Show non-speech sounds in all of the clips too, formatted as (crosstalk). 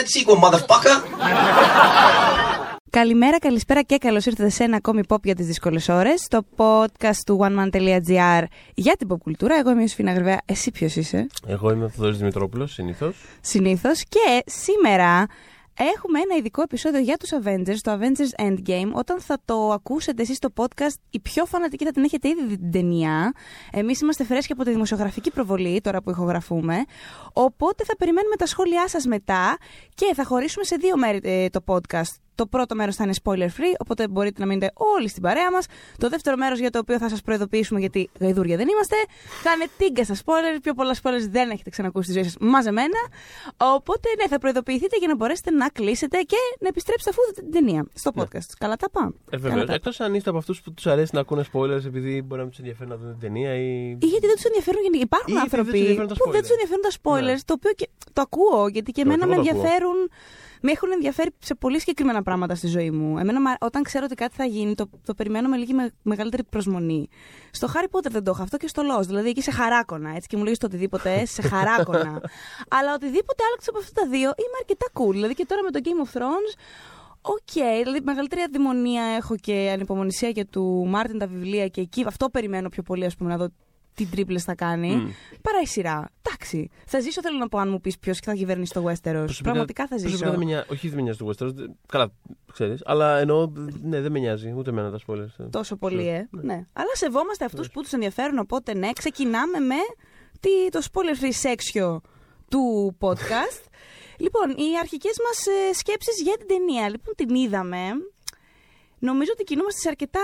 that sequel, motherfucker! Καλημέρα, καλησπέρα και καλώς ήρθατε σε ένα ακόμη pop για τις δύσκολες ώρες. Το podcast του oneman.gr για την pop κουλτούρα. Εγώ είμαι η Σφίνα Γρυβαία. Εσύ ποιος είσαι; Εγώ είμαι ο Θοδωρή Δημητρόπουλος, συνήθως. Συνήθως. Και σήμερα έχουμε ένα ειδικό επεισόδιο για τους Avengers, το Avengers Endgame. Όταν θα το ακούσετε εσείς στο podcast, οι πιο φανατικοί θα την έχετε ήδη δει την ταινία. Εμείς είμαστε φρέσκοι από τη δημοσιογραφική προβολή, τώρα που ηχογραφούμε. Οπότε θα περιμένουμε τα σχόλιά σας μετά και θα χωρίσουμε σε δύο μέρη ε, το podcast. Το πρώτο μέρος θα είναι spoiler free, οπότε μπορείτε να μείνετε όλοι στην παρέα μας. Το δεύτερο μέρος για το οποίο θα σας προειδοποιήσουμε, γιατί γαϊδούρια δεν είμαστε, θα είναι τίγκα στα spoiler. Πιο πολλά spoilers δεν έχετε ξανακούσει στη ζωή σας μαζεμένα. Οπότε ναι, θα προειδοποιηθείτε για να μπορέσετε να κλείσετε και να επιστρέψετε αφού δείτε την ταινία στο Ναι. podcast. Καλά τα πάμε. Ε, βέβαια. Εκτός αν είστε από αυτούς που τους αρέσει να ακούνε spoilers επειδή μπορεί να μην τους ενδιαφέρει να δουν την ταινία ή. Ή γιατί δεν τους ενδιαφέρουν γενικά. Υπάρχουν Ή γιατί δεν τους άνθρωποι ενδιαφέρουν τα που δεν spoilers. τους ενδιαφέρουν τα spoilers, Ναι. το οποίο και το ακούω, γιατί και Και εμένα εγώ με το ακούω. Ενδιαφέρουν. Με έχουν ενδιαφέρει σε πολύ συγκεκριμένα πράγματα στη ζωή μου. Εμένα, μα- όταν ξέρω ότι κάτι θα γίνει, το, το περιμένω με λίγη με, μεγαλύτερη προσμονή. Στο Harry Potter δεν το έχω αυτό και στο Lost. Δηλαδή εκεί σε χαράκωνα. Έτσι και μου λέγεις το οτιδήποτε, σε χαράκωνα. (laughs) Αλλά οτιδήποτε άλλο έξω από αυτά τα δύο είμαι αρκετά cool. Δηλαδή και τώρα με το Game of Thrones Οκ, δηλαδή μεγαλύτερη αδημονία έχω και ανυπομονησία και του Μάρτιν τα βιβλία και εκεί αυτό περιμένω πιο πολύ ας πούμε να δω τι τρίπλες θα κάνει. Μμ. Παρά η σειρά. Εντάξει. Θα ζήσω, θέλω να πω, αν μου πεις ποιος θα κυβερνήσει το Westeros. Προσωπικά- Πραγματικά θα προσωπικά ζήσω. δεν με νοιάζει. Όχι, δεν με νοιάζει το Westeros. δεν- Καλά, ξέρεις. Αλλά εννοώ, ναι, δεν με νοιάζει ούτε εμένα τα spoilers. Τόσο πολύ, ε. Ναι. Ναι. Αλλά σεβόμαστε αυτούς που τους ενδιαφέρουν. Οπότε, ναι, ξεκινάμε με τι, το spoiler free section του podcast. (laughs) λοιπόν, οι αρχικές μας ε, σκέψεις για την ταινία. Λοιπόν, την είδαμε. Νομίζω ότι κινούμαστε σε αρκετά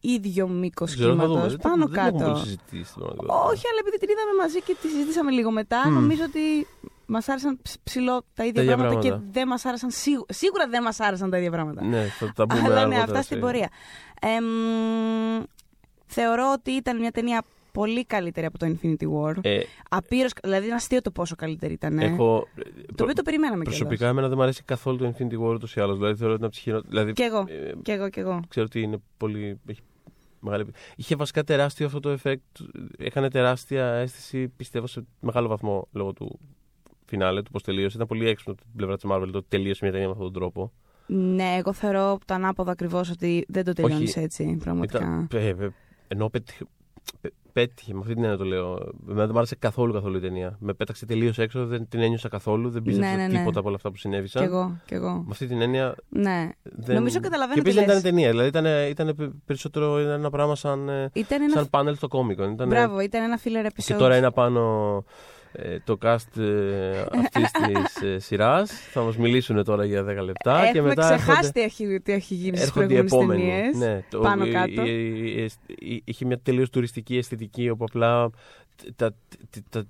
ίδιο μήκος Δεν ξέρω, θα δούμε. κύματο. Δεν- Πάνω δεν έχουμε κάτω. πολύ συζητήσει στην πραγματικότητα. Όχι, αλλά επειδή την είδαμε μαζί και τη συζητήσαμε λίγο μετά, Μμ. νομίζω ότι μας άρεσαν ψ- ψηλό τα ίδια, Τα ίδια πράγματα, πράγματα. και δεν μας άρεσαν σίγουρα. Σίγουρα δεν μας άρεσαν τα ίδια πράγματα. Ναι, θα τα πούμε Αλλά ναι, αργότερα αυτά στην σε- πορεία. Εμ, θεωρώ ότι ήταν μια ταινία πολύ καλύτερη από το Infinity War. Ε, Απείρως, δηλαδή είναι αστείο το πόσο καλύτερη ήταν. έχω, Το οποίο το περιμέναμε κιόλας. προσωπικά εμένα δεν μου αρέσει καθόλου το Infinity War ούτως ή άλλως. Δηλαδή θεωρώ ότι είναι από τις χειρο- Δηλαδή, Κι εγώ. ε, Κι εγώ, κι εγώ. ξέρω ότι είναι πολύ. Έχει μεγάλη... Είχε βασικά τεράστιο αυτό το effect. Έκανε τεράστια αίσθηση, πιστεύω, σε μεγάλο βαθμό λόγω του φινάλε, του πώς τελείωσε. Ήταν πολύ έξυπνο από την πλευρά της Marvel το ότι τελείωσε μια ταινία με αυτόν τον τρόπο. Ναι, εγώ θεωρώ το ανάποδο ακριβώς ότι δεν το τελειώνεις Όχι. έτσι, πραγματικά. Ήταν, ε, ε, ενώ πέτυχε, πέ- πέτυχε, με αυτή την έννοια το λέω. Εμένα δεν μου άρεσε καθόλου καθόλου η ταινία. Με πέταξε τελείως έξω, δεν την ένιωσα καθόλου, δεν πίστεψα Ναι, ναι, ναι. τίποτα από όλα αυτά που συνέβησαν. Κι εγώ, κι εγώ. Με αυτή την έννοια. Ναι. Δεν... Νομίζω καταλαβαίνω Και τι επίσης δεν λες. ήταν ταινία. Δηλαδή ήταν, ήταν περισσότερο ένα πράγμα σαν, ε, Ήταν ένα. σαν πάνελ στο κόμικο. Ήταν, Μπράβο, ήταν ένα filler Και episode. τώρα είναι πάνω ε, το cast ε, αυτής της ε, σειράς. Θα μας μιλήσουν τώρα για 10 λεπτά. Έχουμε και μετά ξεχάσει έρχονται, τι έχει, τι έχει γίνει στις έρχονται οι προηγούμενες επόμενοι. ταινίες. Ναι, το, πάνω η- κάτω. η- η- η- Είχε μια τελείως τουριστική αισθητική όπου απλά τα, τα, τα,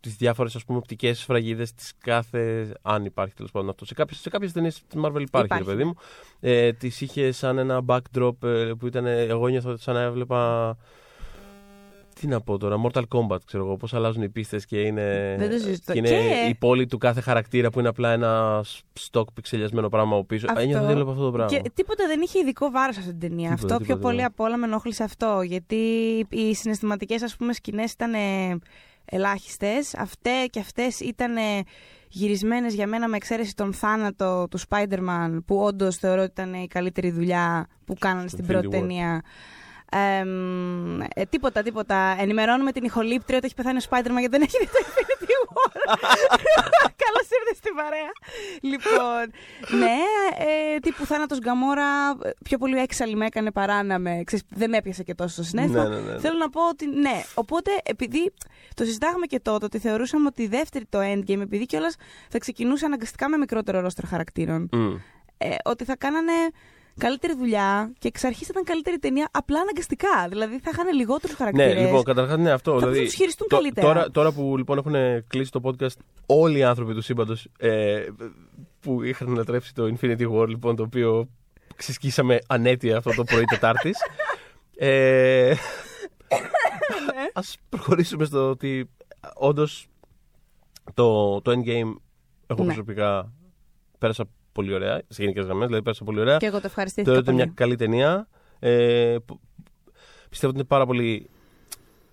τις διάφορες ας πούμε οπτικές σφραγίδες της κάθε αν υπάρχει τέλος πάντων αυτό σε κάποιες, σε κάποιες ταινίες της Marvel υπάρχει, Υπάρχει. ρε παιδί μου ε, τις είχε σαν ένα backdrop ε, που ήταν εγώ νιώθω σαν να έβλεπα τι να πω τώρα, Mortal Kombat, ξέρω εγώ, πώς αλλάζουν οι πίστες και είναι, Δεν το συζητώ. και είναι Και- η πόλη του κάθε χαρακτήρα που είναι απλά ένα στοκ πιξελιασμένο πράγμα από πίσω. Αυτό. Ένιωθα ότι έβλεπα αυτό το πράγμα. Και τίποτα δεν είχε ειδικό βάρος σε αυτή την ταινία. Τίποτα, αυτό πιο τίποτα, πολύ ναι. απ' όλα με ενόχλησε αυτό. Γιατί οι συναισθηματικές ας πούμε σκηνές ήταν ελάχιστες. Αυτέ και αυτές ήταν γυρισμένες για μένα με εξαίρεση τον θάνατο του Spider-Man, που όντως θεωρώ ότι ήταν η καλύτερη δουλειά που κάνανε στην Infinity πρώτη War. ταινία. Εμ, ε, τίποτα, τίποτα. Ενημερώνουμε την ηχολήπτρια ότι έχει πεθάνει ο Spider-Man γιατί δεν έχει δει το Infinity War. (laughs) Καλώς ήρθες στην παρέα. Λοιπόν, ναι, ε, τύπου θάνατος Γκαμόρα, ε, πιο πολύ έξαλλη με έκανε παρά να με. Ξέρεις, δεν με έπιασε και τόσο στο συνέστημα. Ναι, ναι, ναι, ναι. Θέλω να πω ότι ναι. Οπότε, επειδή το συζητάγαμε και τότε, ότι θεωρούσαμε ότι η δεύτερη το endgame, επειδή κιόλας θα ξεκινούσε αναγκαστικά με μικρότερο ρόστρο χαρακτήρων, Μμ. ε, ότι θα κάνανε καλύτερη δουλειά και εξ αρχής ήταν καλύτερη ταινία απλά αναγκαστικά. Δηλαδή θα είχαν λιγότερους χαρακτήρες. Ναι, λοιπόν, καταρχάς ναι, αυτό. Θα δηλαδή, τους χειριστούν το- καλύτερα. Τώρα, τώρα που λοιπόν έχουν κλείσει το podcast όλοι οι άνθρωποι του σύμπαντος ε, που είχαν ανατρέψει το Infinity War, λοιπόν, το οποίο ξεσκίσαμε ανέτεια αυτό το πρωί Τετάρτης. ε, Ναι. ας προχωρήσουμε στο ότι όντως το, το Endgame εγώ Ναι. προσωπικά πέρασα πολύ ωραία, σε γενικές γραμμές, δηλαδή πέρασα πολύ ωραία. Και εγώ το ευχαριστήθηκα. Θεωρώ ότι είναι πολύ. μια καλή ταινία. Ε, που- πιστεύω ότι είναι πάρα πολύ,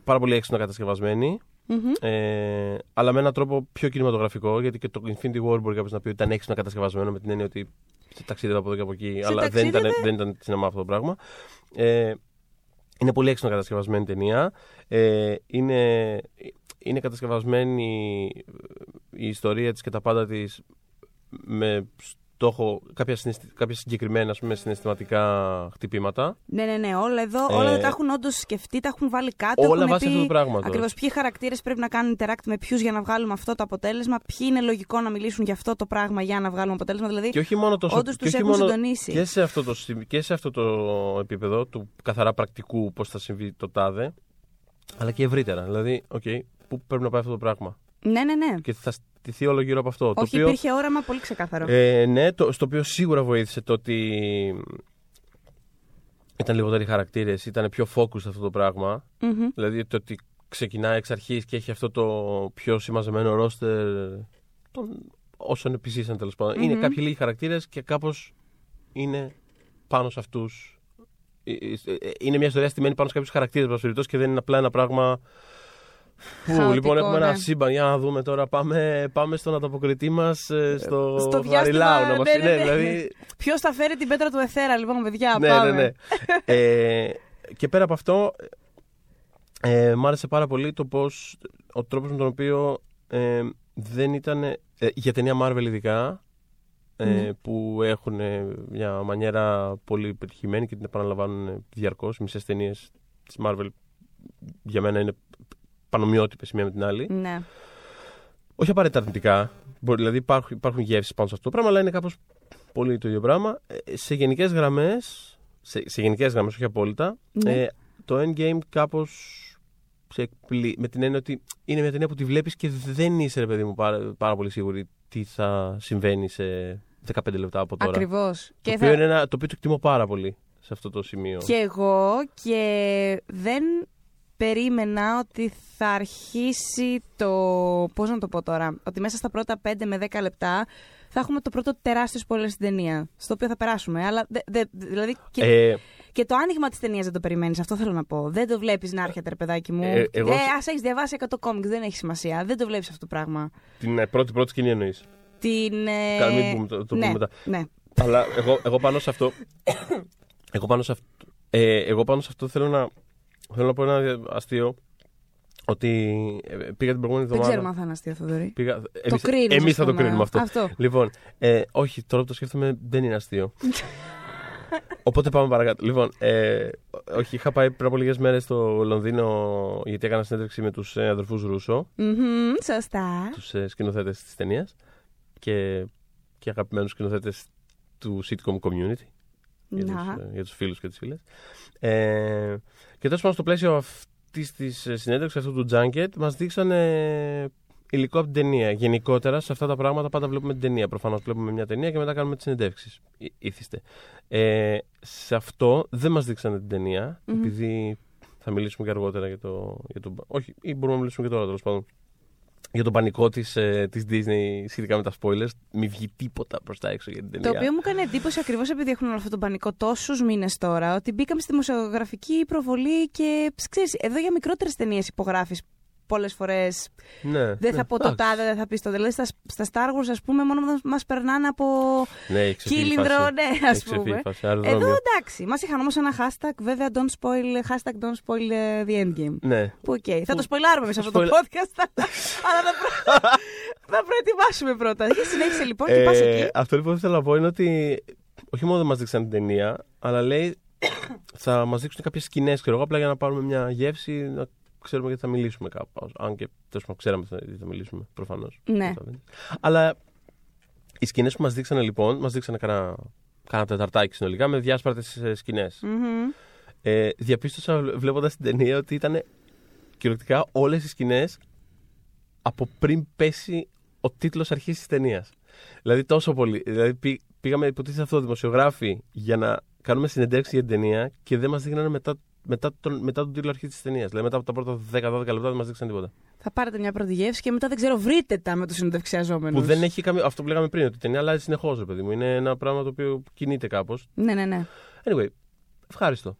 πάρα πολύ έξυπνα κατασκευασμένη. Μμμ. Ε, αλλά με έναν τρόπο πιο κινηματογραφικό, γιατί και το Infinity War μπορεί κάποιος να πει ότι ήταν έξυπνα κατασκευασμένο με την έννοια ότι ταξίδευε από εδώ και από εκεί, Σε αλλά δεν ταξίδευε. ήταν, δεν ήταν σινεμά αυτό το πράγμα. Ε, είναι πολύ έξυπνα κατασκευασμένη ταινία. Ε, είναι, είναι κατασκευασμένη η ιστορία της και τα πάντα της με στόχο κάποια, συναισθη- κάποια συγκεκριμένα ας πούμε, συναισθηματικά χτυπήματα. Ναι, ναι, ναι. Όλα εδώ Ε, όλα τα έχουν όντως σκεφτεί, τα έχουν βάλει κάτω. όλα έχουν βάσει πει αυτού του πράγματος. Ακριβώς ποιοι χαρακτήρες πρέπει να κάνουν interact με ποιους για να βγάλουμε αυτό το αποτέλεσμα, ποιοι είναι λογικό να μιλήσουν για αυτό το πράγμα για να βγάλουμε αποτέλεσμα. Δηλαδή, Και όχι μόνο τόσο. όντως και τους όχι έχουν μόνο- συντονίσει. Και σε, αυτό το, σημ- και σε αυτό το επίπεδο του καθαρά πρακτικού πώς θα συμβεί το τάδε, αλλά και ευρύτερα. Δηλαδή, οκ, πού πρέπει να πάει αυτό το πράγμα. Ναι, ναι, ναι. Και θα στηθεί όλο γύρω από αυτό. το Όχι, οποίο, υπήρχε όραμα πολύ ξεκάθαρο. ε, ναι, το, στο οποίο σίγουρα βοήθησε το ότι ήταν λιγότεροι χαρακτήρες, ήταν πιο focus αυτό το πράγμα. Μμμ. Δηλαδή το ότι ξεκινάει εξ αρχής και έχει αυτό το πιο συμμαζεμένο ρόστερ των όσων επιζήσαν τέλος πάντων. Είναι Μμμ. κάποιοι λίγοι χαρακτήρες και κάπως είναι πάνω σε αυτούς. Είναι μια ιστορία στημένη πάνω σε κάποιους χαρακτήρες και δεν είναι απλά ένα πράγμα. Που, Χαοτικό, λοιπόν, έχουμε ένα ναι. σύμπαν. Για να δούμε τώρα. Πάμε, πάμε στον ανταποκριτή μας στο, στο διάστημα, Χαριλάου. Να μας ναι, πει, ναι, ναι. δηλαδή, Ποιος θα φέρει την πέτρα του Εθέρα, λοιπόν, παιδιά, ναι, πάμε. ναι, ναι. (laughs) ε, και πέρα από αυτό, ε, μ' άρεσε πάρα πολύ το πώς, ο τρόπος με τον οποίο ε, δεν ήταν, ε, για ταινία Marvel ειδικά, ε, Ναι. που έχουν ε, μια μανιέρα πολύ πετυχημένη και την επαναλαμβάνουν διαρκώς. Μισές ταινίες της Marvel για μένα είναι πανομοιότυπες η μία με την άλλη. Ναι. Όχι απαραίτητα αρνητικά. Μπορεί, δηλαδή υπάρχουν, υπάρχουν γεύσεις πάνω σε αυτό το πράγμα, αλλά είναι κάπως πολύ το ίδιο πράγμα. Ε, σε γενικές γραμμές, σε, σε γενικές γραμμές, όχι απόλυτα, Ναι. ε, το Endgame κάπως. Με την έννοια ότι είναι μια ταινία που τη βλέπεις και δεν είσαι, ρε παιδί μου, πάρα, πάρα πολύ σίγουρη τι θα συμβαίνει σε 15 λεπτά από τώρα. Ακριβώς. Το, Και, οποίο θα... είναι ένα, το οποίο το εκτιμώ πάρα πολύ σε αυτό το σημείο. και εγώ και δεν περίμενα ότι θα αρχίσει το. Πώς να το πω τώρα. Ότι μέσα στα πρώτα 5 με 10 λεπτά θα έχουμε το πρώτο τεράστιο spoiler στην ταινία. Στο οποίο θα περάσουμε. Αλλά δε, δε- δηλαδή. Και, Ε, και το άνοιγμα της ταινίας δεν το περιμένεις. Αυτό θέλω να πω. Δεν το βλέπεις να έρχεται, ρε παιδάκι μου. Ε, εγώ- Ε, ας έχεις διαβάσει 100 κόμικ, δεν έχει σημασία. Δεν το βλέπεις αυτό το πράγμα. την ε, πρώτη πρώτη σκηνή εννοείς. Την. ε, Καλά, μην πούμε το- το ναι, πούμε μετά. Ναι. Αλλά εγώ, εγώ πάνω σε αυτό. (coughs) εγώ, πάνω σε αυτό ε, εγώ πάνω σε αυτό θέλω να, θέλω να πω ένα αστείο. Ότι ε, πήγα την προηγούμενη Δεν εβδομάδα. ξέρουμε αν θα είναι αστείο, Θοδωρή. Πήγα, Το εμείς, κρίνεις, εμείς ας θα το πούμε. κρίνουμε αυτό. Αυτό. Λοιπόν, ε, όχι, τώρα που το σκέφτομαι δεν είναι αστείο. (laughs) Οπότε πάμε παρακάτω. Λοιπόν, ε, όχι, είχα πάει πριν από λίγες μέρες στο Λονδίνο γιατί έκανα συνέντευξη με τους ε, αδερφούς Ρούσο, Μμμ, σωστά. τους ε, σκηνοθέτες της ταινίας και, και αγαπημένους σκηνοθέτες του sitcom community. για τους, Να. ε, για τους φίλους και τις φίλες. Ε, και τέλος πάντων στο πλαίσιο αυτής της ε, συνέντευξης, αυτού του junket, μας δείξανε υλικό από την ταινία. Γενικότερα σε αυτά τα πράγματα πάντα βλέπουμε την ταινία. Προφανώς βλέπουμε μια ταινία και μετά κάνουμε τις συνεντεύξεις. Ή- Ήθιστε. Ε, σε αυτό δεν μας δείξανε την ταινία, Μμμ. επειδή θα μιλήσουμε και αργότερα για το, για το... Όχι, ή μπορούμε να μιλήσουμε και τώρα τέλος πάντων. Για τον πανικό της, ε, της Disney σχετικά με τα spoilers. Μη βγει τίποτα προς τα έξω για την ταινία. Το οποίο μου έκανε εντύπωση ακριβώς επειδή έχουν όλο αυτό το πανικό τόσους μήνες τώρα, ότι μπήκαμε στη δημοσιογραφική προβολή και ξέρεις, εδώ για μικρότερες ταινίες υπογράφεις πολλές φορές. Ναι, Δεν ναι, θα πω το εντάξει. τάδε, δεν θα πεις το. Δηλαδή στα, στα Star Wars, ας πούμε, μόνο μας περνάνε από Ναι, έχει ξεφύγει η κύλινδρο, φάση. ναι, ας Έχει ξεφύγει πούμε. η φάση, αεροδρόμιο. Εδώ εντάξει, μας είχαν όμως ένα hashtag, βέβαια, don't spoil, hashtag don't spoil ε, the endgame. Ναι. Που οκ. Θα το σποιλάρουμε μέσα σε αυτό το Spoil- podcast, (laughs) αλλά θα, προ... θα προετοιμάσουμε πρώτα. Για συνέχισε λοιπόν και πας Ε, εκεί. αυτό λοιπόν που θέλω να πω είναι ότι όχι μόνο δεν μας δείξαν την ταινία, αλλά λέει θα μας δείξουν κάποιες σκηνές, ξέρω εγώ, απλά για να πάρουμε μια γεύση, να ξέρουμε γιατί θα μιλήσουμε κάπου. Αν και τέλος πάντων ξέραμε γιατί θα μιλήσουμε, προφανώς. Ναι. Αλλά οι σκηνές που μας δείξανε λοιπόν, μας δείξανε κανένα, κανένα τεταρτάκι συνολικά με διάσπαρτες σκηνές. Μμμ. Ε, διαπίστωσα βλέποντας την ταινία ότι ήταν κυριολεκτικά όλες οι σκηνές από πριν πέσει ο τίτλος αρχής της ταινίας. Δηλαδή τόσο πολύ. Δηλαδή πή- πήγαμε υποτίθεται αυτό δημοσιογράφοι για να κάνουμε συνεντεύξεις για την ταινία και δεν μας δείχνανε μετά, μετά, τον, μετά τον τίτλο αρχής της ταινίας. Δηλαδή μετά από τα πρώτα 10-12 λεπτά δεν μας δείξαν τίποτα. Θα πάρετε μια πρώτη γεύση και μετά δεν ξέρω, βρείτε τα με τους συνεντευξιαζόμενου. Που δεν έχει καμία. Αυτό που λέγαμε πριν, ότι η ταινία αλλάζει συνεχώς, ρε παιδί μου. Είναι ένα πράγμα το οποίο κινείται κάπως. Ναι, ναι, ναι. Anyway, ευχάριστο.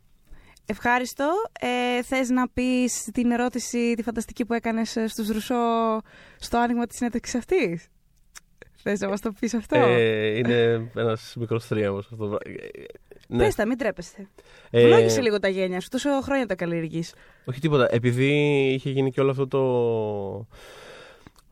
Ευχάριστο. Ε, θες να πεις την ερώτηση, τη φανταστική που έκανες στους Ρουσό στο άνοιγμα της συνέντευξης αυτής; Θες να μας το πεις αυτό; Ε, είναι ένας μικρός θρίαμος αυτό. Ε, ναι. Πες τα, μην τρέπεσαι. Ε, λίγο τα γένια σου, τόσο χρόνια τα καλλιεργείς. Όχι τίποτα. Επειδή είχε γίνει και όλο αυτό το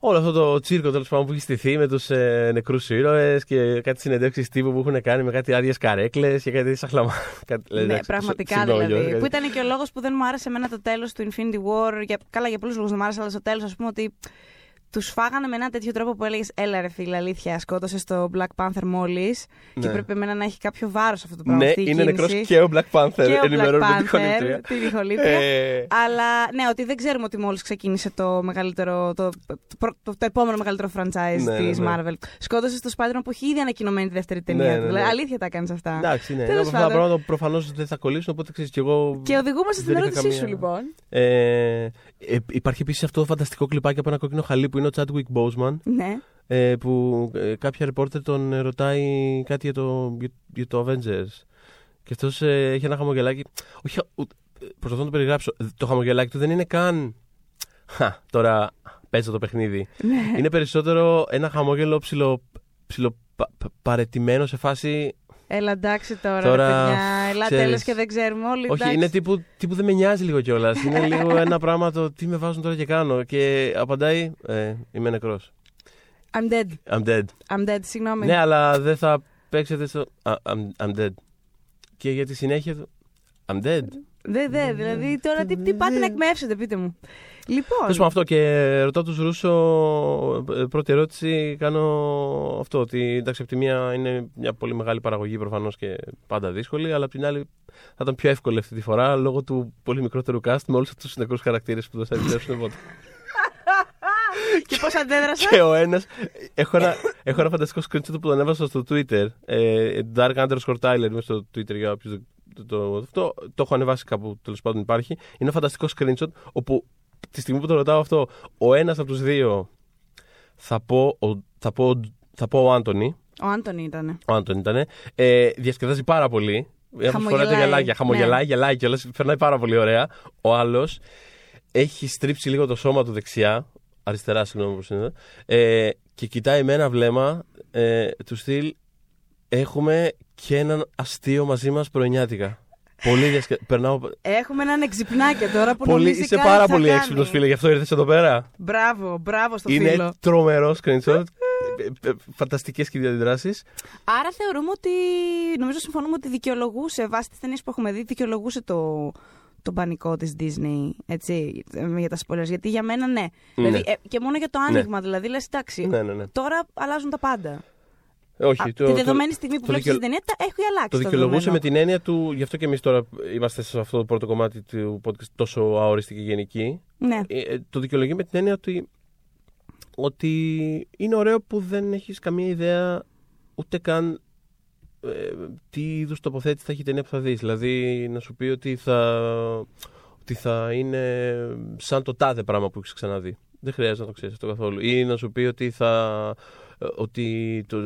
όλο αυτό το τσίρκο τέλος πάντων που έχει στηθεί με τους ε, νεκρούς ήρωες και κάτι συνεντεύξεις τύπου που έχουν κάνει με κάτι άδειες καρέκλες και κάτι σαχλαμά. (laughs) ναι, πραγματικά δηλαδή. Που ήταν και ο λόγος που δεν μου άρεσε εμένα το τέλος του Infinity War. Για, καλά, για πολλούς λόγους δεν μου άρεσε, αλλά στο τέλος, ας πούμε, ότι τους φάγανε με ένα τέτοιο τρόπο που έλεγες Έλα, ρε φίλε, αλήθεια, σκότωσες το Black Panther μόλις. Ναι. Και πρέπει εμένα να έχει κάποιο βάρος αυτό το πράγμα. Ναι, είναι νεκρός και ο Black Panther. Και ο Black Panther, την ηχολήπτρια. Ε... Αλλά ναι, ότι δεν ξέρουμε ότι μόλις ξεκίνησε το μεγαλύτερο. Το, το, το, το επόμενο μεγαλύτερο franchise ναι, της ναι, ναι. Marvel. Σκότωσες το Spider-Man που έχει ήδη ανακοινωμένη τη δεύτερη ταινία. Ναι, ναι, δηλαδή, αλήθεια τα κάνεις αυτά. Εντάξει, ναι. Αυτά τα πράγματα προφανώς δεν θα κολλήσουν, οπότε ξέρεις κι εγώ. Και οδηγούμαστε στην ερώτησή σου, λοιπόν. Ε, ε, υπάρχει επίσης αυτό το φανταστικό κλιπάκι από ένα κόκκινο χαλί που είναι ο Chadwick Boseman. Ναι. Ε, που ε, κάποια ρεπόρτερ τον ρωτάει κάτι για το, για, το Avengers. Και αυτός ε, έχει ένα χαμογελάκι. Όχι, προσπαθώ να το περιγράψω. Το χαμογελάκι του δεν είναι καν. Χα, τώρα παίζω το παιχνίδι. Ναι. Είναι περισσότερο ένα χαμόγελο ψηλο, ψηλο παρετημένο σε φάση Έλα εντάξει τώρα, τώρα ρε παιδιά. Έλας τέλο και δεν ξέρουμε όλοι. Όχι, εντάξει. είναι τύπου, τύπου δεν με νοιάζει λίγο κιόλας. είναι (laughs) λίγο ένα πράγμα το τι με βάζουν τώρα και κάνω. Και απαντάει, ε, είμαι νεκρός. I'm dead. I'm dead. I'm dead, συγγνώμη. Ναι, αλλά δεν θα παίξετε στο. I'm, I'm dead. Και για τη συνέχεια του. I'm dead. Δεν, δε, δηλαδή τώρα τι, τι πάτε να εκμεύσετε, πείτε μου. Λοιπόν. Θέλω αυτό και ρωτάω τους Ρούσο. Ε, πρώτη ερώτηση κάνω αυτό. Ότι εντάξει, από τη μία είναι μια πολύ μεγάλη παραγωγή προφανώς και πάντα δύσκολη, αλλά από την άλλη θα ήταν πιο εύκολη αυτή τη φορά λόγω του πολύ μικρότερου cast με όλους αυτούς τους νεκρού χαρακτήρες που δεν θα επιστρέψουν ποτέ. (laughs) και πώς αντέδρασα. και ο ένας. Έχω, ένα, έχω ένα φανταστικό screenshot που τον έβασα στο Twitter. Ε, Dark underscore Tyler είμαι στο Twitter για όποιους το, το, αυτό το έχω ανεβάσει κάπου τέλος πάντων υπάρχει. Είναι ένα φανταστικό screenshot όπου τη στιγμή που το ρωτάω αυτό, ο ένας από τους δύο θα πω, ο, θα πω, θα πω ο Άντωνη. Ο Άντωνη ήταν. Ο Άντωνη ήταν. Ε, διασκεδάζει πάρα πολύ. Φοράει τα γυαλάκια, χαμογελάει, ναι. γελάει και όλα. Περνάει πάρα πολύ ωραία. Ο άλλος έχει στρίψει λίγο το σώμα του δεξιά. Αριστερά, συγγνώμη που είναι. Ε, και κοιτάει με ένα βλέμμα ε, του στυλ. Έχουμε και έναν αστείο μαζί μας πρωινιάτικα. Πολύ διασκε... Περνάω... Έχουμε έναν εξυπνάκι τώρα που πολύ... Είσαι πάρα πολύ έξυπνος, φίλε, γι' αυτό ήρθες εδώ πέρα. Μπράβο, μπράβο στο Είναι φίλο. Είναι τρομερό screenshot. Ε, ε, Φανταστικές και διαδράσεις. Άρα θεωρούμε ότι. Νομίζω συμφωνούμε ότι δικαιολογούσε βάσει τι ταινίε που έχουμε δει, δικαιολογούσε το, το πανικό της Disney. Έτσι, για τα spoilers. Γιατί για μένα ναι. ναι. Δηλαδή, ε, και μόνο για το ναι. άνοιγμα, ναι. δηλαδή λες εντάξει. Ναι, ναι, ναι. Τώρα αλλάζουν τα πάντα. Όχι, Α, το, τη δεδομένη στιγμή που βλέπεις την ταινία, τα έχει αλλάξει. Το δικαιολογούσε με την έννοια του. Γι' αυτό και εμείς τώρα είμαστε σε αυτό το πρώτο κομμάτι του podcast τόσο αόριστη και γενική. Ναι. Ε, το δικαιολογεί με την έννοια ότι, ότι είναι ωραίο που δεν έχεις καμία ιδέα ούτε καν ε, τι είδους τοποθέτηση θα έχει η ταινία που θα δεις. Δηλαδή να σου πει ότι θα, ότι θα είναι σαν το τάδε πράγμα που έχεις ξαναδεί. Δεν χρειάζεται να το ξέρεις αυτό καθόλου. Ή να σου πει ότι θα ότι το,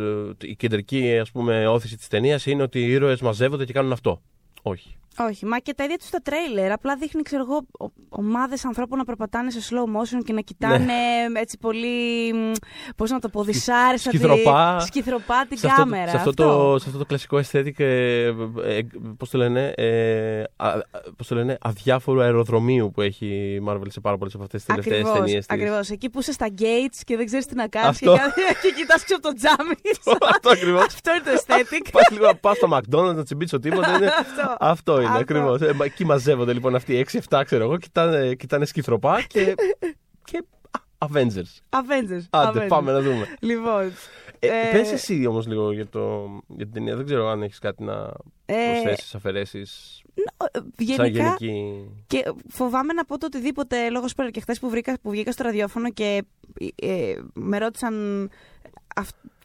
η κεντρική ας πούμε, όθηση της ταινίας είναι ότι οι ήρωες μαζεύονται και κάνουν αυτό. Όχι. Όχι, μα και τα ίδια τους στα τρέιλερ. Απλά δείχνει, ξέρω εγώ, ομάδες ανθρώπων να περπατάνε σε slow motion και να κοιτάνε ναι. έτσι πολύ. Πώς να το πω, δυσάρεστα. Σκυθροπά. Σκυθροπά την σε κάμερα. Αυτό, σε, αυτό Το, σε αυτό το κλασικό aesthetic, ε, ε, πώς το λένε, ε, πώς το λένε, αδιάφορου αεροδρομίου που έχει η Marvel σε πάρα πολλές από αυτές τις τελευταίες ταινίες. Ακριβώς. Εκεί που είσαι στα gates και δεν ξέρεις τι να κάνεις και, (laughs) και κοιτάς από το τζάμι. αυτό ακριβώς. αυτό είναι το aesthetic. Πας λίγο πας στο McDonald's να τσιμπήσω (laughs) τίποτα. αυτό είναι ακριβώς. Ε, εκεί μαζεύονται λοιπόν αυτοί 6-7, ξέρω εγώ, κοιτάνε, κοιτάνε σκυθροπά και. (laughs) και Avengers. Avengers. Άντε, Avengers. πάμε να δούμε. Λοιπόν. Ε, ε, πες εσύ όμως λίγο για, το, για την ταινία. Δεν ξέρω αν έχεις κάτι να ε, προσθέσεις, αφαιρέσεις. Ε, γενικά, και φοβάμαι να πω το οτιδήποτε λόγω σπέρα και χθες που, που βγήκα στο ραδιόφωνο και ε, με ρώτησαν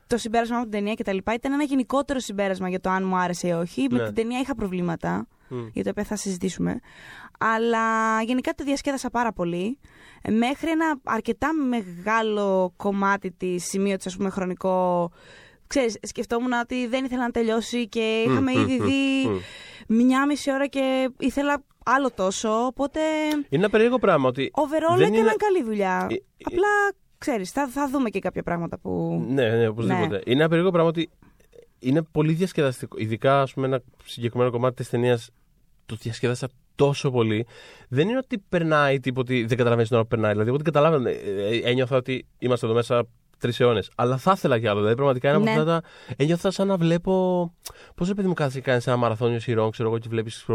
το συμπέρασμα από την ταινία κτλ. Ήταν ένα γενικότερο συμπέρασμα για το αν μου άρεσε ή όχι. Ναι. Με την ταινία είχα προβλήματα, mm. για το οποίο θα συζητήσουμε. Αλλά γενικά το διασκέδασα πάρα πολύ. Μέχρι ένα αρκετά μεγάλο κομμάτι της σημείο της, ας πούμε, χρονικό. Ξέρεις, σκεφτόμουν ότι δεν ήθελα να τελειώσει και είχαμε ήδη δει μια μισή ώρα και ήθελα άλλο τόσο. Οπότε. Είναι ένα περίεργο πράγμα ότι. Overall δεν έκαναν είναι- καλή δουλειά. Ε, ε, Απλά ξέρεις, θα, θα δούμε και κάποια πράγματα που. Ναι, ναι, οπωσδήποτε. Είναι ένα περίεργο πράγμα ότι είναι πολύ διασκεδαστικό. Ειδικά, ας πούμε, ένα συγκεκριμένο κομμάτι της ταινίας το διασκέδασα τόσο πολύ. Δεν είναι ότι περνάει τίποτα, ότι δεν καταλαβαίνεις την ώρα που περνάει. Δηλαδή, εγώ την καταλάβαινα. ε, ε, Ένιωθα ότι είμαστε εδώ μέσα τρεις αιώνες. Αλλά θα ήθελα κι άλλο. Δηλαδή, πραγματικά είναι από Ναι. αυτά τα. Ένιωθα σαν να βλέπω. Πώς ρε παιδί μου κάθεσαι και κάνει ένα μαραθώνιο σειρών, ξέρω εγώ, και βλέπεις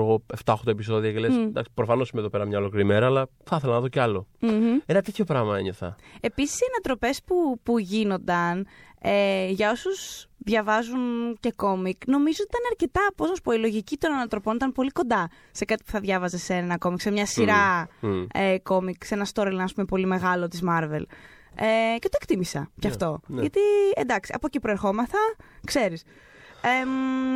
7-8 επεισόδια και λες. Μμ. Εντάξει, προφανώς είμαι εδώ πέρα μια ολόκληρη μέρα, αλλά θα ήθελα να δω κι άλλο. Μμμ. Ένα τέτοιο πράγμα ένιωθα. Επίσης οι ανατροπές που, που γίνονταν ε, για όσους διαβάζουν και κόμικ νομίζω ότι ήταν αρκετά, πώς να σου πω, η λογική των ανατροπών ήταν πολύ κοντά σε κάτι που θα διάβαζες σε ένα κόμικ, σε μια σειρά Μμ. ε, κόμικ, σε ένα storyline ας πούμε, πολύ μεγάλο της Marvel. Ε, και το εκτίμησα κι Ναι, αυτό. ναι. Γιατί εντάξει, από εκεί προερχόμαθα, ξέρεις. Εμ,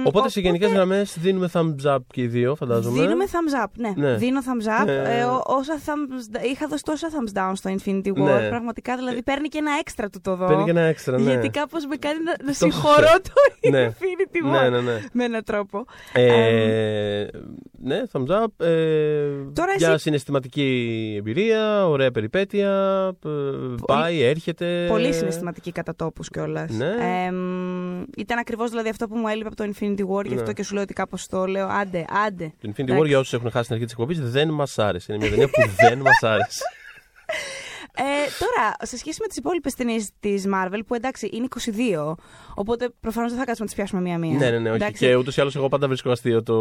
Οπότε σε γενικές γραμμές δίνουμε thumbs up και οι δύο, φαντάζομαι. Δίνουμε thumbs up, ναι. Ναι. Δίνω thumbs up. Ε, Ε, ο- όσα thumbs, είχα δώσει τόσα thumbs down στο Infinity War. Ναι. Πραγματικά, δηλαδή παίρνει και ένα έξτρα του το δω. Παίρνει και ένα έξτρα, ναι. Γιατί κάπως με κάνει να, να Το συγχωρώ το (laughs) Ναι. Infinity War. Ναι, ναι, ναι. Με έναν τρόπο. Ε, ναι, thumbs up. Ε, Τώρα για εσύ- συναισθηματική εμπειρία, ωραία περιπέτεια. ε, πάει, έρχεται. Πολύ συναισθηματική κατά τόπους κιόλας. Ναι. ήταν ακριβώς δηλαδή αυτό που μου έλειπε από το Infinity War. Γι' Ναι. αυτό και σου λέω ότι κάπως το λέω. Άντε, άντε. Το Infinity War Εντάξει. για όσους έχουν χάσει την αρχή της εκπομπής δεν μας άρεσε. Είναι μια ταινία που δεν μας άρεσε. (laughs) Ε, τώρα, σε σχέση με τις υπόλοιπες ταινίες της Marvel, που εντάξει είναι 22, οπότε προφανώς δεν θα κάτσουμε να τις πιάσουμε μία-μία. ναι, ναι, ναι. Όχι. Εντάξει. Και ούτως ή άλλως εγώ πάντα βρίσκω αστείο το.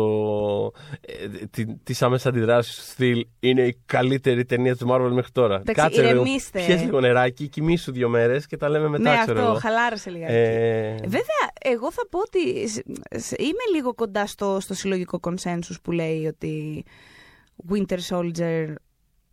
Ε, τις άμεσες αντιδράσεις του στυλ είναι η καλύτερη ταινία του Marvel μέχρι τώρα. Εντάξει, λίγο, ηρεμήστε. πιες λίγο νεράκι, κοιμήσου δύο μέρες και τα λέμε μετά, ναι, ξέρω αυτό, εγώ. χαλάρωσε λιγάκι. Ε, Βέβαια, εγώ θα πω ότι σ- σ- είμαι λίγο κοντά στο, στο συλλογικό consensus που λέει ότι Winter Soldier.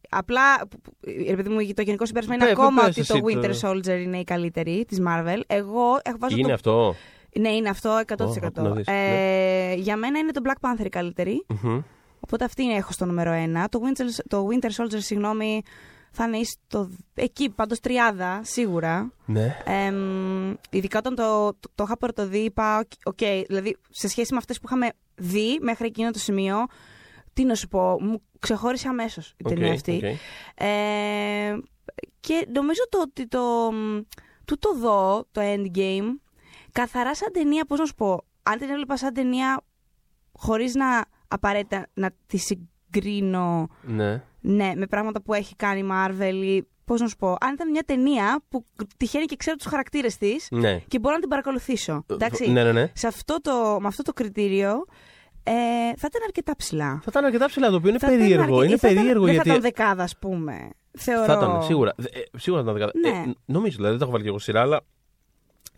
Απλά, που- που- ρε παιδί μου, το γενικό συμπέρασμα είναι Πε- ακόμα πες ότι εσύ το το- Winter Soldier είναι η καλύτερη της Marvel. Εγώ έχω βάζω είναι το... αυτό; Ναι, είναι αυτό 100%. Ω, άκου να δεις, ε, Για μένα είναι το Black Panther η καλύτερη. Μμμ. Οπότε αυτή είναι έχω στο νούμερο 1. Το Winter, το Winter Soldier, συγγνώμη, θα είναι στο, εκεί, πάντως τριάδα, σίγουρα. Ναι. Εμ, ειδικά όταν το, το, το είχα πρωτοδεί, είπα, οκ, δηλαδή σε σχέση με αυτές που είχαμε δει μέχρι εκείνο το σημείο, τι να σου πω, μου ξεχώρισε αμέσως η ταινία Οκ, αυτή. οκ. Ε, και νομίζω το ότι το, τούτο εδώ, το Endgame, καθαρά σαν ταινία, πώς να σου πω, αν την έβλεπα σαν ταινία χωρίς να απαραίτητα να τη συγκρίνω Ναι. ναι, με πράγματα που έχει κάνει η Marvel ή πώς να σου πω, αν ήταν μια ταινία που τυχαίνει και ξέρω τους χαρακτήρες της Ναι. και μπορώ να την παρακολουθήσω. Εντάξει. Ναι, ναι, ναι. Σε αυτό το, με αυτό το κριτήριο ε, θα ήταν αρκετά ψηλά. Θα ήταν αρκετά ψηλά, το οποίο είναι Θα ήταν περίεργο. αρκε- Είναι θα ήταν- περίεργο δεν γιατί. θα ήταν δεκάδα, ας πούμε. Θεωρώ. Θα ήταν, σίγουρα. Ε, σίγουρα θα ήταν δεκάδα. Ναι. Ε, νομίζω, δηλαδή δεν το έχω βάλει και εγώ σειρά, αλλά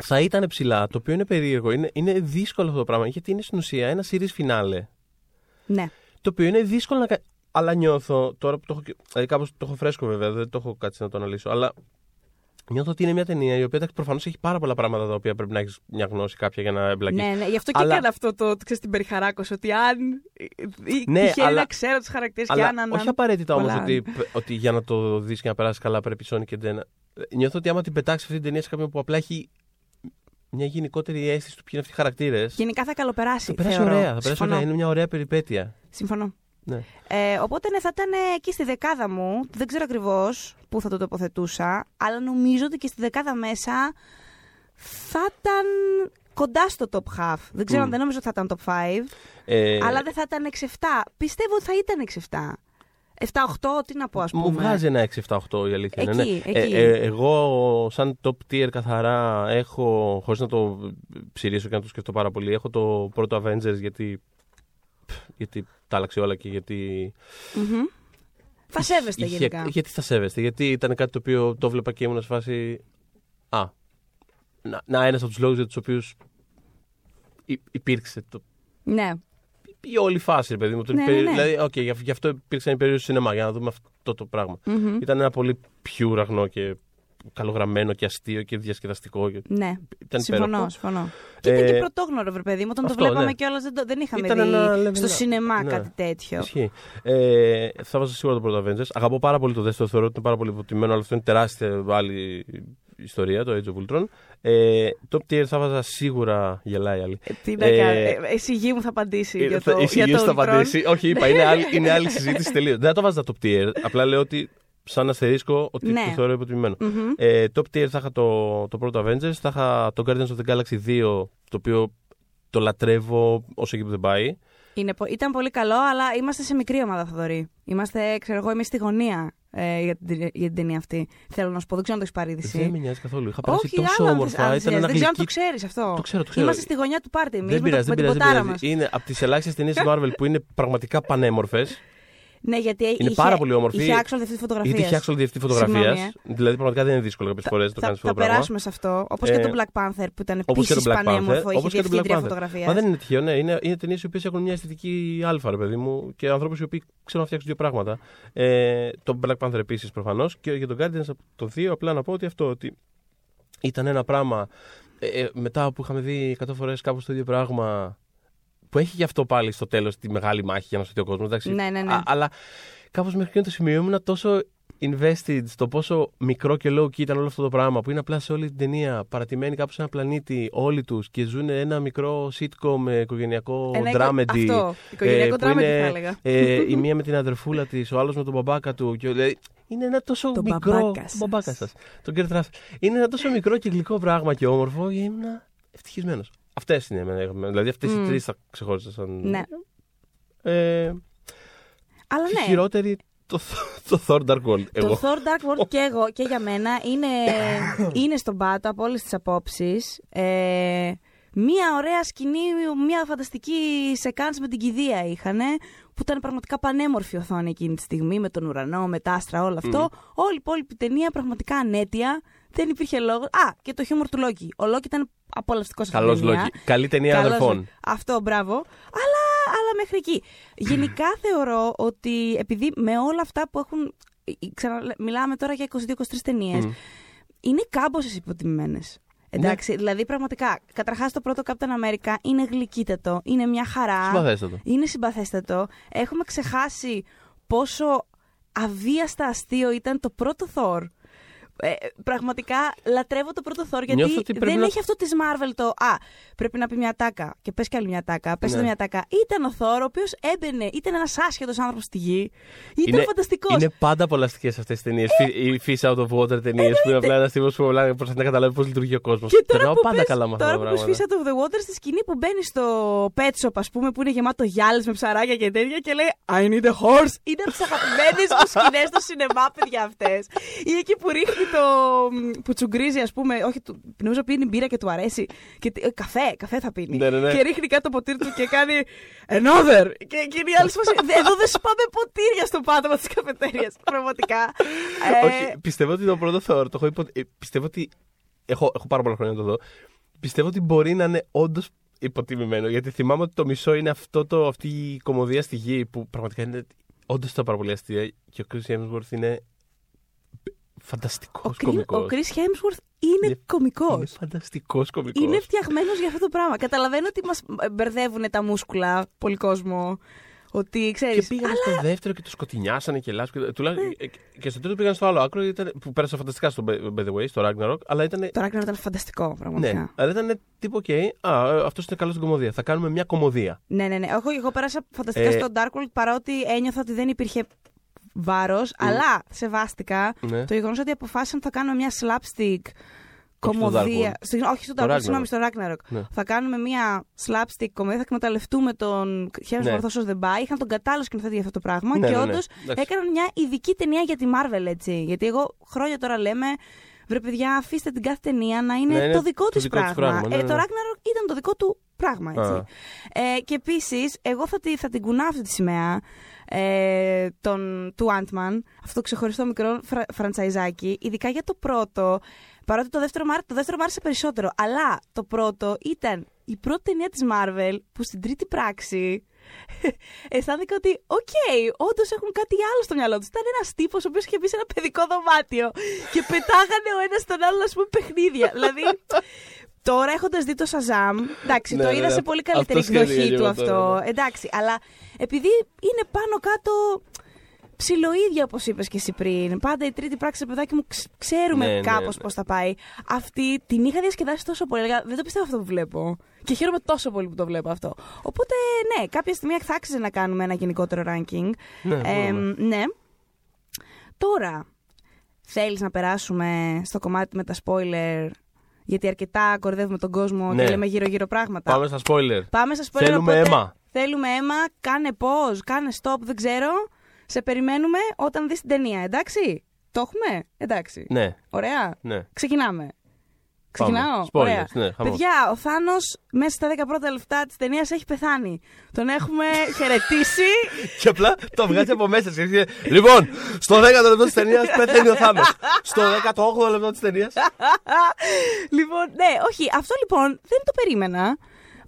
θα ήταν ψηλά. Το οποίο είναι περίεργο. Είναι, είναι δύσκολο αυτό το πράγμα γιατί είναι στην ουσία ένα series finale. Ναι. Το οποίο είναι δύσκολο να κάνει. Αλλά νιώθω τώρα που το έχω. και- Δηλαδή κάπως το έχω φρέσκο βέβαια, δεν το έχω κάτσει να το αναλύσω. Αλλά νιώθω ότι είναι μια ταινία η οποία προφανώς έχει πάρα πολλά πράγματα τα οποία πρέπει να έχεις μια γνώση κάποια για να εμπλακείς. Ναι, ναι, γι' αυτό και Αλλά- έκανα αυτό το, ξέρεις, την περιχαράκωση, ότι αν Ναι, τυχαίνει αλλά- να ξέρω τους χαρακτήρες και Αλλά αν... αν- όχι απαραίτητα όμως πολλά. ότι, ότι για να το δεις και να περάσεις καλά πρέπει Sony και Ντένα. Νιώθω ότι άμα την πετάξεις αυτή την ταινία σε κάποιον που απλά έχει μια γενικότερη αίσθηση του ποιοι είναι αυτοί οι χαρακτήρες. Γενικά θα καλοπεράσει, Θα περάσει θεωρώ. ωραία. Θα περάσει Συμφωνώ. ωραία. Είναι μια ωραία περιπέτεια. Συμφωνώ. Ναι. Ε, οπότε ναι, θα ήταν ε, εκεί στη δεκάδα μου. Δεν ξέρω ακριβώς πού θα το τοποθετούσα, αλλά νομίζω ότι και στη δεκάδα μέσα θα ήταν κοντά στο top half. Δεν ξέρω, Μμ. δεν νομίζω ότι θα ήταν top 5, Ε, αλλά δεν θα ήταν 6-7. Πιστεύω ότι θα ήταν 6-7. 7-8, τι να πω, ας πούμε. Μου βγάζει ένα 6-7-8 η αλήθεια είναι. Εκεί, ναι. εκεί. Ε, ε, εγώ, σαν top tier καθαρά, έχω, χωρίς να το ψηρίσω και να το σκεφτώ πάρα πολύ, έχω το πρώτο Avengers γιατί, γιατί τα άλλαξε όλα και γιατί Μμμ. Θα σέβεστε Είχε- γενικά. Γιατί θα σέβεστε, γιατί ήταν κάτι το οποίο το βλέπα και ήμουν σε φάση. Α. Να, να ένας από τους λόγους για τους οποίους υπήρξε το, Ναι. η όλη φάση, ρε παιδί μου. Το Ναι, ναι, περι- ναι. Δηλαδή, οκ, γι' γι' αυτό υπήρξαν οι περίοδοι σινεμά, για να δούμε αυτό το πράγμα. Μμμ. Ήταν ένα πολύ πιο ουραγνό και καλογραμμένο και αστείο και διασκεδαστικό. και- Ναι. Ήταν συμφωνώ, υπέροχο. συμφωνώ. Και ήταν Ε, και πρωτόγνωρο, βρε παιδί μου. Όταν αυτό, το βλέπαμε ναι. κιόλας δεν, το- δεν είχαμε Ήταν ένα δει level στο up. σινεμά Ναι. κάτι τέτοιο. Ισχύει. Ε, θα βάζω σίγουρα το πρώτο Avengers. Αγαπώ πάρα πολύ το δεύτερο, θεωρώ ότι είναι πάρα πολύ υποτιμημένο, αλλά αυτό είναι τεράστια άλλη ιστορία, το Age of Ultron. Ε, top tier θα βάζα σίγουρα γελάει άλλη. Ε, τι να Ε, κάνω. Ε, Εσύ γη μου θα απαντήσει για θα- το, η για Σιγής το θα Ultron. απαντήσει. Όχι, είπα, είναι άλλη, είναι άλλη συζήτηση (laughs) τελείως. Δεν θα το βάζα top tier. Απλά λέω ότι σαν αστερίσκο ότι Ναι. το θεωρώ υποτιμημένο. Μμμ. Ε, top tier θα είχα το, το πρώτο Avengers, θα είχα το Guardians of the Galaxy 2, το οποίο το λατρεύω όσο εκεί που δεν πάει. Είναι, πο- ήταν πολύ καλό, αλλά είμαστε σε μικρή ομάδα, Θοδωρή. Είμαστε, ξέρω εγώ, είμαι στη γωνία ε, για, την, για την ταινία αυτή. Θέλω να σου πω, δεν ξέρω αν το έχεις πάρει είδηση. Δεν με νοιάζει καθόλου. Είχα περάσει Όχι, τόσο άλλο αν όμορφα. θες- αν Ήταν θες. ένα Δεν ξέρω αν το γλυκί- ξέρεις αυτό. Το ξέρω, το ξέρω. Είμαστε στη γωνιά του πάρτι εμείς Δεν με, πειράζει, το, δεν με την πειράζει. δεν ποτάρα πειράζει. μας. Είναι από τις ελάχιστες ταινίες Marvel που είναι πραγματικά πανέμορφες. Ναι, γιατί Είναι είχε, πάρα πολύ όμορφη. Είχε άξιο διευθυντή φωτογραφίας. Γιατί έχει actual διευθυντή φωτογραφίας. Συγγνώμη, ε. Δηλαδή, πραγματικά δεν είναι δύσκολο κάποιες φορές να το Θα, κάνεις θα αυτό το πράγμα. περάσουμε σε αυτό. Όπως και Ε, το Black Panther που ήταν Όπως και επίσης το Black Panther. πανέμορφο. Είχε Όπως και το Black διευθύντρια Panther. φωτογραφίας. Μα δεν είναι τυχαίο, ναι. Είναι, είναι ταινίες οι οποίες έχουν μια αισθητική αλφα, ρε παιδί μου, και ανθρώπους οι οποίοι ξέρουν να φτιάξουν δύο πράγματα. Ε, το Black Panther επίσης προφανώς. Και για τον Guardians από το 2, απλά να πω ότι αυτό ότι ήταν ένα πράγμα. Ε, ε, μετά που είχαμε δει 100 φορές κάπου το ίδιο πράγμα. Που έχει γι' αυτό πάλι στο τέλος τη μεγάλη μάχη για να σωθεί ο κόσμος. Ναι, ναι, ναι. αλλά κάπως μέχρι εκείνο το σημείο ήμουν τόσο invested στο πόσο μικρό και low key ήταν όλο αυτό το πράγμα που είναι απλά σε όλη την ταινία παρατημένοι κάπου σε ένα πλανήτη όλοι τους και ζουν ένα μικρό sitcom ε, οικογενειακό Ένα οικο- dramedy. Αυτό. Οικογενειακό ε, που dramedy είναι, θα έλεγα. ε, η μία με την αδερφούλα της, ο άλλος με τον μπαμπάκα του. Και, δηλαδή, είναι ένα τόσο Το μικρό. μπαμπάκας σας. μπαμπάκας σας. Τον Κέρτ Ράσελ. Είναι ένα τόσο μικρό και γλυκό πράγμα και όμορφο και ήμουν ευτυχισμένος. Αυτές είναι εμένα. Δηλαδή αυτές Μμ. οι τρεις θα ξεχώρισα σαν. Ναι. Ε, Αλλά και ναι. χειρότερη το, το Thor Dark World. Εγώ. Το Thor Dark World και εγώ και για μένα είναι, (coughs) είναι στον πάτο από όλες τις απόψεις. Ε, μία ωραία σκηνή, μία φανταστική σεκάνς με την κηδεία είχανε, που ήταν πραγματικά πανέμορφη οθόνη εκείνη τη στιγμή, με τον ουρανό, με τα άστρα, όλο αυτό. Όλη η υπόλοιπη ταινία πραγματικά ανέτεια. Δεν υπήρχε λόγος. Α, και το χιούμορ του Λόκη. Ο Λόκη ήταν απολαυστικός σε αυτή Καλός την ταινία. λόγο. Καλή ταινία Καλός- αδερφών. Αυτό, μπράβο. Αλλά, αλλά μέχρι εκεί. Γενικά (clears throat) θεωρώ ότι επειδή με όλα αυτά που έχουν. Ξανα, μιλάμε τώρα για 22-23 ταινίες. Μμ. Είναι κάμποσε υποτιμημένε. Εντάξει, δηλαδή πραγματικά. Καταρχάς το πρώτο Captain America είναι γλυκύτατο, είναι μια χαρά. Συμπαθέστατο. Είναι συμπαθέστατο. Έχουμε ξεχάσει πόσο αβίαστα αστείο ήταν το πρώτο Thor. Ε, πραγματικά λατρεύω το πρώτο Thor γιατί Νιώθω ότι πρέπει δεν να- έχει αυτό της Marvel το Α, πρέπει να πει μια τάκα και πες και άλλη μια τάκα. Πες Ναι. ναι. μια τάκα. Ήταν ο Thor, ο οποίος έμπαινε, ήταν ένας άσχετος άνθρωπος στη γη. Ήταν Είναι- φανταστικός. Είναι πάντα απολαστικέ αυτές τι ταινίες. Οι Fish out of water ταινίε που είναι απλά ένας τύπος που απλά προσπαθεί να καταλάβει πώς λειτουργεί ο κόσμος. Και τώρα Περνάω που πάντα πες, καλά με αυτά τώρα τα που πες πράγματα. Fish out of the water στη σκηνή που μπαίνει στο pet shop, ας πούμε, που είναι γεμάτο γυάλες με ψαράκια και τέτοια και λέει I need a horse. Είναι από τις αγαπημένες μου σκηνές στο σινεμά, παιδιά αυτές. Ή εκεί που ρίχνει το. που τσουγκρίζει, ας πούμε, όχι, του, νομίζω πίνει μπύρα και του αρέσει. Και, τι- ε, καφέ, καφέ θα πίνει. Ναι, ναι, ναι. Και ρίχνει κάτω το ποτήρι του και κάνει Another! Και εκείνη η άλλη φάση. (laughs) Εδώ δεν σου πάμε ποτήρια στο πάτωμα της καφετέριας. Πραγματικά. Ε, Όχι, πιστεύω ότι το πρώτο Thor, το έχω υπο... ε, πιστεύω ότι. Έχω, έχω πάρα πολλά χρόνια να το δω. Πιστεύω ότι μπορεί να είναι όντως υποτιμημένο. Γιατί θυμάμαι ότι το μισό είναι αυτό το, αυτή η κομμωδία στη γη που πραγματικά είναι όντως τα πάρα πολύ αστεία. Και ο Chris Hemsworth είναι φανταστικός ο, Κρι- κωμικός. ο Chris Hemsworth είναι, Είναι- κωμικός. Είναι φανταστικός κωμικός. Είναι φτιαγμένος για αυτό το πράγμα. Καταλαβαίνω ότι μας μπερδεύουν τα μούσκουλα πολύ κόσμο. Ότι ξέρεις. Και πήγαν στο δεύτερο και το σκοτεινιάσανε και λάθος. Ναι. Τουλάχιστον και στο τρίτο πήγαν στο άλλο άκρο. Ήταν, που πέρασα φανταστικά στο by the way, στο Ragnarok. Αλλά ήταν. Το Ragnarok ήταν φανταστικό, πραγματικά. Ναι, αλλά ήταν τύπου, οκ, α, αυτός είναι καλός στην κωμωδία. Θα κάνουμε μια κωμωδία. Ναι, ναι, ναι. Εγώ, εγώ πέρασα φανταστικά Ε, στο Dark World παρότι ένιωθα ότι δεν υπήρχε βάρος. Αλλά σεβάστηκα Ναι. το γεγονός ότι αποφάσισαν ότι θα κάνουμε μια slapstick στο κομμωδία. Dark World. Συγγνώμη, όχι στο Στο Dark World, Ragnarok. συγγνώμη, στο Ragnarok. Ναι. Θα κάνουμε μια slapstick κομμωδία, θα εκμεταλλευτούμε τον Hemsworth Ναι. όσο δεν πάει. Είχαν τον κατάλληλο σκηνοθέτη για αυτό το πράγμα Ναι, και ναι, ναι. όντως Εντάξει. έκαναν μια ειδική ταινία για τη Marvel, έτσι. Γιατί εγώ χρόνια τώρα λέμε. Βρε παιδιά, αφήστε την κάθε ταινία να είναι Ναι, είναι το δικό το της δικό της πράγμα. πράγμα, ναι, ε, ναι, το ναι. Ragnarok ήταν το δικό του πράγμα, έτσι. Α. Ε, και επίσης, εγώ θα, τη, θα την κουνάω αυτή τη σημαία ε, τον, του Ant-Man, αυτό το ξεχωριστό μικρό φρα, φραντσαϊζάκι, ειδικά για το πρώτο. Παρότι το δεύτερο, μ' άρ- το δεύτερο μου άρεσε περισσότερο. Αλλά το πρώτο ήταν η πρώτη ταινία της Marvel που στην τρίτη πράξη αισθάνθηκα ότι, οκ, όντως έχουν κάτι άλλο στο μυαλό τους. Ήταν ένας τύπος ο οποίος είχε μπει σε ένα παιδικό δωμάτιο και πετάγανε ο ένας τον άλλον, ας πούμε, παιχνίδια. δηλαδή, τώρα έχοντας δει το Shazam, εντάξει, Ναι, το ναι, είδα ναι, σε πολύ καλύτερη αυτό σκέφτηκα εκδοχή και του εγώ αυτό. τώρα, ναι. Εντάξει, αλλά επειδή είναι πάνω κάτω ψιλοίδια όπως είπες και εσύ πριν. Πάντα η τρίτη πράξη, παιδάκι μου, ξ- ξέρουμε Ναι, ναι, κάπως ναι. πώς θα πάει. Αυτή την είχα διασκεδάσει τόσο πολύ. Έλεγα, δεν το πιστεύω αυτό που βλέπω. Και χαίρομαι τόσο πολύ που το βλέπω αυτό. Οπότε, ναι, κάποια στιγμή θα άξιζε να κάνουμε ένα γενικότερο ranking. Ναι, Ε, μπορούμε. ναι. Τώρα, θέλεις να περάσουμε στο κομμάτι με τα spoiler, γιατί αρκετά κορδεύουμε τον κόσμο Ναι. και λέμε γύρω-γύρω πράγματα. Πάμε στα spoiler. Πάμε στα spoiler, Θέλουμε οπότε αίμα. Θέλουμε αίμα, κάνε pause, κάνε stop, δεν ξέρω. Σε περιμένουμε όταν δεις την ταινία, εντάξει; Το έχουμε, εντάξει. Ναι, Ωραία. ναι. Ξεκινάμε. Ξεκινάω; Spoilers, Ωραία. ναι, χαμός. Παιδιά, ο Θάνος μέσα στα 10 πρώτα λεπτά της ταινίας έχει πεθάνει. Τον έχουμε (laughs) χαιρετήσει. Και απλά το βγάζει από μέσα. Και έρχεται, Λοιπόν, στο 10ο λεπτό της ταινίας πεθαίνει ο Θάνος. Στο 18ο λεπτό της ταινίας. (laughs) λοιπόν, ναι, όχι. Αυτό λοιπόν δεν το περίμενα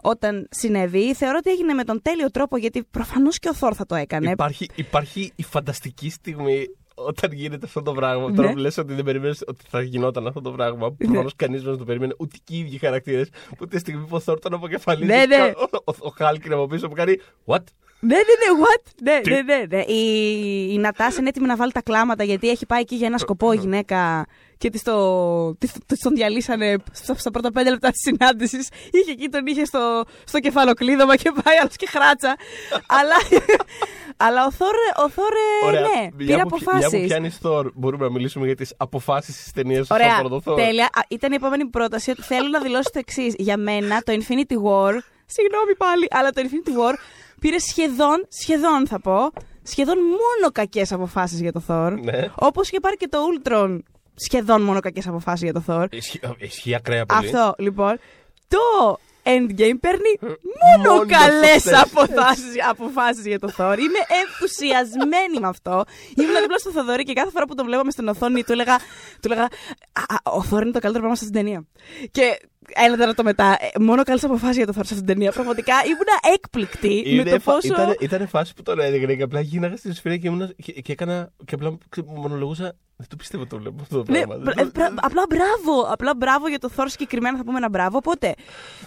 όταν συνέβη. Θεωρώ ότι έγινε με τον τέλειο τρόπο γιατί προφανώς και ο Θόρ θα το έκανε. Υπάρχει, υπάρχει η φανταστική στιγμή όταν γίνεται αυτό το πράγμα. Ναι. Τώρα που λες ότι δεν περίμενε ότι θα γινόταν αυτό το πράγμα. Ναι. Προφανώς κανείς δεν το περίμενε. Ούτε και οι ίδιοι χαρακτήρες. Που τη στιγμή που ο Θόρ τον αποκεφαλίζει. Ναι, ναι. Ο, ο, ο Χάλκ είναι από πίσω που κάνει. What? Ναι, ναι, ναι, what? Ναι, Τι; ναι, ναι, ναι. Η, η Νατάσα είναι έτοιμη να βάλει τα κλάματα γιατί έχει πάει εκεί για ένα σκοπό η γυναίκα και της, το, της, της τον διαλύσανε στα, στα πρώτα πέντε λεπτά της συνάντησης. Είχε εκεί, τον είχε στο, στο κεφαλοκλείδωμα και πάει άλλος και χράτσα. (laughs) αλλά, αλλά ο Θόρ, ο Θόρ ε, Ωραία. ναι, Μια πήρε που- Μια που αποφάσεις. πιάνει Θόρ, μπορούμε να μιλήσουμε για τις αποφάσεις τη ταινία του Ωραία, πρώτο Θόρ. τέλεια. Α, Ήταν η επόμενη πρόταση ότι θέλω να δηλώσω το εξής. Για μένα το Infinity War. Συγγνώμη πάλι, αλλά το Infinity War πήρε σχεδόν, σχεδόν θα πω, σχεδόν μόνο κακές αποφάσεις για το Thor. Ναι. Όπως είχε πάρει και το Ultron σχεδόν μόνο κακές αποφάσεις για το Thor. Ισχύει, ισχύει ακραία πολύ. Αυτό λοιπόν. Το Endgame παίρνει μόνο Μόνος καλές σωστές. αποφάσεις για το Thor. Είμαι ενθουσιασμένη με αυτό. Ήμουν δίπλα στο Θοδωρή και κάθε φορά που τον βλέπαμε στην οθόνη του έλεγα, του έλεγα «Α, α, Ο Thor είναι το καλύτερο πράγμα στην ταινία. Και ένα τέταρτο μετά, ε, μόνο καλές αποφάσεις για το Thor σε αυτήν την ταινία. Πραγματικά ήμουν έκπληκτη με Είναι το φα- πόσο. Ήταν, ήταν φάση που τον έδειχνε και απλά γίναγα στην σφαίρα και, ήμουνα, και, και έκανα. και απλά ξε- μονολογούσα. Δεν το πιστεύω το βλέπω αυτό το Ναι, πράγμα. μπρα- Δεν το- μπρα- απλά μπράβο. Απλά μπράβο για το Thor συγκεκριμένα θα πούμε ένα μπράβο. Οπότε,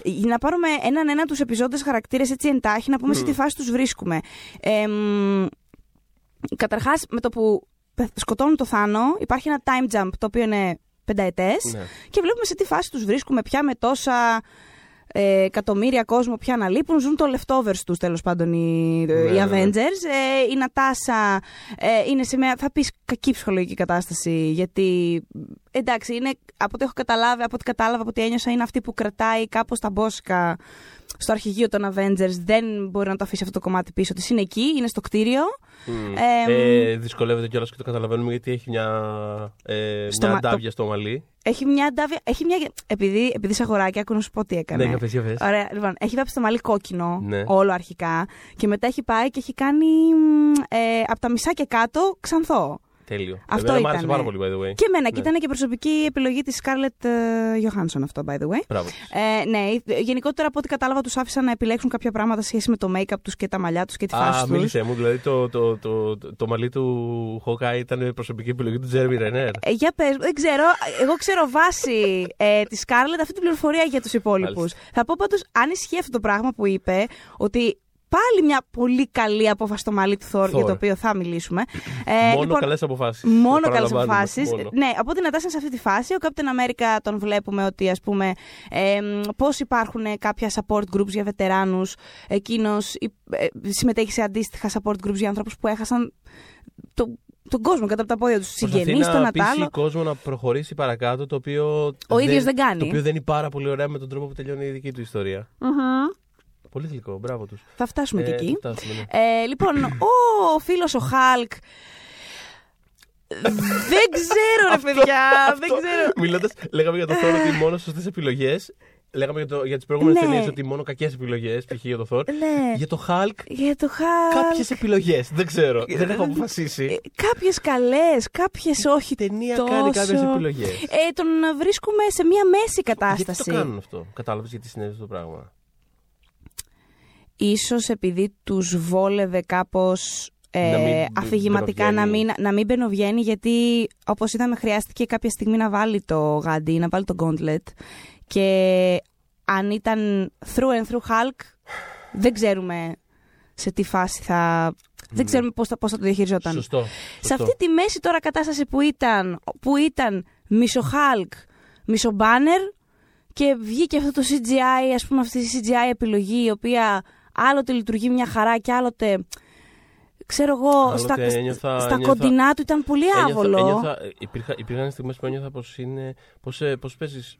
για να πάρουμε έναν ένα τους επιζώντες χαρακτήρες έτσι εντάχει, να πούμε σε τι φάση τους βρίσκουμε. Εμ, Καταρχάς, με το που πε- σκοτώνουν το Θάνο, υπάρχει ένα time jump το οποίο είναι πενταετές. Ναι. Και βλέπουμε σε τι φάση τους βρίσκουμε πια με τόσα ε, εκατομμύρια κόσμο πια να λείπουν. Ζουν το leftovers τους τέλος πάντων οι, Ναι, οι ναι, ναι. Avengers. Ε, η Νατάσα ε, είναι σε μια, θα πεις, κακή ψυχολογική κατάσταση. Γιατί εντάξει, είναι, από ό,τι έχω καταλάβει, από ό,τι κατάλαβα, από ό,τι ένιωσα, είναι αυτή που κρατάει κάπως τα μπόσικα στο αρχηγείο των Avengers. Δεν μπορεί να το αφήσει αυτό το κομμάτι πίσω της. Είναι εκεί, είναι στο κτίριο. Μμ. Εμ, Ε, δυσκολεύεται κιόλας και το καταλαβαίνουμε γιατί έχει μια, ε, Στο μια μα- το- αντάβια στο μαλλί. Έχει μια αντάβια. Έχει μια, επειδή, επειδή είσαι αγοράκι, άκου να σου πω τι έκανε. Ναι, για πες, για πες. Ωραία, λοιπόν, έχει βάψει το μαλλί κόκκινο, Ναι. όλο αρχικά. Και μετά έχει πάει και έχει κάνει μ, ε, από τα μισά και κάτω ξανθό. Τέλειο. Αυτό Εμένα μου άρεσε ήτανε. πάρα πολύ, by the way. Και εμένα, και Ναι. ήταν και προσωπική επιλογή της Scarlett ε, Johansson αυτό, by the way. Μπράβο. Ε, ναι, γενικότερα από ό,τι κατάλαβα, τους άφησαν να επιλέξουν κάποια πράγματα σε σχέση με το make-up τους και τα μαλλιά τους και τη φάση Α, τους. μίλησε μου. Δηλαδή το, το, το, το, το μαλλί του Hawkeye ήταν προσωπική επιλογή του Τζέρμι Ρενέρ. Ε, για πες, δεν ξέρω. Εγώ ξέρω βάσει ε, της Scarlett αυτή την πληροφορία για τους υπόλοιπους. Μάλιστα. Θα πω πάντως, αν ισχύει αυτό το πράγμα που είπε, ότι πάλι μια πολύ καλή απόφαση στο μαλλί του Thor, Thor. για το οποίο θα μιλήσουμε. (clears throat) Ε, Μόνο καλές αποφάσεις. Μόνο καλές αποφάσεις. Μόνο. Ναι, οπότε να τάσσουν σε αυτή τη φάση. Ο Captain America τον βλέπουμε ότι ας πούμε ε, πώς υπάρχουν κάποια support groups για βετεράνους. Εκείνος ε, συμμετέχει σε αντίστοιχα support groups για ανθρώπου που έχασαν το, τον κόσμο κατά από τα πόδια τους. Προσπαθεί Συγγενείς, τον να πείσει Ατάλο. κόσμο να προχωρήσει παρακάτω, το οποίο. Ο ίδιος δεν κάνει. Το οποίο δεν είναι πάρα πολύ ωραία με τον τρόπο που τελειώνει η δική του ιστορία. Μμμ. Πολύ γλυκό, μπράβο τους. Θα φτάσουμε και εκεί. Θα φτάσουμε, ναι. Ε, λοιπόν, ο φίλος ο Χάλκ. δεν ξέρω, ρε παιδιά. δεν ξέρω. Μιλώντας, λέγαμε για το Thor ότι μόνο σωστέ επιλογές. Λέγαμε για, το, για τις προηγούμενες Ναι. ταινίες ότι μόνο κακές επιλογές, π.χ. για το Thor. Ναι. Για το Hulk, Για το Χάλκ. κάποιες επιλογές. Δεν ξέρω. δεν έχω αποφασίσει. Κάποιες καλές, κάποιες όχι. Η ταινία τόσο. κάνει κάποιες επιλογές. Ε, τον βρίσκουμε σε μία μέση Γιατί κατάσταση. το κάνουν αυτό. Κατάλαβες γιατί συνέβη αυτό το πράγμα; Ίσως επειδή τους βόλευε κάπως ε, Να μην αφηγηματικά να μπαινοβγαίνει. μην, να μην μπαινοβγαίνει γιατί όπως είδαμε χρειάστηκε κάποια στιγμή να βάλει το γάντι, να βάλει το gauntlet και αν ήταν through and through Hulk δεν ξέρουμε σε τι φάση θα... Δεν ξέρουμε πώς θα, πώς θα το διαχειριζόταν. Σωστό. Σε σωστό. αυτή τη μέση τώρα κατάσταση που ήταν, που ήταν μισο Hulk, μισο Banner και βγήκε αυτό το CGI, ας πούμε αυτή η CGI επιλογή η οποία άλλοτε λειτουργεί μια χαρά και άλλοτε ξέρω εγώ, Άλλοτε στα, ένιωθα- στα ένιωθα- κοντινά του ήταν πολύ Ένιωθα- άβολο. ένιωθα- ε, υπήρχα, υπήρχαν στιγμές που ένιωθα πως είναι... Πως, ε, πως παίζεις...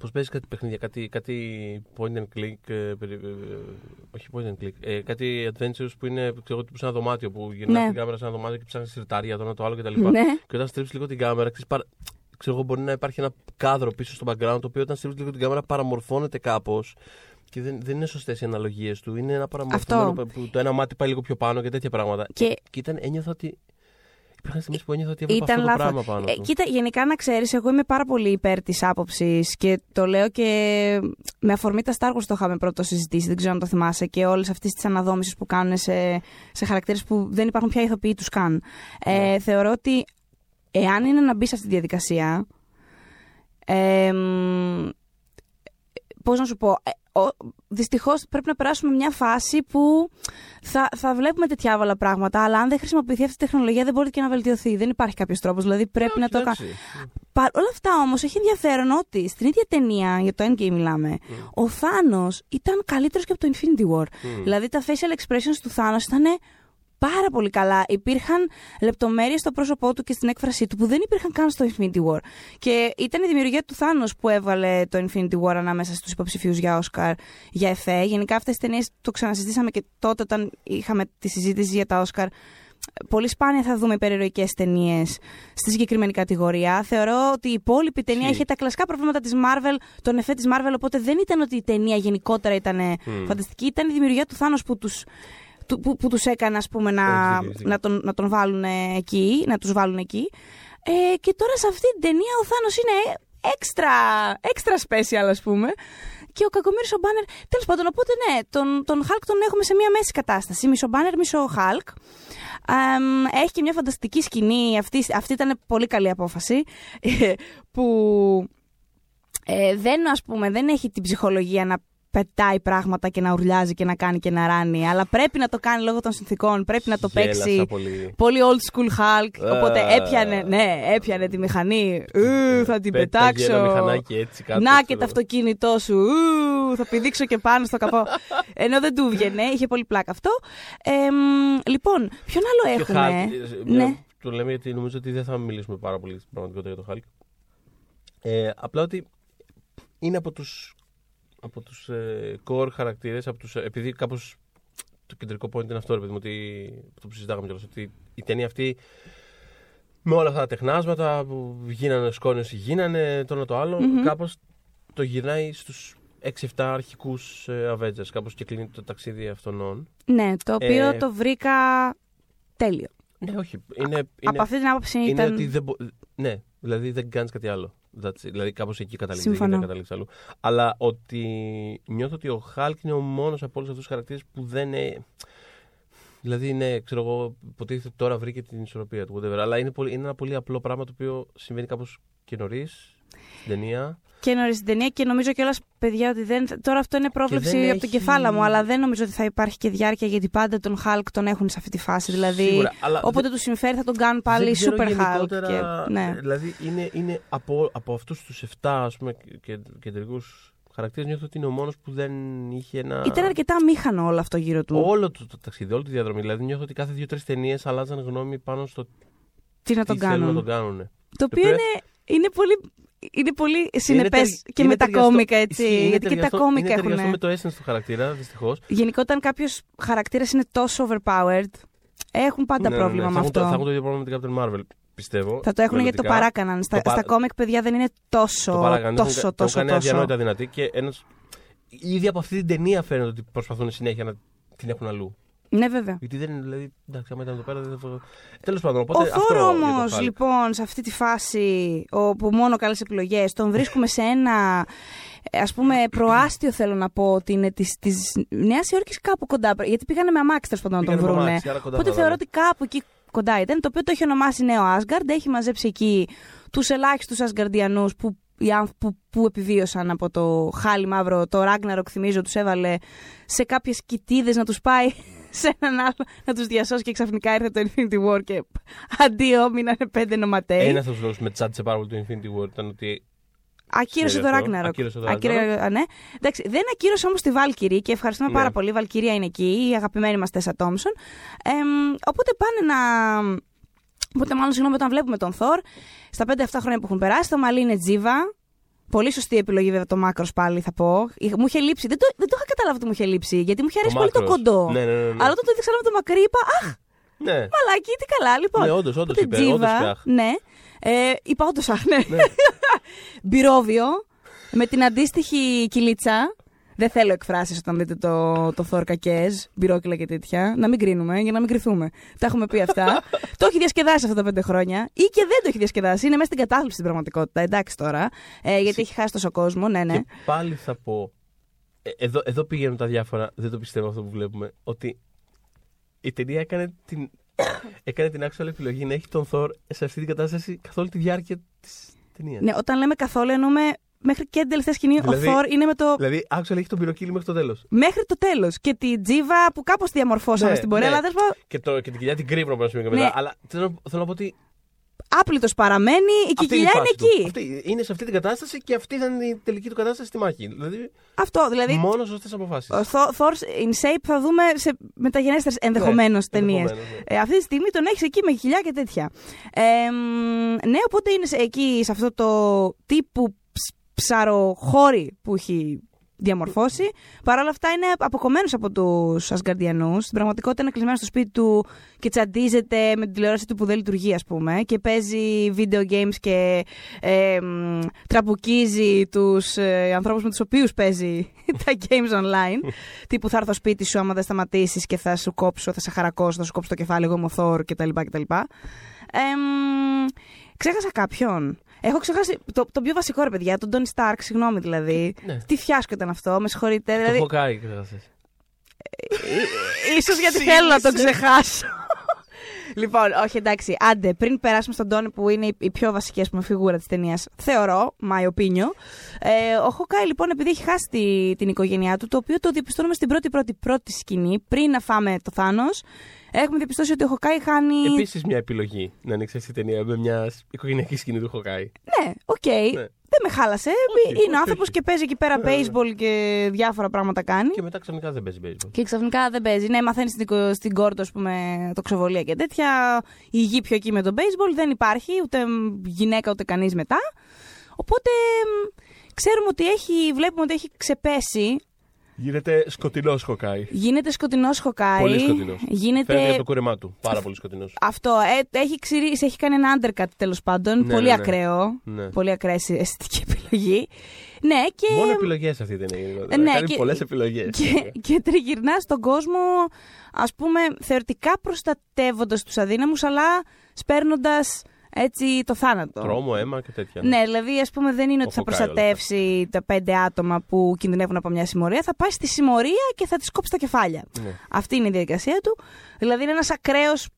Πώς παίζεις κάτι παιχνίδια, κάτι, κάτι point and click, ε, περι- ε, ε, όχι point and click, ε, κάτι adventures που είναι ξέρω, τύπου σε ένα δωμάτιο που γυρνάς Ναι. την κάμερα σε ένα δωμάτιο και ψάχνεις συρτάρια, το ένα το άλλο κτλ. Ναι. Και όταν στρίψεις λίγο την κάμερα, ξέρεις, παρα... ξέρω εγώ μπορεί να υπάρχει ένα κάδρο πίσω στο background, το οποίο όταν στρίψεις λίγο την κάμερα παραμορφώνεται κάπως και δεν, δεν είναι σωστές οι αναλογίες του. Είναι ένα παραμορφωμένο Αυτό. που το ένα μάτι πάει λίγο πιο πάνω και τέτοια πράγματα. Και- και ήταν, ένιωθα ότι. Υπήρχαν στιγμές που ένιωθα ότι έβλεπα Ήταν αυτό το λάθος. πράγμα πάνω Ε, του. κοίτα, γενικά να ξέρεις, εγώ είμαι πάρα πολύ υπέρ της άποψης και το λέω και με αφορμή τα Star Wars το είχαμε πρώτο συζητήσει, δεν ξέρω αν το θυμάσαι, και όλες αυτές τις αναδόμησεις που κάνουν σε, σε χαρακτήρες που δεν υπάρχουν πια ηθοποιοί τους καν. Ναι. Ε, θεωρώ ότι εάν είναι να μπει σε αυτή τη διαδικασία, ε, πώς να σου πω, ε, ο- δυστυχώς πρέπει να περάσουμε μια φάση που θα, θα βλέπουμε τέτοια άβολα πράγματα, αλλά αν δεν χρησιμοποιηθεί αυτή η τεχνολογία δεν μπορεί και να βελτιωθεί. Δεν υπάρχει κάποιος τρόπος. Δηλαδή πρέπει να το Εντάξει. κάνουμε. Παρ' όλα αυτά όμως έχει ενδιαφέρον ότι στην ίδια ταινία, για το Endgame μιλάμε, ο Θάνος ήταν καλύτερος και από το Infinity War. Δηλαδή τα facial expressions του Θάνος ήταν πάρα πολύ καλά. Υπήρχαν λεπτομέρειες στο πρόσωπό του και στην έκφρασή του που δεν υπήρχαν καν στο Infinity War. Και ήταν η δημιουργία του Θάνο που έβαλε το Infinity War ανάμεσα στους υποψηφίους για Oscar για εφέ. Γενικά αυτές τις ταινίες το ξανασυζητήσαμε και τότε όταν είχαμε τη συζήτηση για τα Oscar. Πολύ σπάνια θα δούμε υπερηρωικές ταινίες στη συγκεκριμένη κατηγορία. Θεωρώ ότι η υπόλοιπη ταινία Ισχύει. είχε τα κλασικά προβλήματα της Marvel, τον εφέ της Marvel, οπότε δεν ήταν ότι η ταινία γενικότερα ήταν φανταστική. Ήταν η δημιουργία του Θάνο που του του- που, που τους έκανε ας πούμε να, Έχεις δίκιο, έχεις δίκιο. να, τον, να τον βάλουν εκεί, να τους βάλουν εκεί. Ε, και τώρα σε αυτή την ταινία ο Θάνος είναι έξτρα, έξτρα special ας πούμε. Και ο Κακομύρης ο Μπάνερ, τέλος πάντων, οπότε ναι, τον, τον Hulk τον έχουμε σε μια μέση κατάσταση, μισό Μπάνερ, μισό Hulk. Αμ, έχει και μια φανταστική σκηνή, αυτή, αυτή ήταν πολύ καλή απόφαση, ε, (laughs) που ε, δεν, ας πούμε, δεν έχει την ψυχολογία να πετάει πράγματα και να ουρλιάζει και να κάνει και να ράνει, αλλά πρέπει να το κάνει λόγω των συνθήκων, πρέπει να το Γέλασα παίξει πολύ. πολύ old school Hulk, οπότε Α. έπιανε, ναι, έπιανε τη μηχανή, Ου, θα την Πέταγε πετάξω, ένα μηχανάκι έτσι κάτω, να ξέρω. και το αυτοκίνητό σου, Ου, θα πηδήξω και πάνω στο καπό. (laughs) Ενώ δεν του βγαινε, είχε πολύ πλάκα αυτό. Ε, μ, λοιπόν, ποιον άλλο Και ο έχουμε. Hulk, ε, μια- ναι. Το λέμε γιατί νομίζω ότι δεν θα μιλήσουμε πάρα πολύ στην πραγματικότητα για το Hulk. Ε, απλά ότι είναι από τους, από τους ε, core χαρακτήρες, από τους, ε, επειδή κάπως το κεντρικό point είναι αυτό, ρε παιδί μου, ότι, αυτό που συζητάγαμε κιόλας, ότι η ταινία αυτή με όλα αυτά τα τεχνάσματα που γίνανε, σκόνες γίνανε, το ένα το άλλο, Μμμ. κάπως το γυρνάει στους 6-7 αρχικούς ε, Avengers, κάπως και κλείνει το ταξίδι αυτών. Ναι, το οποίο Ε, το βρήκα τέλειο. Ναι, όχι. Είναι, είναι, Από αυτή την άποψη είναι ήταν. ότι δεν μπο... Ναι, δηλαδή δεν κάνεις κάτι άλλο. That's it. Δηλαδή κάπως εκεί καταλήγει. Συμφωνώ. Δεν καταλήγει αλλού. Αλλά ότι νιώθω ότι ο Χάλκ είναι ο μόνος από όλους αυτούς τους χαρακτήρες που δεν είναι. Δηλαδή είναι, ξέρω εγώ, υποτίθεται ότι τώρα βρήκε την ισορροπία του, whatever. Αλλά είναι, πολύ, είναι ένα πολύ απλό πράγμα το οποίο συμβαίνει κάπως και νωρίς στην ταινία. Και νωρίς στην ταινία και νομίζω κιόλας, παιδιά, ότι δεν. Τώρα αυτό είναι πρόβλεψη δεν από το έχει- κεφάλα μου, αλλά δεν νομίζω ότι θα υπάρχει και διάρκεια γιατί πάντα τον Hulk τον έχουν σε αυτή τη φάση. Δηλαδή, Σίγουρα, αλλά όποτε δεν- του συμφέρει θα τον κάνουν πάλι δεν ξέρω super Hulk. γενικότερα, Και, ναι. Δηλαδή είναι, είναι από, από αυτούς τους 7 ας πούμε, και, κεντρικούς χαρακτήρες, νιώθω ότι είναι ο μόνος που δεν είχε ένα. Ήταν αρκετά μήχανο όλο αυτό γύρω του. Όλο το, το ταξίδι, όλη τη διαδρομή. Δηλαδή νιώθω ότι κάθε δύο-τρεις ταινίες αλλάζαν γνώμη πάνω στο Τι να τι τον θέλουν να κάνουν. τον κάνουν. Το οποίο οποίο- είναι, είναι πολύ. Είναι πολύ συνεπές τερ- και είναι με τα ταιριαστό- κόμικα, έτσι. Ισχύει, είναι γιατί και τα ταιριαστό- κόμικα είναι ταιριαστό έχουν. με το essence του χαρακτήρα, δυστυχώς. Γενικά, όταν κάποιος χαρακτήρας είναι τόσο overpowered, έχουν πάντα πρόβλημα με Ναι, θα, αυτό. Έχουν, το- θα έχουν το ίδιο πρόβλημα με την Captain Marvel, πιστεύω. Θα το έχουν γιατί το μελλοντικά. παράκαναν. Στα, Το παρα- στα κόμικ, παιδιά, δεν είναι τόσο. Το παρακάνουν. τόσο, Έχουν- το τόσο, έχουν κάνει τόσο. αδιανόητα δυνατή και ένας... Ήδη από αυτή την ταινία φαίνεται ότι προσπαθούν συνέχεια να την έχουν αλλού. Ναι, βέβαια. Γιατί δεν είναι, δηλαδή, εντάξει, άμα ήταν εδώ πέρα δεν θα. Τέλος πάντων, οπότε. Ο αυτό Θόρ για το όμως, Hulk. λοιπόν, σε αυτή τη φάση όπου μόνο καλές επιλογές, τον βρίσκουμε σε ένα. Α πούμε, προάστιο θέλω να πω ότι είναι της της Νέας Υόρκης κάπου κοντά. Γιατί πήγανε με αμάξι τέλος πάντων να τον Πήγανε με βρούνε. αμάξι, άρα κοντά Οπότε θα θεωρώ ήταν. ότι κάπου εκεί κοντά ήταν. Το οποίο το έχει ονομάσει Νέο Άσγκαρντ. Έχει μαζέψει εκεί τους ελάχιστους Ασγκαρδιανού που, οι άνθρωποι που, που επιβίωσαν από το χάλι μαύρο, το Ragnarok, θυμίζω, τους έβαλε σε κάποιες κοιτίδες να τους πάει σε έναν άλλο να τους διασώσει και ξαφνικά ήρθε το Infinity War και αντίο, μείνανε πέντε νοματέοι. Ένα από τους λόγου που με τσάντισε πάρα πολύ το Infinity War ήταν ότι. Ακύρωσε το Ξέρει αυτό. Ragnarok. Ακύρωσε το Ακύρω- α, ναι. Εντάξει, δεν ακύρωσε όμως τη Βάλκυρη και ευχαριστούμε Ναι. πάρα πολύ. Η Βαλκυρία είναι εκεί, η αγαπημένη μας Τέσσα Τόμσον. Εμ, οπότε πάνε να. Οπότε, μάλλον συγγνώμη, όταν βλέπουμε τον Θόρ, στα πέντε αυτά χρόνια που έχουν περάσει, το μαλλί είναι τζίβα. Πολύ σωστή επιλογή, βέβαια, το μάκρος πάλι θα πω. Είχα- Μου είχε λείψει. Δεν το, δεν το είχα καταλάβει ότι μου είχε λείψει, γιατί μου είχε αρέσει πολύ το μάκρος. κοντό. Ναι, ναι, ναι, ναι. Αλλά όταν το είδα ξανά με το μακρύ, είπα Αχ, Ναι. μαλάκι, τι καλά. Λοιπόν, Ναι, όντως, όντως οπότε είπε, τζίβα, όντως είπε αχ. Ναι. Ε, είπα όντως αχ, ναι. (laughs) Μπυρόβιο, με την αντίστοιχη κυλίτσα. Δεν θέλω εκφράσεις όταν δείτε το, το Thor κακές, μπυρόκυλα και τέτοια. Να μην κρίνουμε, για να μην κρυθούμε. Τα έχουμε πει αυτά. (laughs) το έχει διασκεδάσει αυτά τα πέντε χρόνια. Ή και δεν το έχει διασκεδάσει. Είναι μέσα στην κατάθλιψη στην πραγματικότητα. Εντάξει τώρα. Ε, γιατί έχει χάσει τόσο κόσμο. Ναι, ναι. Και πάλι θα πω. ε, Εδώ, εδώ πηγαίνουν τα διάφορα. Δεν το πιστεύω αυτό που βλέπουμε. Ότι η ταινία έκανε την, (coughs) έκανε την actual επιλογή να έχει τον Thor σε αυτή την κατάσταση καθ' όλη τη διάρκεια της ταινίας. ναι. Όταν λέμε καθόλου εννοούμε μέχρι και την τελευταία σκηνή. Δηλαδή- ο Thor είναι με το. Δηλαδή, actual έχει τον πυροκύλι μέχρι το τέλος. Μέχρι το τέλος. Και τη τζίβα που κάπως διαμορφώσαμε Ναι, στην πορεία. ναι. Αλλά τέλο πάντων Και, το, και την κοιλιά την κρύβουν από ένα σημείο και Ναι. μετά. Αλλά θέλω, να- θέλω να πω ότι. άπλητος παραμένει, η αυτή κοιλιά η είναι φάση του. εκεί. Αυτή, είναι σε αυτή την κατάσταση και αυτή ήταν η τελική του κατάσταση στη μάχη. Δηλαδή, Αυτό, δηλαδή. μόνο σωστές αποφάσεις. Ο Thor Thor in shape θα δούμε σε μεταγενέστερες ενδεχομένως Ναι, ταινίες. ενδεχομένως, ναι. Ε, αυτή τη στιγμή τον έχεις εκεί με χιλιά και τέτοια. Ε, μ, ναι, οπότε είναι σε- εκεί σε αυτό το τύπου ψ- ψαροχώρι που έχει διαμορφώσει. Παρ' όλα αυτά είναι αποκομμένος από τους Ασγκαρδιανού. Στην πραγματικότητα είναι κλεισμένο στο σπίτι του και τσαντίζεται με την τηλεόραση του που δεν λειτουργεί, ας πούμε. Και παίζει video games και ε, μ, τραμπουκίζει τους ε, ανθρώπους με τους οποίους παίζει (laughs) τα games online. (laughs) τύπου θα έρθω σπίτι σου άμα δεν σταματήσεις και θα σου κόψω, θα σε χαρακώσω, θα σου κόψω το κεφάλι, εγώ είμαι ο Θόρ κτλ. κτλ. Ε, μ, ξέχασα κάποιον. Έχω ξεχάσει το, το πιο βασικό ρε παιδιά, τον Τόνι Σταρκ, συγγνώμη δηλαδή. Ναι. Τι φιάσκο ήταν αυτό, με συγχωρείτε. Το Δηλαδή, Hawkeye, ξέχασες. ίσως γιατί (laughs) θέλω να τον ξεχάσω. λοιπόν, όχι εντάξει, άντε, πριν περάσουμε στον Τόνι που είναι η- η πιο βασική ας πούμε, φιγούρα της ταινίας, θεωρώ, my opinion, ε, ο Χοκάι λοιπόν επειδή έχει χάσει τη- την οικογένειά του, το οποίο το διαπιστώνουμε στην πρώτη πρώτη πρώτη σκηνή, πριν να φάμε το Θάνος, έχουμε διαπιστώσει ότι ο Hawkeye χάνει... Επίσης μια επιλογή να ανοίξεις αυτή την ταινία με μια οικογενειακή σκηνή του Hawkeye. Ναι, οκ. Ναι. Δεν με χάλασε. Όχι, είναι όχι, άνθρωπος όχι. και παίζει εκεί πέρα Ναι, ναι. baseball και διάφορα πράγματα κάνει. Και μετά ξαφνικά δεν παίζει baseball. Και ξαφνικά δεν παίζει. Ναι, μαθαίνεις στην, κο- στην κόρη του, ας πούμε, τοξοβολία και τέτοια. Η γη πιο εκεί με το baseball δεν υπάρχει, ούτε μ, γυναίκα ούτε κανείς μετά. Οπότε μ, ξέρουμε ότι έχει, βλέπουμε ότι έχει ξεπέσει. Γίνεται σκοτεινός Hawkeye. Γίνεται σκοτεινός χοκάι. Πολύ σκοτεινός. Γίνεται. Φαίνεται από το κούρεμά του. Πάρα πολύ σκοτεινός. Αυτό. Ε, έχει, ξηρίσει, έχει κάνει ένα undercut τέλος πάντων. Ναι, πολύ ναι, ναι. ακραίο. Ναι. Πολύ ακραία αισθητική (laughs) επιλογή. Ναι, και. Μόνο επιλογές αυτή η ταινία. γενικότερα. Ναι, Κάνει και- πολλές επιλογές. και, και τριγυρνά στον κόσμο, ας πούμε, θεωρητικά προστατεύοντας τους αδύναμους, αλλά σπέρνοντας έτσι το θάνατο. Τρόμο, αίμα και τέτοια. Ναι, δηλαδή, ας πούμε, δεν είναι Ο ότι θα Hawkeye όλα προστατεύσει τα πέντε άτομα που κινδυνεύουν από μια συμμορία. Θα πάει στη συμμορία και θα τις κόψει τα κεφάλια. Ναι. Αυτή είναι η διαδικασία του. Δηλαδή, είναι ένας ακραίος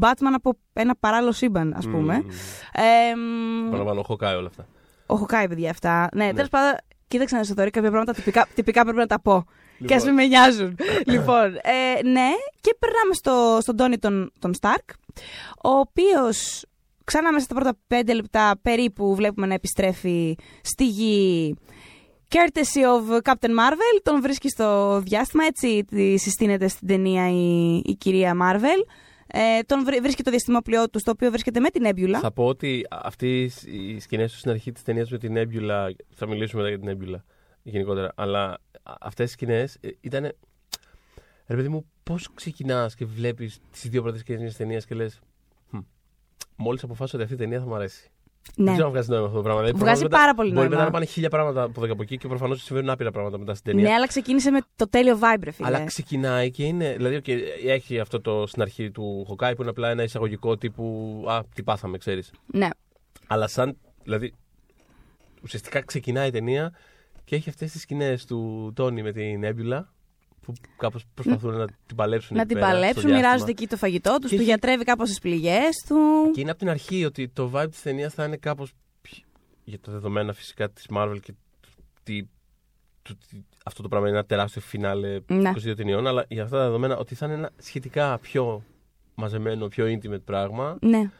Batman από ένα παράλληλο σύμπαν, ας πούμε. Μμμ. Ε, μ, Παραλαμβάνω, Hawkeye όλα αυτά. ο Χοκάι, παιδιά, αυτά. Ναι, τέλος πάντων, κοίταξε να σου θεωρεί κάποια πράγματα τυπικά, τυπικά πρέπει να τα πω. Και ας Λοιπόν. μην με νοιάζουν. (laughs) λοιπόν, ε, ναι, και περνάμε στο, στον Τόνι τον, τον Σταρκ, ο οποίος ξανά μέσα στα πρώτα πέντε λεπτά περίπου βλέπουμε να επιστρέφει στη γη. Courtesy of Captain Marvel, τον βρίσκει στο διάστημα, έτσι τη συστήνεται στην ταινία η, η κυρία Marvel. Ε, τον βρι- βρίσκει το διαστημόπλοιό του, στο οποίο βρίσκεται με την Έμπιουλα. Θα πω ότι αυτέ οι σκηνές του στην αρχή της ταινίας με την Nebula. Θα μιλήσουμε μετά για την Nebula γενικότερα. Αλλά αυτές οι σκηνές ήταν. Ρε παιδί μου, πώς ξεκινάς και βλέπεις τις δύο πρώτες σκηνές μιας ταινίας και λες. Μόλις αποφάσισα ότι αυτή η ταινία θα μου αρέσει. Ναι. Δεν ξέρω αν βγάζει νόημα αυτό το πράγμα. Δηλαδή, Βγάζει προφανώς πάρα πολύ Μπορεί νόημα. μετά να πάνε χίλια πράγματα από εδώ και από εκεί και προφανώς συμβαίνουν άπειρα πράγματα μετά στην ταινία. Ναι, αλλά ξεκίνησε με το τέλειο vibe, ρε φίλε. Αλλά ξεκινάει και είναι. Δηλαδή, okay, έχει αυτό το στην αρχή του Hawkeye που είναι απλά ένα εισαγωγικό τύπου. Α, τι πάθαμε, ξέρεις. Ναι. Αλλά σαν. Δηλαδή, ουσιαστικά ξεκινάει η ταινία και έχει αυτές τις σκηνές του Τόνι με την Έμπιουλα που κάπως προσπαθούν να την παλέψουν. Να εκεί την πέρα, στο παλέψουν, διάστημα. μοιράζονται εκεί το φαγητό τους, Και του έχει- γιατρεύει κάπως τις πληγές του. Και είναι από την αρχή ότι το vibe της ταινίας θα είναι κάπως. για τα δεδομένα φυσικά της Marvel και τι του ότι αυτό το πράγμα είναι ένα τεράστιο φινάλε Ναι. 22 ταινιών, αλλά για αυτά τα δεδομένα ότι θα είναι ένα σχετικά πιο μαζεμένο, πιο intimate πράγμα, Ναι.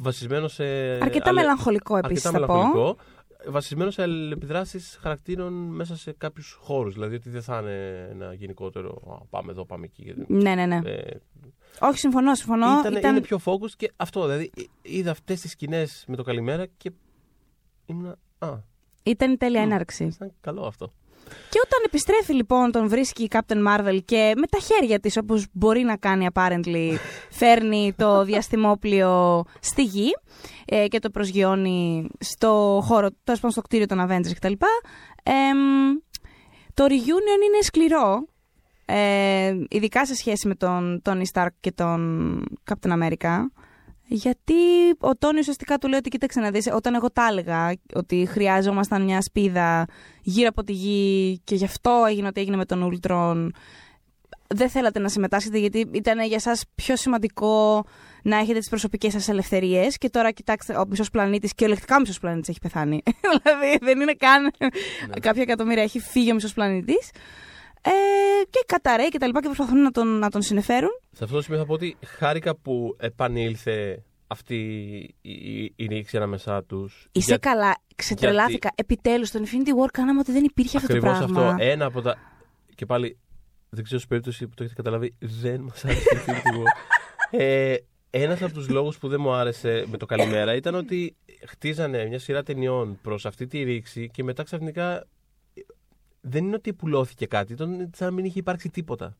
βασισμένο σε. Αρκετά αλλε- μελαγχολικό επίσης αρκετά θα πω. Μελαγχολικό, βασισμένος σε αλληλεπιδράσεις χαρακτήρων μέσα σε κάποιους χώρους. Δηλαδή ότι δεν θα είναι ένα γενικότερο «Α, πάμε εδώ, πάμε εκεί. Ναι, ναι, ναι. Ε, Όχι, συμφωνώ, συμφωνώ. ήταν, Ήταν... Είναι πιο focus και αυτό. Δηλαδή είδα αυτές τις σκηνές με το καλημέρα και ήμουνα. Α, Ήταν η τέλεια Μμ. έναρξη. ήταν καλό αυτό. Και όταν επιστρέφει λοιπόν, τον βρίσκει η Captain Marvel και με τα χέρια της, όπως μπορεί να κάνει apparently, φέρνει το διαστημόπλιο στη γη ε, και το προσγειώνει στο χώρο, τέλος πάντων στο κτίριο των Avengers κτλ. εμ, το reunion είναι σκληρό, ε, ειδικά σε σχέση με τον Tony Stark και τον Captain America. Γιατί ο Τόνι ουσιαστικά του λέει ότι κοίταξε να δεις, όταν εγώ τα έλεγα ότι χρειάζομασταν μια σπίδα γύρω από τη γη και γι' αυτό έγινε ό,τι έγινε με τον Ούλτρον, δεν θέλατε να συμμετάσχετε γιατί ήταν για σας πιο σημαντικό να έχετε τις προσωπικές σας ελευθερίες και τώρα κοιτάξτε ο μισός πλανήτης και ολεκτικά ο μισός πλανήτης έχει πεθάνει. (laughs) δηλαδή δεν είναι καν κάποια εκατομμύρια, έχει φύγει ο μισός πλανήτης. Ε, και καταραίει και τα λοιπά και προσπαθούν να τον, να τον συνεφέρουν. Σε αυτό το σημείο θα πω ότι χάρηκα που επανήλθε αυτή η, η, η ρήξη ανάμεσά τους. Είσαι καλά, ξετρελάθηκα. Επιτέλους, στο Infinity War κάναμε ότι δεν υπήρχε αυτό το Ακριβώς πράγμα. αυτό. Ένα από τα. Και πάλι δεν ξέρω σε περίπτωση που το έχετε καταλάβει, δεν μας άρεσε η Infinity War. Ε, ένας από τους λόγους που δεν μου άρεσε με το καλημέρα ήταν ότι χτίζανε μια σειρά ταινιών προς αυτή τη ρήξη και μετά ξαφνικά δεν είναι ότι πουλώθηκε κάτι, ήταν σαν να μην είχε υπάρξει τίποτα.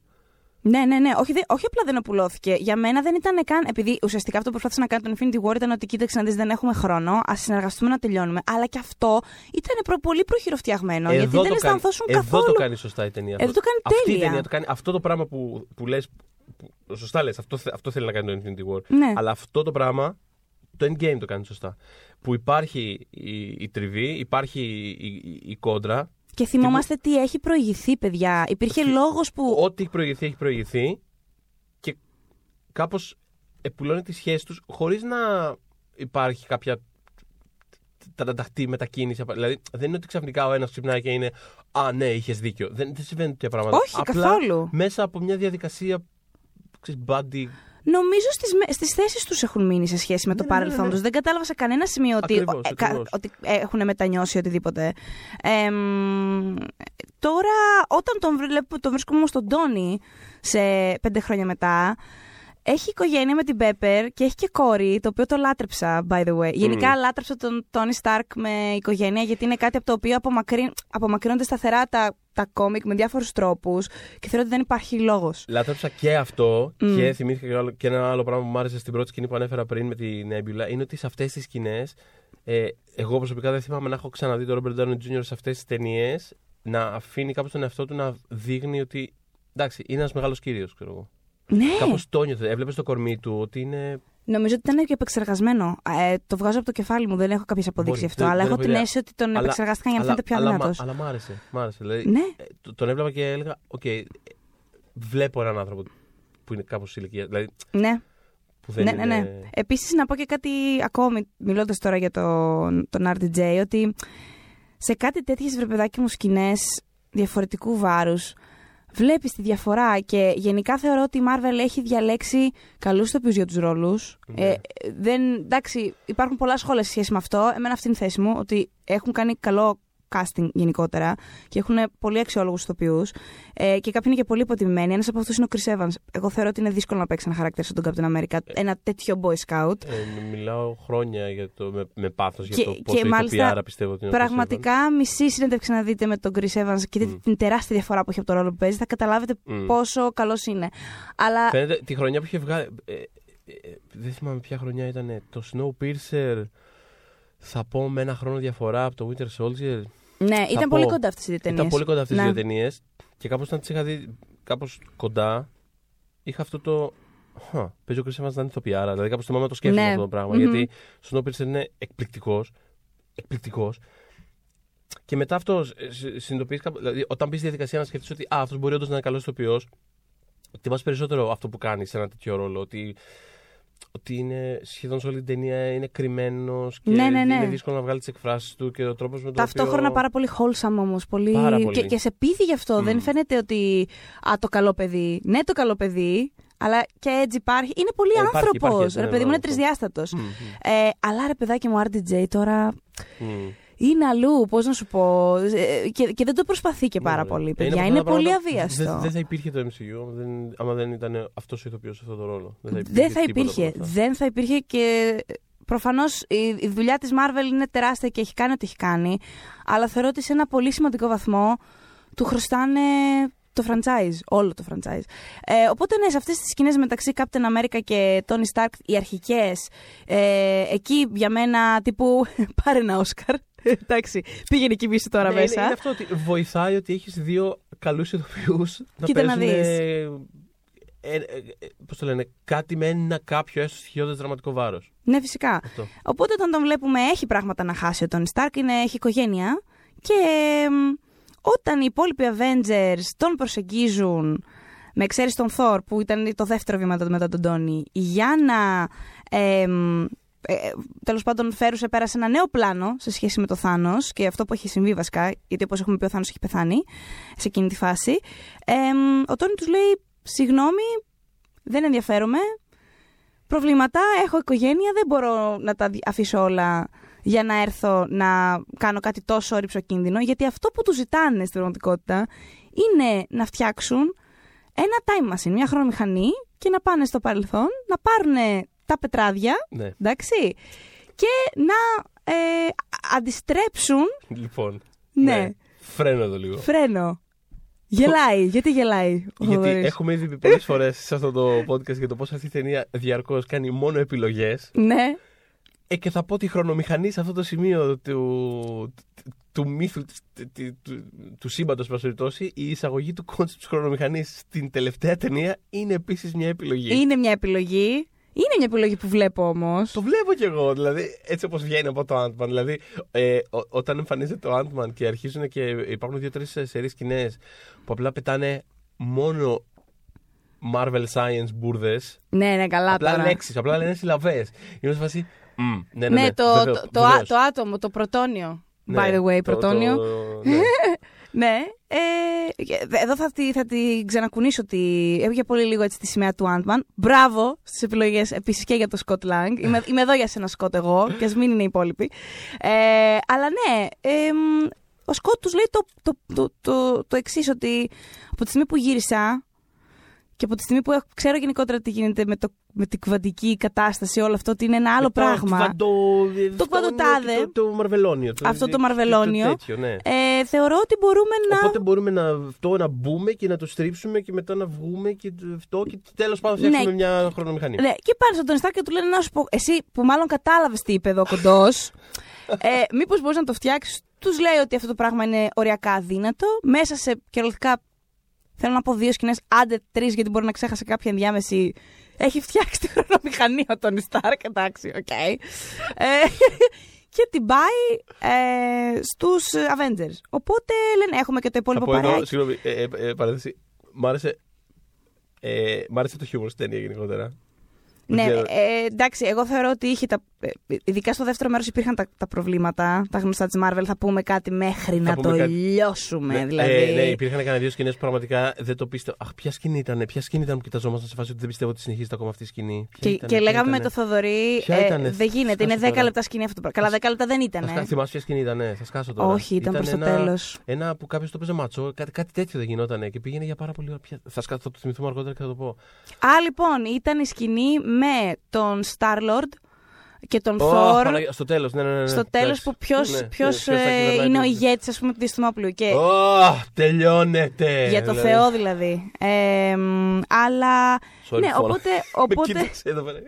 Ναι, ναι, ναι. Όχι, δε- όχι απλά δεν απουλώθηκε. Για μένα δεν ήταν καν. Επειδή ουσιαστικά αυτό που προσπάθησε να κάνει το Infinity War ήταν ότι κοίταξε να δεις, δεν έχουμε χρόνο. Α συνεργαστούμε να τελειώνουμε. Αλλά και αυτό ήταν προ, πολύ προχειροφτιαγμένο. γιατί δεν το κάνει- αισθανθώσουν εδώ καθόλου. το κάνει σωστά η ταινία. Εδώ το κάνει Αυτή η τέλεια. ταινία το κάνει. Αυτό το πράγμα που, που λε. Σωστά λες, αυτό, θε- αυτό θέλει να κάνει το Infinity War. Ναι. Αλλά αυτό το πράγμα το endgame το κάνει σωστά. Που υπάρχει η, η τριβή, υπάρχει η, η, η κόντρα. Και θυμόμαστε τι έχει προηγηθεί, παιδιά. Υπήρχε Φι- λόγος που. Ό,τι έχει προηγηθεί, έχει προηγηθεί. Και κάπως επουλώνει τη σχέση τους χωρίς να υπάρχει κάποια τραταχτή μετακίνηση. Δηλαδή, δεν είναι ότι ξαφνικά ο ένας ξυπνάει και είναι Α, ναι, είχες δίκιο. Δεν, δεν συμβαίνουν τέτοια πράγματα. Όχι, Απλά καθόλου. μέσα από μια διαδικασία. Ξέρεις, buddy. Νομίζω στις, με- στις θέσεις τους έχουν μείνει σε σχέση με το Ναι, ναι, ναι, παρελθόν ναι. τους. Δεν κατάλαβα σε κανένα σημείο ότι, Ακριβώς, ε, κα- ακριβώς. ότι έχουν μετανιώσει οτιδήποτε. Εμ, τώρα, όταν τον, βλέπω, τον βρίσκουμε όμως τον Τόνι σε πέντε χρόνια μετά, έχει οικογένεια με την Πέπερ και έχει και κόρη, το οποίο το λάτρεψα, by the way. Γενικά λάτρεψα τον Τόνι Σταρκ με οικογένεια, γιατί είναι κάτι από το οποίο απομακρύ, απομακρύνονται σταθερά τα, τα κόμικ με διάφορους τρόπους και θεωρώ ότι δεν υπάρχει λόγος. Λάτρεψα και αυτό Μμ. και θυμήθηκα και, άλλο- και ένα άλλο πράγμα που μου άρεσε στην πρώτη σκηνή που ανέφερα πριν με την Nebula είναι ότι σε αυτές τις σκηνές. Ε, εγώ προσωπικά δεν θυμάμαι να έχω ξαναδεί τον Robert Downey Jr. σε αυτές τις ταινίες να αφήνει κάπως τον εαυτό του να δείχνει ότι. Εντάξει, είναι ένας μεγάλος κύριος, ξέρω εγώ. Ναι. Κάπως το 'νιωθες. Έβλεπες το κορμί του ότι είναι. Νομίζω ότι ήταν και επεξεργασμένο. Ε, το βγάζω από το κεφάλι μου, δεν έχω κάποιες αποδείξεις Μπορεί, αυτό. δεν- αλλά δεν έχω έχω την ιδέα. αίσθηση ότι τον Αλλά- επεξεργάστηκαν για να αλλά, φαίνεται πιο αλλά, αδυνατό. αλλά, μ' άρεσε. Μ' άρεσε. Δηλαδή, Ναι. ε, το- τον έβλεπα και έλεγα: Οκ, βλέπω έναν άνθρωπο που είναι κάπως ηλικία. Δηλαδή, Ναι, που δεν ναι, είναι. ναι, ναι. Επίσης, να πω και κάτι ακόμη, μιλώντας τώρα για τον, τον RDJ, ότι σε κάτι τέτοιες βρεπεδάκι μου σκηνές διαφορετικού βάρους, βλέπεις τη διαφορά και γενικά θεωρώ ότι η Marvel έχει διαλέξει καλούς ηθοποιού για τους ρόλους. Ναι. Ε, δεν, εντάξει, υπάρχουν πολλά σχόλια σε σχέση με αυτό. Εμένα αυτή είναι η θέση μου, ότι έχουν κάνει καλό casting γενικότερα και έχουν πολύ αξιόλογους ηθοποιούς. Ε, και κάποιοι είναι και πολύ υποτιμημένοι. Ένας από αυτούς είναι ο Chris Evans. Εγώ θεωρώ ότι είναι δύσκολο να παίξει ένα χαρακτήρα σαν τον Captain America. Ένα τέτοιο boy scout. Ε, μιλάω χρόνια για το, με, με πάθος Και- για το και πόσο μάλιστα ηθοποιάρα πιστεύω ότι είναι ο Chris Evans. Πραγματικά, μισή συνέντευξη να δείτε με τον Chris Evans και δείτε Μμ. την τεράστια διαφορά που έχει από το ρόλο που παίζει, θα καταλάβετε Μμ. πόσο καλός είναι. Αλλά. Φαίνεται τη χρονιά που είχε βγάλει. Ε, ε, ε, δεν θυμάμαι ποια χρονιά ήταν. Το Snowpiercer. Θα πω με ένα χρόνο διαφορά από το Winter Soldier. Ναι, ήταν πω, πολύ κοντά αυτές οι δύο ταινίες. Ήταν πολύ κοντά αυτές Ναι. τι δύο ταινίες. Και κάπως όταν τις είχα δει κάπως κοντά, είχα αυτό το. Χα, παίζει ο Chris Evans να είναι ηθοποιάρα. Δηλαδή κάπως θυμάμαι να το σκέφτομαι Ναι. αυτό το πράγμα. Μμμ. Γιατί ο Snowpiercer είναι εκπληκτικός. Εκπληκτικός. Και μετά αυτό συνειδητοποιείς. Δηλαδή, όταν μπεις στη διαδικασία να σκεφτείς ότι α, αυτός μπορεί όντως να είναι καλός ηθοποιός, εκτιμά περισσότερο αυτό που κάνεις σε ένα τέτοιο ρόλο. Ότι, ότι είναι σχεδόν σε όλη την ταινία είναι κρυμμένος και Ναι, ναι, ναι. είναι δύσκολο να βγάλει τις εκφράσεις του και ο τρόπος με τον Ταυτόχρονα οποίο... πάρα πολύ wholesome όμως. Πολύ... Πάρα πολύ. Και, και σε πείθει γι' αυτό. Μμ. Δεν φαίνεται ότι. Α, το καλό παιδί. Ναι, το καλό παιδί. Αλλά και έτσι υπάρχει. Είναι πολύ Ε, υπάρχει, άνθρωπος. υπάρχει, ναι, Ρε παιδί μου, είναι αυτό. τρισδιάστατος. Μμ, μμ, Ε, αλλά ρε παιδάκι μου, RDJ τώρα μμ. Είναι αλλού. Πώς να σου πω. Ε, και, και δεν το προσπαθεί και πάρα Ναι, πολύ, ναι. παιδιά. από Είναι, αυτά τα πολύ πράγματα- αβίαστο. Δεν, δεν θα υπήρχε το MCU δεν, άμα δεν ήταν αυτός ο ηθοποιός σε αυτό το ρόλο. Δεν θα υπήρχε. Δεν θα τίποτα από υπήρχε. αυτά. Δεν θα υπήρχε και προφανώς η, η δουλειά της Marvel είναι τεράστια και έχει κάνει ό,τι έχει κάνει. Αλλά θεωρώ ότι σε ένα πολύ σημαντικό βαθμό του χρωστάνε το franchise, όλο το franchise. Ε, οπότε ναι, σε αυτές τις σκηνές μεταξύ Captain America και Tony Stark, οι αρχικές, ε, εκεί για μένα τύπου (laughs) πάρε ένα Όσκαρ. Εντάξει, πήγαινε εκεί πίσω τώρα Ναι, μέσα. Είναι, είναι αυτό ότι βοηθάει ότι έχεις δύο καλούς ηθοποιούς να Κοίτα να παίζουν. δεις. Ε, ε, ε, πώς το λένε, κάτι με ένα κάποιο έστω στοιχειώδε δραματικό βάρος. Ναι, φυσικά. Αυτό. Οπότε όταν τον βλέπουμε έχει πράγματα να χάσει ο Tony Stark, είναι, έχει οικογένεια και εμ, όταν οι υπόλοιποι Avengers τον προσεγγίζουν με εξαίρεση τον Thor που ήταν το δεύτερο βήμα μετά τον Tony για να εμ, ε, τέλος πάντων φέρουν σε πέρα σε ένα νέο πλάνο σε σχέση με το Θάνος και αυτό που έχει συμβεί βασικά γιατί όπως έχουμε πει ο Θάνος έχει πεθάνει σε εκείνη τη φάση. Εμ, ο Τόνι τους λέει συγγνώμη δεν ενδιαφέρομαι. Προβλήματα, έχω οικογένεια, δεν μπορώ να τα δι- αφήσω όλα για να έρθω να κάνω κάτι τόσο ρηψοκίνδυνο, γιατί αυτό που τους ζητάνε στην πραγματικότητα είναι να φτιάξουν ένα time machine, μια χρονομηχανή και να πάνε στο παρελθόν, να πάρουν τα πετράδια, Ναι. εντάξει, και να ε, αντιστρέψουν, Λοιπόν. ναι, Φρένο εδώ λίγο. φρένο. Γελάει, γιατί γελάει ο Γιατί Θοδωρής; έχουμε ήδη πει πολλές φορές σε αυτό το podcast για το πώς αυτή η ταινία διαρκώς κάνει μόνο επιλογές. Ναι, Ε, και θα πω τη χρονομηχανή σε αυτό το σημείο του, του μύθου της- του, του, του σύμπαντος, πάση περιπτώσει, η εισαγωγή του concept της χρονομηχανής στην τελευταία ταινία είναι επίσης μια επιλογή. είναι μια επιλογή. Είναι μια επιλογή που βλέπω όμως. Το βλέπω κι εγώ, δηλαδή έτσι όπως βγαίνει από το Ant-Man. Δηλαδή, ε, ό- όταν εμφανίζεται το Ant-Man και αρχίζουν και υπάρχουν δύο-τρεις σερεί σκηνές που απλά πετάνε μόνο Marvel Science μπουρδες. Ναι, ναι, καλά Απλά τώρα. λέξεις, απλά λένε συλλαβές. Είμαι σε φάση. «Μμ, ναι, ναι, Ναι, ναι, το, βεβαίως, το, το, βεβαίως». α- το άτομο, το πρωτόνιο. Ναι, By the way, το- πρωτόνιο. (laughs) το- ναι. Ναι. Ε, εδώ θα, τη, θα την ξανακουνήσω ότι έβγε πολύ λίγο έτσι τη σημαία του Ant-Man. Μπράβο στις επιλογές επίσης και για το Scott Lang. Είμαι, είμαι εδώ για σένα, Scott, εγώ, και ας μην είναι οι υπόλοιποι. Ε, αλλά ναι, ε, μ, ο Scott τους λέει το, το, το, το, το εξής, ότι από τη στιγμή που γύρισα και από τη στιγμή που έχω- ξέρω γενικότερα τι γίνεται με, το, με την κβαντική κατάσταση, όλο αυτό, ότι είναι ένα άλλο Και το πράγμα. κβαντο- Το αυτό είναι κβαντοτάδε. Το, το μαρβελόνιο. Αυτό το μαρβελόνιο. τέτοιο, ναι. Ε, θεωρώ ότι μπορούμε να. Οπότε μπορούμε να, αυτό, να μπούμε και να το στρίψουμε και μετά να βγούμε και το- αυτό και τέλος πάντων Ναι. φτιάξουμε μια χρονομηχανή. Ναι, και πάνε στον Τόνι Σταρκ και του λένε να σου πω, εσύ που μάλλον κατάλαβες τι είπε εδώ ο κοντός, ε, μήπως μπορείς να το φτιάξεις. Τους λέει ότι αυτό το πράγμα είναι οριακά αδύνατο. Μέσα σε κυριολεκτικά, θέλω να πω δύο σκηνές, άντε τρεις, γιατί μπορεί να ξέχασε κάποια ενδιάμεση. Έχει φτιάξει τη χρονομηχανή ο Τόνι Σταρκ, εντάξει, οκ. Ε, και την πάει ε, στους Avengers. Οπότε λένε, έχουμε και το Θα υπόλοιπο πω εδώ, παράκι. συγγνώμη, ε, ε, ε, παρένθεση. Μ' άρεσε, ε, μ' άρεσε το χιούμορ στην ταινία γενικότερα. Δεν Ναι, ξέρω. ε, εντάξει, εγώ θεωρώ ότι είχε τα. ε, Ειδικά στο δεύτερο μέρος υπήρχαν τα, τα προβλήματα, τα γνωστά της Marvel. Θα πούμε κάτι μέχρι να πούμε το κάτι. λιώσουμε. Ναι, δηλαδή. ε, ναι, υπήρχαν κανένα δύο σκηνές που πραγματικά δεν το πίστευα. Αχ, ποια σκηνή ήταν, ποια σκηνή ήταν που κοιταζόμασταν σε φάση ότι δεν πιστεύω ότι συνεχίζεται ακόμα αυτή η σκηνή. Ποια και, ήτανε, και ποια λέγαμε με ήτανε. το Θοδωρή. Ποια ε, ήτανε, δεν γίνεται, σκάσω είναι 10 τώρα. λεπτά σκηνή αυτό. το πράγμα. Καλά, 10 λεπτά δεν Θα ήταν. σκά- Θυμάσαι ποια σκηνή ήταν, θα σκάσω τώρα. Όχι, ήταν προς το ένα, τέλος. Ένα που κάποιος το παίζει ματσό, κάτι, κάτι τέτοιο δεν γινόταν και πήγαινε για πάρα πολύ ώρα. Ποια- Θα, σκά- θα το θυμηθούμε αργότερα και θα το πω. Α, λοιπόν, ήταν η σκηνή με τον Star-Lord και τον Ω, Thor. Παναγία- στο τέλος, ναι, ναι, ναι. ναι. Στο τέλος Εντάξει. που ποιο Ναι, ναι, ποιος θα ε, κυβερνάει είναι ο το- ηγέτης, ας πούμε, του Διαστημόπλου. Και Ω, τελειώνεται. για το δηλαδή. Θεό δηλαδή. Ε, μ, αλλά. Sorry, ναι, φορά. οπότε. (laughs) Με οπότε κοίταξε εδώ πέρα.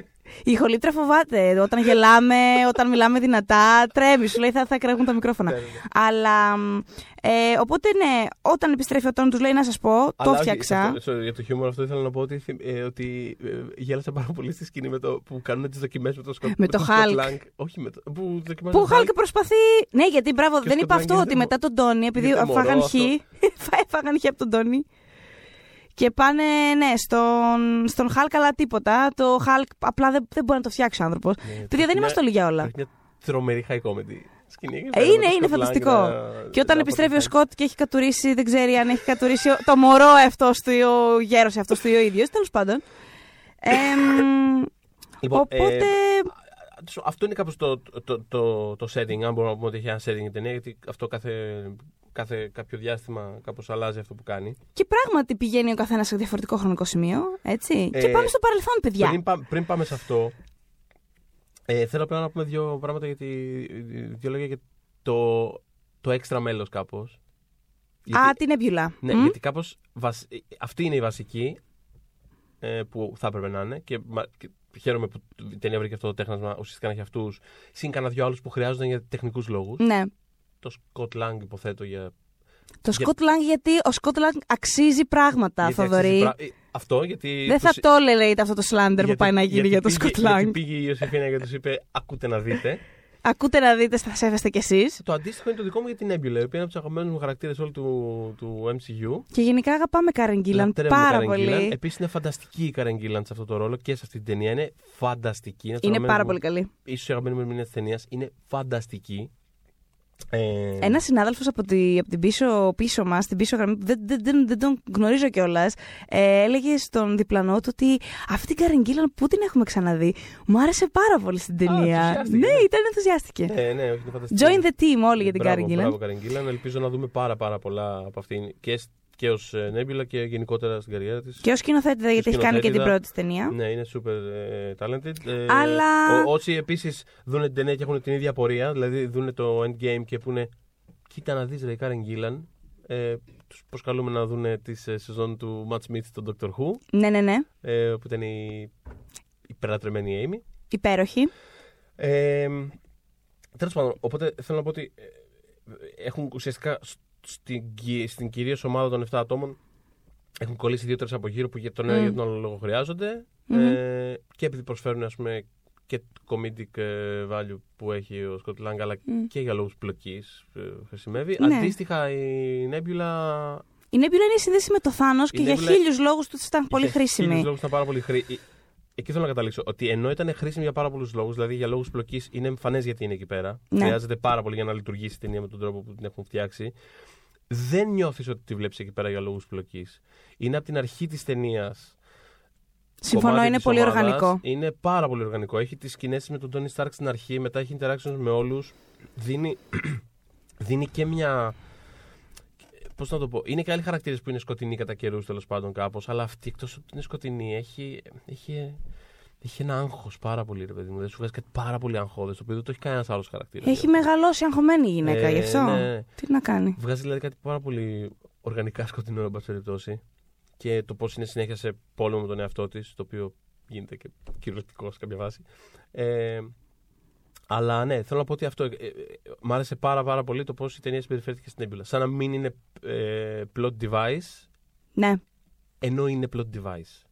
Η χολήτρα φοβάται. Όταν γελάμε, όταν μιλάμε δυνατά, τρέμει. Σου λέει θα, θα κρέμουν τα μικρόφωνα. Ναι, ναι, ναι. Αλλά. μ, Ε, οπότε ναι, όταν επιστρέφει ο Τόν, τους λέει να σας πω, το Αλλά όχι, φτιάξα. σε αυτό- sorry, για το χιούμορ αυτό ήθελα να πω ότι, θυμ- ε, ότι ε, γέλασα πάρα πολύ στη σκηνή με το, που κάνουν τις δοκιμές με το Σκοτ Με το Hulk. Όχι με το. Που, δοκιμάζουν Που ο τον Χάλκ προσπαθεί. Ναι, γιατί μπράβο, Και δεν στο είπα αυτό Blank ότι είναι μετά τον Τόνι, επειδή είναι μωρός (laughs) φάγαν χ. αυτό. φάγαν χ από τον Τόνι. Και πάνε, ναι, στον, στον Hulk, αλλά τίποτα. Το Hulk απλά δεν, δεν μπορεί να το φτιάξει ο άνθρωπο. Ναι, Παιδιά, δεν είμαστε όλοι για όλα. Υπάρχει μια τρομερή high comedy σκηνή. εκεί Ε, πέρα, είναι, με το είναι Scott φανταστικό. Lang να- Και όταν να επιστρέφει ο αποτυχάνει. Σκοτ και έχει κατουρίσει, δεν ξέρει αν έχει κατουρίσει ο- το μωρό αυτό του ή ο γέρο αυτό του ή ο ίδιο. Τέλο πάντων. Εμ, Λοιπόν, οπότε. ε, αυτό είναι κάπως το, το, το, το setting, αν μπορούμε να πούμε ότι έχει ένα setting η ταινία, γιατί αυτό κάθε, κάθε κάποιο διάστημα κάπως αλλάζει αυτό που κάνει. Και πράγματι πηγαίνει ο καθένας σε διαφορετικό χρονικό σημείο. Έτσι. Ε, και πάμε στο παρελθόν, παιδιά. Πριν, πά- πριν πάμε σε αυτό, ε, θέλω απλά να πούμε δύο πράγματα, γιατί, δύο λόγια για το, το έξτρα μέλος κάπως. Α, την έμπιουλα. Ναι, Μμ. γιατί κάπως αυτή είναι η βασική ε, που θα έπρεπε να είναι και, μα- και χαίρομαι που η ταινία βρήκε αυτό το τέχνασμα ουσιαστικά να έχει αυτούς. Συν κανένα δυο άλλους που χρειάζονταν για τεχνικούς λόγους. Ναι. Το Scott Lang υποθέτω για. Το Για- Σκοτ Λάγκ, γιατί ο Σκοτ Λάγκ αξίζει πράγματα, γιατί Θοδωρή. αξίζει πρα- ε, Αυτό γιατί. Δεν θα τους- το έλεγε αυτό το σλάντερ που γιατί- πάει να γίνει γιατί για το πήγε- Σκοτ Γιατί Λάγκ. πήγε η Ιωσήφινα και τους είπε: Ακούτε να δείτε. Ακούτε να δείτε, θα σέβεστε κι εσείς. το αντίστοιχο είναι το δικό μου για την Nebula, η οποία είναι από τους αγαπημένους μου χαρακτήρες όλου του, του MCU. Και γενικά αγαπάμε Κάρεν Γκίλαν Λατρεύουμε πάρα Karen Gillan. πολύ. Επίσης είναι φανταστική η Karen Gillan σε αυτό το ρόλο και σε αυτή την ταινία. Είναι φανταστική. από τους Είναι αγαπημένους πάρα μου- πολύ καλή. ίσως η αγαπημένη μου ερμηνεία της ταινίας είναι φανταστική. Ε, Ένας συνάδελφος από, τη, από την πίσω, πίσω μας, την πίσω γραμμή, που δεν, δεν, δεν, δεν τον γνωρίζω κιόλας, ε, έλεγε στον διπλανό του ότι αυτή την Κάρεν Γκίλαν που την έχουμε ξαναδεί. Μου άρεσε πάρα πολύ στην ταινία. ενθουσιάστηκε, ναι, ναι. ήταν ενθουσιάστηκε. Ναι, ναι, όχι, είναι φανταστική. Join the team όλοι για την Μπράβο, Κάρεν Γκίλαν. Μπράβο, Karen Gillan. Ελπίζω να δούμε πάρα, πάρα πολλά από αυτήν και, σ- και ως Νέμπιλα και γενικότερα στην καριέρα της. Και ως σκηνοθέτηδα, γιατί έχει κάνει και την σκηνοθέτηδα. πρώτη της ταινία. Ναι, είναι super ε, talented. Ε, Αλλά- ο- όσοι επίσης δουν την ταινία και έχουν την ίδια πορεία, δηλαδή δουν το endgame και πούνε Κοίτα να δεις, ρε, η Karen Gillan. Ε, τους προσκαλούμε να δουν τη ε, σεζόν του Matt Smith στον Doctor Who, Ναι, ναι, ναι. ε, που ήταν η υπερλατρεμένη Amy. Υπέροχη. Ε, Τέλος πάντων, οπότε θέλω να πω ότι ε, έχουν ουσιαστικά σ- στην, κυ- στην κυρίως ομάδα των 7 ατόμων έχουν κολλήσει δύο-τρεις από γύρω που για τον ένα ή Μμ. για τον άλλο λόγο χρειάζονται. Μμμ. Ε, και επειδή προσφέρουν ας πούμε, και το comedic ε, value που έχει ο Σκοτ Λάγκα, αλλά Μμ. και για λόγους πλοκής χρησιμεύει. Ναι. Αντίστοιχα, η Nebula. Η Νέμπιουλα είναι συνδέση με το Θάνο και Η για Nebula- χίλιους λόγους τους ήταν πολύ για χρήσιμη. χίλιους λόγους ήταν πάρα πολύ χρήσιμη. Εκεί θέλω να καταλήξω. Ότι ενώ ήταν χρήσιμη για πάρα πολλούς λόγους, δηλαδή για λόγους πλοκής, είναι εμφανές γιατί είναι εκεί πέρα. Ναι. Χρειάζεται πάρα πολύ για να λειτουργήσει η ταινία με τον τρόπο που την έχουν φτιάξει. Δεν νιώθεις ότι τη βλέπεις εκεί πέρα για λόγους πλοκής. Είναι από την αρχή της ταινίας. Συμφωνώ, είναι πολύ οργανικό. Είναι πάρα πολύ οργανικό. Έχει τις σκηνές με τον Τόνι Στάρκ στην αρχή, μετά έχει interactions με όλους. Δίνει, (clears throat) δίνει και μια. Πώς να το πω, είναι και άλλοι χαρακτήρες που είναι σκοτεινοί κατά καιρούς τέλος πάντων κάπως, αλλά αυτή εκτός ότι είναι σκοτεινή έχει, έχει, έχει ένα άγχος πάρα πολύ, ρε παιδί μου. Δεν σου βγάζει κάτι πάρα πολύ αγχώδες, το οποίο δεν το έχει κανένας άλλος χαρακτήρα. Έχει μεγαλώσει αγχωμένη η γυναίκα, Ε, γι' αυτό. ναι. Τι να κάνει. Βγάζει δηλαδή κάτι πάρα πολύ οργανικά σκοτεινό, εν πάση περιπτώσει. Και το πώς είναι συνέχεια σε πόλεμο με τον εαυτό της, το οποίο γίνεται και κυριολεκτικό σε κάποια βάση. Ε, αλλά ναι, θέλω να πω ότι αυτό ε, ε, μ' άρεσε πάρα, πάρα πολύ το πώς η ταινία συμπεριφέρθηκε στην έμπειρα. Σαν να μην είναι ε, plot device, Ναι. ενώ είναι plot device.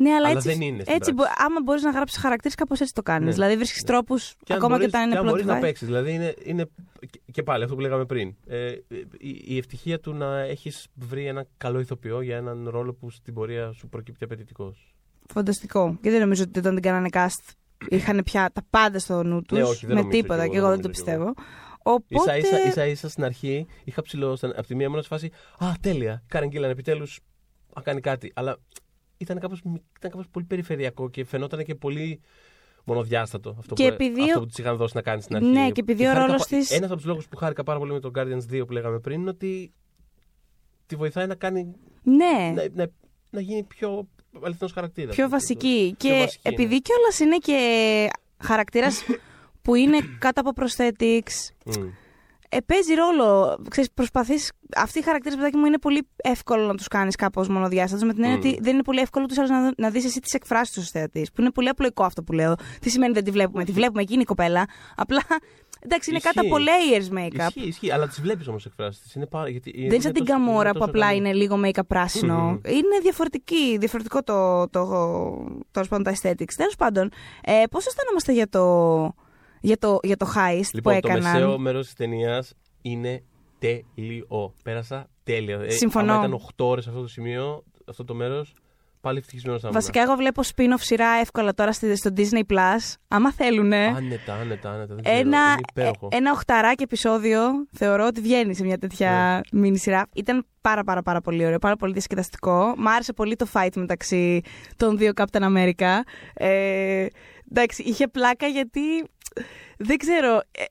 Ναι, αλλά, Αλλά έτσι, δεν είναι στην έτσι πράξη. μπο- άμα μπορείς να γράψεις χαρακτήρες, κάπως έτσι το κάνεις. Ναι. Δηλαδή βρίσκεις τρόπους, αν ακόμα μπορείς- και όταν είναι αν plot μπορείς να device. παίξεις. Δηλαδή είναι, είναι. και- Και πάλι αυτό που λέγαμε πριν. Ε, η, η ευτυχία του να έχεις βρει ένα καλό ηθοποιό για έναν ρόλο που στην πορεία σου προκύπτει απαιτητικός. Φανταστικό. Και δεν νομίζω ότι όταν την κάνανε cast είχαν πια τα πάντα στο νου τους. Ναι, όχι, δεν με νομίζω τίποτα. κι εγώ, Και εγώ δεν δεν το νομίζω κι εγώ. πιστεύω. Οπότε. Ίσα, ίσα, ίσα, ίσα στην αρχή είχα ψηλό. Από τη μία μόνο σε φάση. Α, τέλεια. Κάρεν Γκίλαν επιτέλους να κάνει κάτι. Αλλά ήταν κάπως, ήταν κάπως πολύ περιφερειακό και φαινόταν και πολύ μονοδιάστατο αυτό, Και που, επειδή αυτό ο- που τη είχαν δώσει να κάνει στην αρχή. Ναι, και επειδή ο χάρηκα ρόλος πα- της- Ένας από τους λόγους που χάρηκα πάρα πολύ με τον Guardians 2 που λέγαμε πριν είναι ότι τη βοηθάει να κάνει. Ναι. να, να, να γίνει πιο αληθινός χαρακτήρας. πιο βασική. Πιο και βασική, ναι. επειδή κιόλας είναι και χαρακτήρας (coughs) που είναι κάτω από prosthetics, Μμ. Ε, παίζει ρόλο. Ξέρεις, προσπαθείς, αυτοί οι χαρακτήρες, παιδάκι μου, είναι πολύ εύκολο να τους κάνεις κάπως μονοδιάστατους. Με την έννοια Μμ. ότι δεν είναι πολύ εύκολο τους άλλους να, να δεις εσύ τις εκφράσεις τους ως θεατής. Που είναι πολύ απλοϊκό αυτό που λέω. Τι σημαίνει δεν τη βλέπουμε; Τη βλέπουμε εκείνη η κοπέλα. Απλά. Εντάξει, είναι Ισχύει. κάτω από layers make-up. Ισχύει, ισχύει, αλλά τις βλέπεις όμως εκφράσεις της. Είναι πάρα, γιατί, Δεν είναι σαν την τόσο- Καμόρα που τόσο απλά καλή. είναι λίγο make-up πράσινο. Μμμ. Είναι διαφορετική, διαφορετικό το, το, το, το, τα aesthetics. Τέλος πάντων, ε, πώς αισθανόμαστε για το, για το, για το heist Λοιπόν, που το έκαναν. μεσαίο μέρος της ταινίας είναι τέλειο. Πέρασα τέλεια. Ε, Συμφωνώ. άμα ήταν 8 ώρες αυτό το σημείο, αυτό το μέρος, πάλι ευτυχισμένος θα Βασικά, εγώ βλέπω spin-off σειρά εύκολα τώρα στη- στο Disney Plus. Άμα θέλουν. Άνετα, άνετα, άνετα. Δεν ξέρω, Ένα, είναι υπέροχο. ε, ένα οχταράκι επεισόδιο θεωρώ ότι βγαίνει σε μια τέτοια Ναι. μίνι σειρά. Ήταν πάρα πάρα πάρα πολύ ωραίο, πάρα πολύ διασκεδαστικό. Μ' άρεσε πολύ το fight μεταξύ των δύο Captain America. Ε, εντάξει, είχε πλάκα γιατί δεν ξέρω. ε,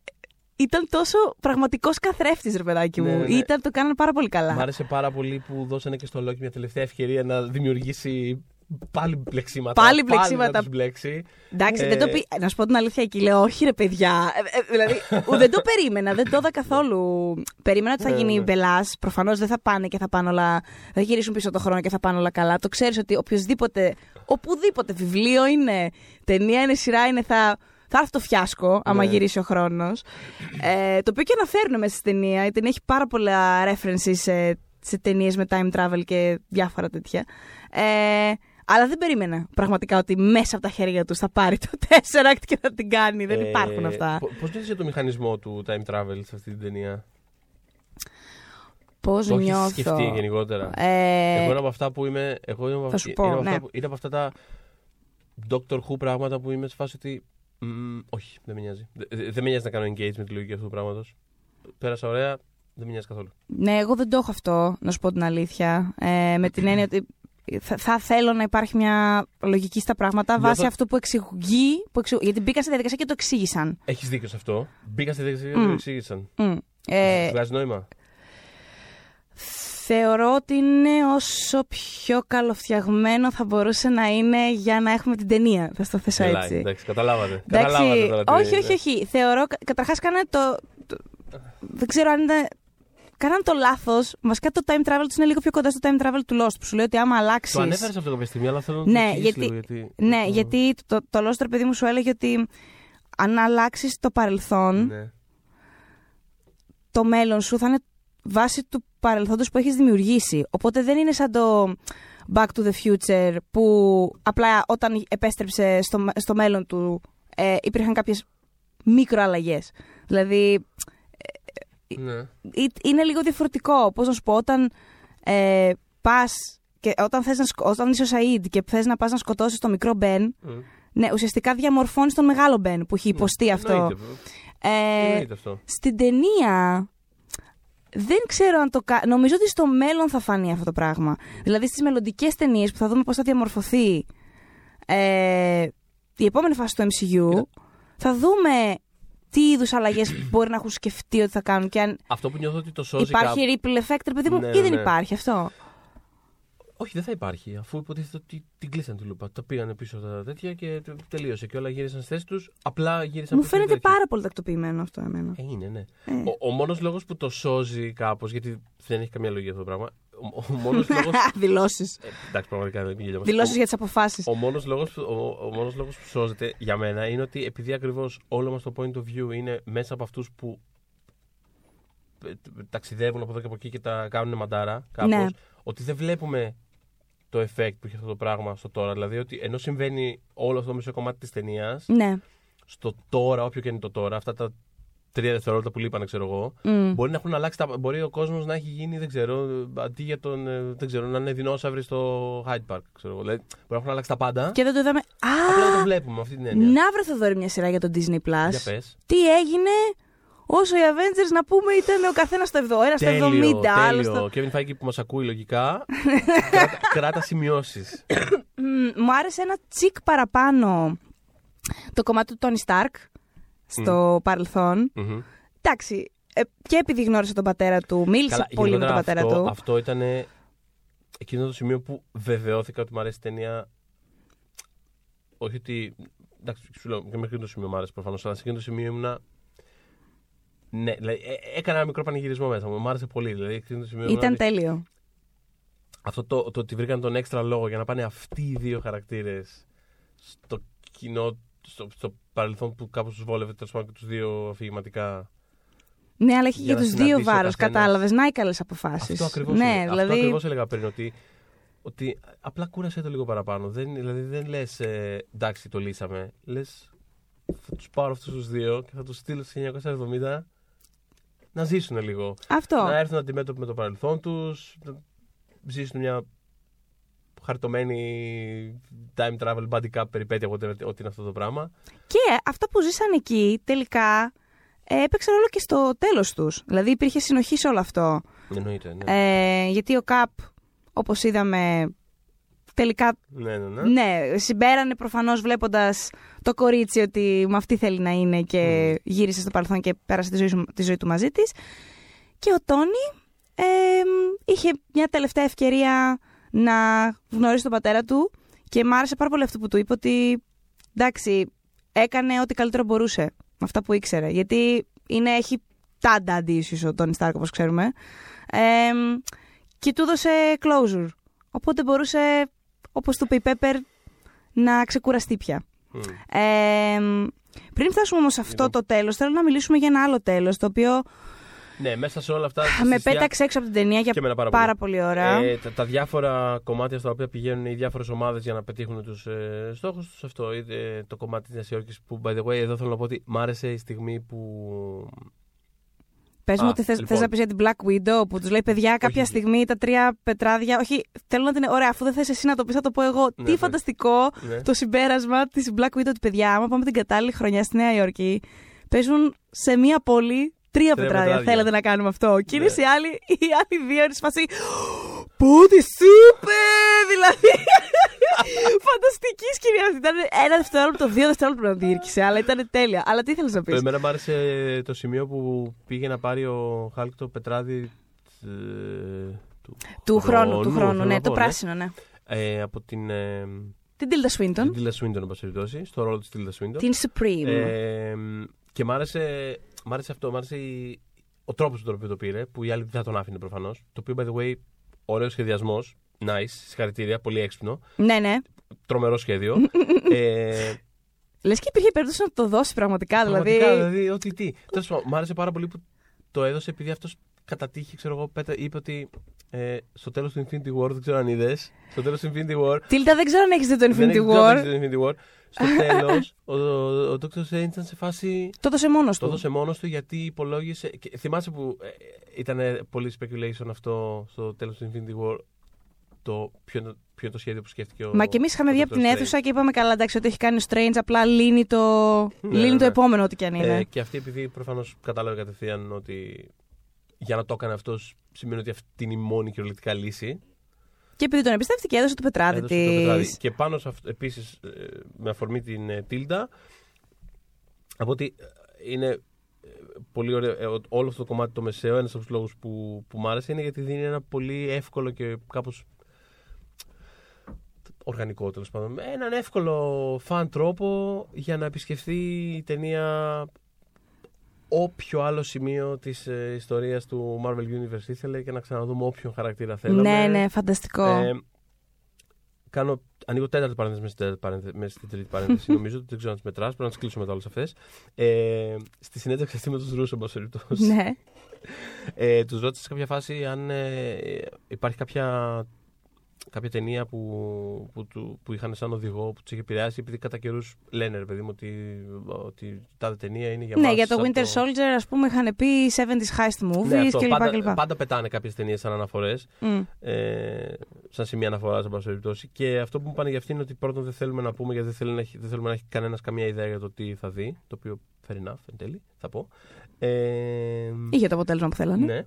ήταν τόσο πραγματικός καθρέφτης, ρε παιδάκι μου. Ναι, ναι, ναι. Ήταν, το κάνανε πάρα πολύ καλά. Μ' άρεσε πάρα πολύ που δώσανε και στο Loki μια τελευταία ευκαιρία να δημιουργήσει πάλι μπλεξίματα. Πάλι μπλεξίματα. να τους μπλέξει. Εντάξει, Ε, δεν το πει... να σου πω την αλήθεια εκεί, λέω, όχι ρε παιδιά. Ε, ε, δηλαδή, ου, δεν το περίμενα, δεν το είδα καθόλου. Περίμενα ότι θα Ναι, γίνει ναι. μπελάς. Προφανώς δεν θα πάνε και θα πάνε όλα. Θα γυρίσουν πίσω το χρόνο και θα πάνε όλα καλά. Το ξέρεις ότι οποιοδήποτε, οπουδήποτε βιβλίο είναι, ταινία είναι, σειρά είναι, θα. Θα έρθει το φιάσκο, άμα Ναι. γυρίσει ο χρόνος. Ε, το οποίο και αναφέρουν μέσα στη ταινία. Η ταινία έχει πάρα πολλά references σε, σε ταινίες με time travel και διάφορα τέτοια. Ε, αλλά δεν περίμενα πραγματικά ότι μέσα από τα χέρια τους θα πάρει το Tesseract και θα την κάνει. Δεν Ε, υπάρχουν αυτά. Πώς νιώθεις για το μηχανισμό του time travel σε αυτή την ταινία; Πώς Το έχεις νιώθω. σκεφτεί γενικότερα; Ε, Εγώ είναι από αυτά που είμαι. Εγώ είμαι από, θα σου είναι πω, από αυτά ναι. που- είναι από αυτά τα Doctor Who πράγματα που είμαι σε φάση ότι. Μ, όχι, δεν με νοιάζει. Δε- δε- Δεν με νοιάζει να κάνω engage με τη λογική αυτού του πράγματος. Πέρασα ωραία, δεν με νοιάζει καθόλου. ναι, εγώ δεν το έχω αυτό, να σου πω την αλήθεια. Ε, με την έννοια ότι θα, θα θέλω να υπάρχει μια λογική στα πράγματα Νιώθω- βάσει αυτού που εξηγεί. Που εξηγ- Γιατί μπήκα στη διαδικασία και το εξήγησαν. Έχεις δίκιο σε αυτό. Μπήκα στη διαδικασία και Μμ. το εξήγησαν. Μμ. Ε, Βγάζει νόημα; Θεωρώ ότι είναι όσο πιο καλοφτιαγμένο θα μπορούσε να είναι για να έχουμε την ταινία. Θα στο θέσω Γελάει, έτσι. Εντάξει, καταλάβατε. Εντάξει, Καταλάβατε τώρα τι όχι, είναι. όχι, όχι. Θεωρώ, καταρχάς κάνανε το, το- Δεν ξέρω αν ήταν. Κάναν το λάθος. Βασικά το time travel του είναι λίγο πιο κοντά στο time travel του Lost. Που σου λέει ότι άμα αλλάξει. Το ανέφερες αυτό κάποια στιγμή, αλλά θέλω να το Ναι, εξηγήσεις γιατί- λίγο, γιατί... Ναι, το- γιατί το, το Lost, ρε παιδί μου, σου έλεγε ότι αν αλλάξεις το παρελθόν, Ναι. το μέλλον σου θα είναι βάση του παρελθόντος που έχεις δημιουργήσει. Οπότε δεν είναι σαν το Back to the Future που απλά όταν επέστρεψε στο, στο μέλλον του ε, υπήρχαν κάποιες μικροαλλαγές. Δηλαδή Ναι. ή- είναι λίγο διαφορετικό. Πώς να σου πω, όταν ε, πας και όταν, θες να, σκο- όταν είσαι ο Σαΐντ και θες να πας να σκοτώσεις τον μικρό Μπεν, Μμ. ναι, ουσιαστικά διαμορφώνεις τον μεγάλο Μπεν που έχει υποστεί αυτό. Εννοείται, Ε, εννοείται αυτό. στην ταινία δεν ξέρω αν το κα... Νομίζω ότι στο μέλλον θα φανεί αυτό το πράγμα. Δηλαδή στις μελλοντικές ταινίες που θα δούμε πώς θα διαμορφωθεί ε, η επόμενη φάση του MCU, Κοίτα. θα δούμε τι είδους αλλαγές (clears throat) μπορεί να έχουν σκεφτεί ότι θα κάνουν και αν Αυτό που νιώθω ότι το σώζει υπάρχει κάπου- ripple effect, ρε παιδί μου, Ναι, ή ναι, δεν ναι. υπάρχει αυτό; Όχι, δεν θα υπάρχει. Αφού υποτίθεται ότι την κλείσαν τη λούπα. Τα πήγανε πίσω τα τέτοια και τε- τελείωσε. Και όλα γύρισαν στις θέσεις τους. Απλά γύρισαν Μου προς την φαίνεται αρχή. πάρα πολύ τακτοποιημένο αυτό εμένα. Ε, είναι, ναι. Ε. Ο, ο μόνος λόγος που το σώζει κάπως, γιατί δεν έχει καμία λογική αυτό το πράγμα. Ο, ο μόνος λόγος. (laughs) Δηλώσεις. εντάξει, πραγματικά δεν πήγε μας. Δηλώσεις Ο- για τις αποφάσεις. Ο μόνος λόγος, που- ο, ο μόνος λόγος που σώζεται για μένα είναι ότι επειδή ακριβώς όλο μας το point of view είναι μέσα από αυτούς που ε, ταξιδεύουν από εδώ και από εκεί και τα κάνουν μαντάρα κάπως, Ναι. ότι δεν βλέπουμε το effect που έχει αυτό το πράγμα στο τώρα. Δηλαδή ότι ενώ συμβαίνει όλο αυτό το μισό κομμάτι της ταινίας, Ναι. στο τώρα, όποιο και είναι το τώρα, αυτά τα τρία δευτερόλεπτα που λείπανε, ξέρω εγώ, Μμ. μπορεί να έχουν αλλάξει τα. Μπορεί ο κόσμος να έχει γίνει, δεν ξέρω, αντί για τον. ε, Δεν ξέρω, να είναι δεινόσαυροι στο Hyde Park. Ξέρω εγώ. Δηλαδή, μπορεί να έχουν αλλάξει τα πάντα. Και δεν το είδαμε. Απλά δεν το Α! βλέπουμε με αυτή την έννοια. Να βρε Θοδωρή μια σειρά για το Disney Plus. Για πες. τι έγινε όσο οι Avengers να πούμε ήταν ο καθένας στο 70, ένα στο 70, άλλο τέλειο. στο. Kevin Feige που μας ακούει λογικά. (laughs) κράτα, κράτα σημειώσεις. Μ, Μου άρεσε ένα τσικ παραπάνω το κομμάτι του Tony Stark στο παρελθόν. Εντάξει, ε, και επειδή γνώρισε τον πατέρα του, μίλησε πολύ με τον πατέρα αυτό, του. Αυτό ήταν εκείνο το σημείο που βεβαιώθηκα ότι μου αρέσει η ταινία. Όχι ότι. Εντάξει, σου λέω και μέχρι εκείνο το σημείο μου άρεσε προφανώς, αλλά σε εκείνο το σημείο ήμουνα. Ναι, δηλαδή ε, έκανα ένα μικρό πανηγυρισμό μέσα μου. Μου άρεσε πολύ. Δηλαδή, εκείνο το σημείο ήμουνα Ήταν ότι- τέλειο. Αυτό το, το ότι βρήκαν τον έξτρα λόγο για να πάνε αυτοί οι δύο χαρακτήρες στο κοινό, στο, στο παρελθόν που κάπως τους βόλευε τέλος πάντων και τους δύο αφηγηματικά. Ναι, αλλά έχει Για και να τους δύο συναντήσει ο βάρο, καθένας. κατάλαβες. Να οι καλέ αποφάσεις. Αυτό ακριβώς Ναι, αυτό δηλαδή. ακριβώς έλεγα πριν. Ότι, ότι απλά κούρασε το λίγο παραπάνω. Δεν, δηλαδή δεν λες εντάξει, το λύσαμε. Λες θα τους πάρω αυτούς τους δύο και θα τους στείλω στι 1970 να ζήσουν λίγο. Αυτό. Να έρθουν αντιμέτωποι με το παρελθόν τους, να ζήσουν μια χαρτωμένη time travel body cup περιπέτεια, ό,τι, ό,τι είναι αυτό το πράγμα. Και αυτά που ζήσαν εκεί τελικά ε, έπαιξε ρόλο και στο τέλος τους. Δηλαδή υπήρχε συνοχή σε όλο αυτό. Εννοείται, ναι. Ε, γιατί ο Καπ, όπως είδαμε, τελικά ναι, ναι, ναι. ναι, συμπέρανε προφανώς βλέποντας το κορίτσι ότι με αυτή θέλει να είναι και Mm. γύρισε στο παρελθόν και πέρασε τη ζωή, σου- τη ζωή του μαζί της. Και ο Τόνι ε, είχε μια τελευταία ευκαιρία να γνωρίσει τον πατέρα του και μ' άρεσε πάρα πολύ αυτό που του είπε ότι εντάξει, έκανε ό,τι καλύτερο μπορούσε με αυτά που ήξερε. Γιατί είναι, έχει τα daddy issues ο Τόνι Στάρκ όπως ξέρουμε. Ε, και του έδωσε closure. Οπότε μπορούσε, όπως του είπε η Πέπερ, να ξεκουραστεί πια. Μμ. Ε, πριν φτάσουμε όμως σε αυτό Λοιπόν. το τέλος, θέλω να μιλήσουμε για ένα άλλο τέλος, το οποίο Ναι, μέσα σε όλα αυτά. με στις διά- πέταξε έξω από την ταινία για Και εμένα πάρα πάρα, πολύ. πολύ ώρα. Ε, τα, τα διάφορα κομμάτια στα οποία πηγαίνουν οι διάφορες ομάδες για να πετύχουν τους ε, στόχους τους. Αυτό είτε το κομμάτι της Νέας Υόρκης που, by the way, εδώ θέλω να πω ότι μ' άρεσε η στιγμή που. Πες μου Α, ότι θες, λοιπόν. θες να πεις για την Black Widow που τους λέει παιδιά κάποια Όχι. στιγμή τα τρία πετράδια. Όχι, θέλω να την. Ωραία, αφού δεν θες εσύ να το πεις, θα το πω εγώ. Ναι, Τι ναι. φανταστικό Ναι. το συμπέρασμα της Black Widow ότι παιδιά, άμα πάμε την κατάλληλη χρονιά στη Νέα Υόρκη, παίζουν σε μία πόλη τρία πετράδια. πετράδια. Θέλετε να κάνουμε αυτό. Και είναι Ναι. οι άλλοι, οι άλλοι δύο είναι σε φάση. Πού τη είπε! Δηλαδή. (laughs) Φανταστική σκηνή αυτή. Ήταν ένα δευτερόλεπτο, δύο δευτερόλεπτα να την ήρκησε, αλλά ήταν τέλεια. Αλλά τι ήθελε να πεις; Εμένα μου άρεσε το σημείο που πήγε να πάρει ο Χάλκ το πετράδι. ε, του, Του χρόνου, του χρόνου, θέλω ναι, να το πω, πράσινο, ναι. Ε, από την. Ε, Την Tilda Swinton. την Τίλα Σουίντον, εν πάση περιπτώσει, στο ρόλο της Τίλα Σουίντον. Την Supreme. Ε, και μ' άρεσε, μ' άρεσε αυτό, μ' άρεσε η- ο τρόπος με τον οποίο το πήρε, που οι άλλοι δεν θα τον άφηνε προφανώς. Το οποίο, by the way, ωραίος σχεδιασμός. Nice, συγχαρητήρια, πολύ έξυπνο. Ναι, ναι. Τρομερό σχέδιο. (laughs) ε, Λες και υπήρχε περίπτωση να το δώσει πραγματικά. πραγματικά, δηλαδή. δηλαδή, ότι τι. Τέλος πάντων, μ' άρεσε πάρα πολύ που το έδωσε επειδή αυτός κατά τύχη, ξέρω εγώ, πέτα, είπε ότι ε, στο τέλος του Infinity War, δεν ξέρω αν είδες. Στο τέλος του Infinity War. Τίλτα, δεν ξέρω αν έχεις δει το δεν Infinity έχει- War. δεν έχει δει το Infinity War. Στο (laughs) τέλος, ο, ο, ο Dr. Strange ήταν σε φάση. Το έδωσε μόνος Το του. έδωσε μόνος του γιατί υπολόγισε. Και θυμάσαι που ε, ήταν πολύ speculation αυτό στο τέλος του Infinity War. Το ποιο, είναι- ποιο είναι το σχέδιο που σκέφτηκε ο. Μα και εμείς είχαμε ο βγει Dr. από την Strange. αίθουσα και είπαμε καλά, εντάξει, ότι έχει κάνει ο Strange, απλά λύνει το, Ναι, λύνει ναι, το ναι. επόμενο, ό,τι και αν είναι. Ε, και αυτή επειδή προφανώς κατάλαβε κατευθείαν ότι για να το έκανε αυτός σημαίνει ότι αυτή είναι η μόνη κυριολεκτικά λύση. Και επειδή τον εμπιστεύτηκε, έδωσε το πετράδι Έδωσε το πετράδι. τη. Και πάνω σε αυτό, επίσης, με αφορμή την ε, Τίλντα, από ότι ε, είναι ε, πολύ ωραίο. ε, ο- όλο αυτό το κομμάτι το μεσαίο, ένας από τους λόγους που, που μ' άρεσε είναι γιατί δίνει ένα πολύ εύκολο και κάπως. Οργανικό τέλος πάντων. με Έναν εύκολο φαν τρόπο για να επισκεφθεί η ταινία όποιο άλλο σημείο της ε, ιστορίας του Marvel Universe ήθελε και να ξαναδούμε όποιον χαρακτήρα θέλαμε. Ναι, ναι, φανταστικό. Ε, κάνω, ανοίγω τέταρτη παρένθεση μέσα στην, τέταρτη παρένθεση, μέσα στην τρίτη παρένθεση. (laughs) νομίζω ότι δεν ξέρω αν τις μετράς. Πρέπει να τις κλείσουμε μετά όλε αυτές. Ε, στη συνέντευξη αυτή με τους Ρούσο, εν πάση περιπτώσει. ναι. Ε, τους ρώτησες σε κάποια φάση αν ε, υπάρχει κάποια, κάποια ταινία που, που, του, που είχαν σαν οδηγό που τους είχε επηρεάσει. Επειδή κατά καιρούς λένε, ρε παιδί μου, ότι, ότι τάδε ταινία είναι για ναι, μας για το σαν Winter Soldier, ας πούμε, είχαν πει 70s heist movies Ναι, αυτό. κλπ. πάντα, κλπ. πάντα πετάνε κάποιες ταινίες σαν αναφορές. Μμ. ε, σαν σημεία αναφοράς, εν πάση περιπτώσει. Και αυτό που μου πάνε για αυτή είναι ότι πρώτον δεν θέλουμε να πούμε γιατί δεν, θέλει να έχει, δεν θέλουμε να έχει κανένας καμία ιδέα για το τι θα δει. Το οποίο fair enough εν τέλει, θα πω. Ε, Είχε το αποτέλεσμα που θέλανε. ναι.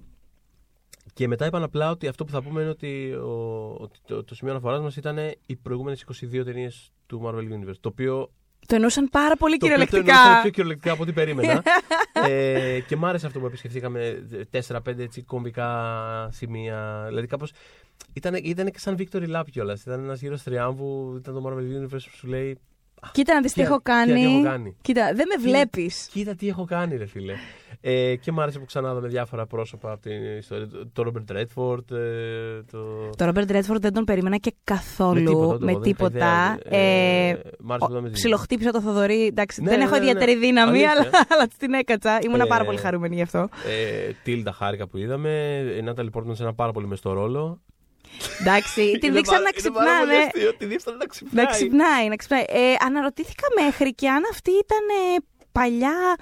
Και μετά είπαν απλά ότι αυτό που θα πούμε είναι ότι, ο, ότι το, το σημείο αναφοράς μας ήταν οι προηγούμενες 22 ταινίες του Marvel Universe. Το οποίο Το εννοούσαν πάρα πολύ το οποίο το κυριολεκτικά. εννοούσα πιο κυριολεκτικά από ό,τι περίμενα. (laughs) ε, και μ' άρεσε αυτό που επισκεφθήκαμε 4-5 έτσι κομβικά σημεία. Δηλαδή κάπως. Ήταν, ήταν και σαν Victory Lap κιόλας. Ήταν ένας γύρος τριάμβου. Ήταν το Marvel Universe που σου λέει. Κοίτα να δεις τι Κοίτα- έχω κοίτα τι κάνει. έχω κάνει. Κοίτα, δεν με Κοίτα- βλέπεις. Κοίτα τι έχω κάνει, ρε φίλε. Ε, και μ' άρεσε που ξανά είδαμε διάφορα πρόσωπα από την ιστορία. Το Robert Redford. Ε, το... Το Robert Redford δεν τον περίμενα και καθόλου. τίποτα, Με δεν είχα τίποτα. ιδέα. Ε, Ε, μ' άρεσε που είδαμε τη- Ψιλοχτύπησα το Θοδωρή. Εντάξει, Ναι, δεν ναι, έχω ναι, ναι. ιδιαίτερη δύναμη, Αλήθεια. αλλά, (laughs) αλλά της την έκατσα. Ήμουν Ε, πάρα πολύ χαρούμενη γι' αυτό. Ε, Τίλτα χάρηκα που είδαμε. Η Νάταλι Πόρτμαν σε ένα πάρα πολύ μεστό ρόλο. Εντάξει, (laughs) την Είναι δείξαν πάρα- να είναι πάρα πολύ ξυπνάνε. αστείο, Τη δείξαν να ξυπνάει. Να ξυπνάει, να ξυπνάει. Ε, αναρωτήθηκα μέχρι και αν αυτή ήταν ε, παλιά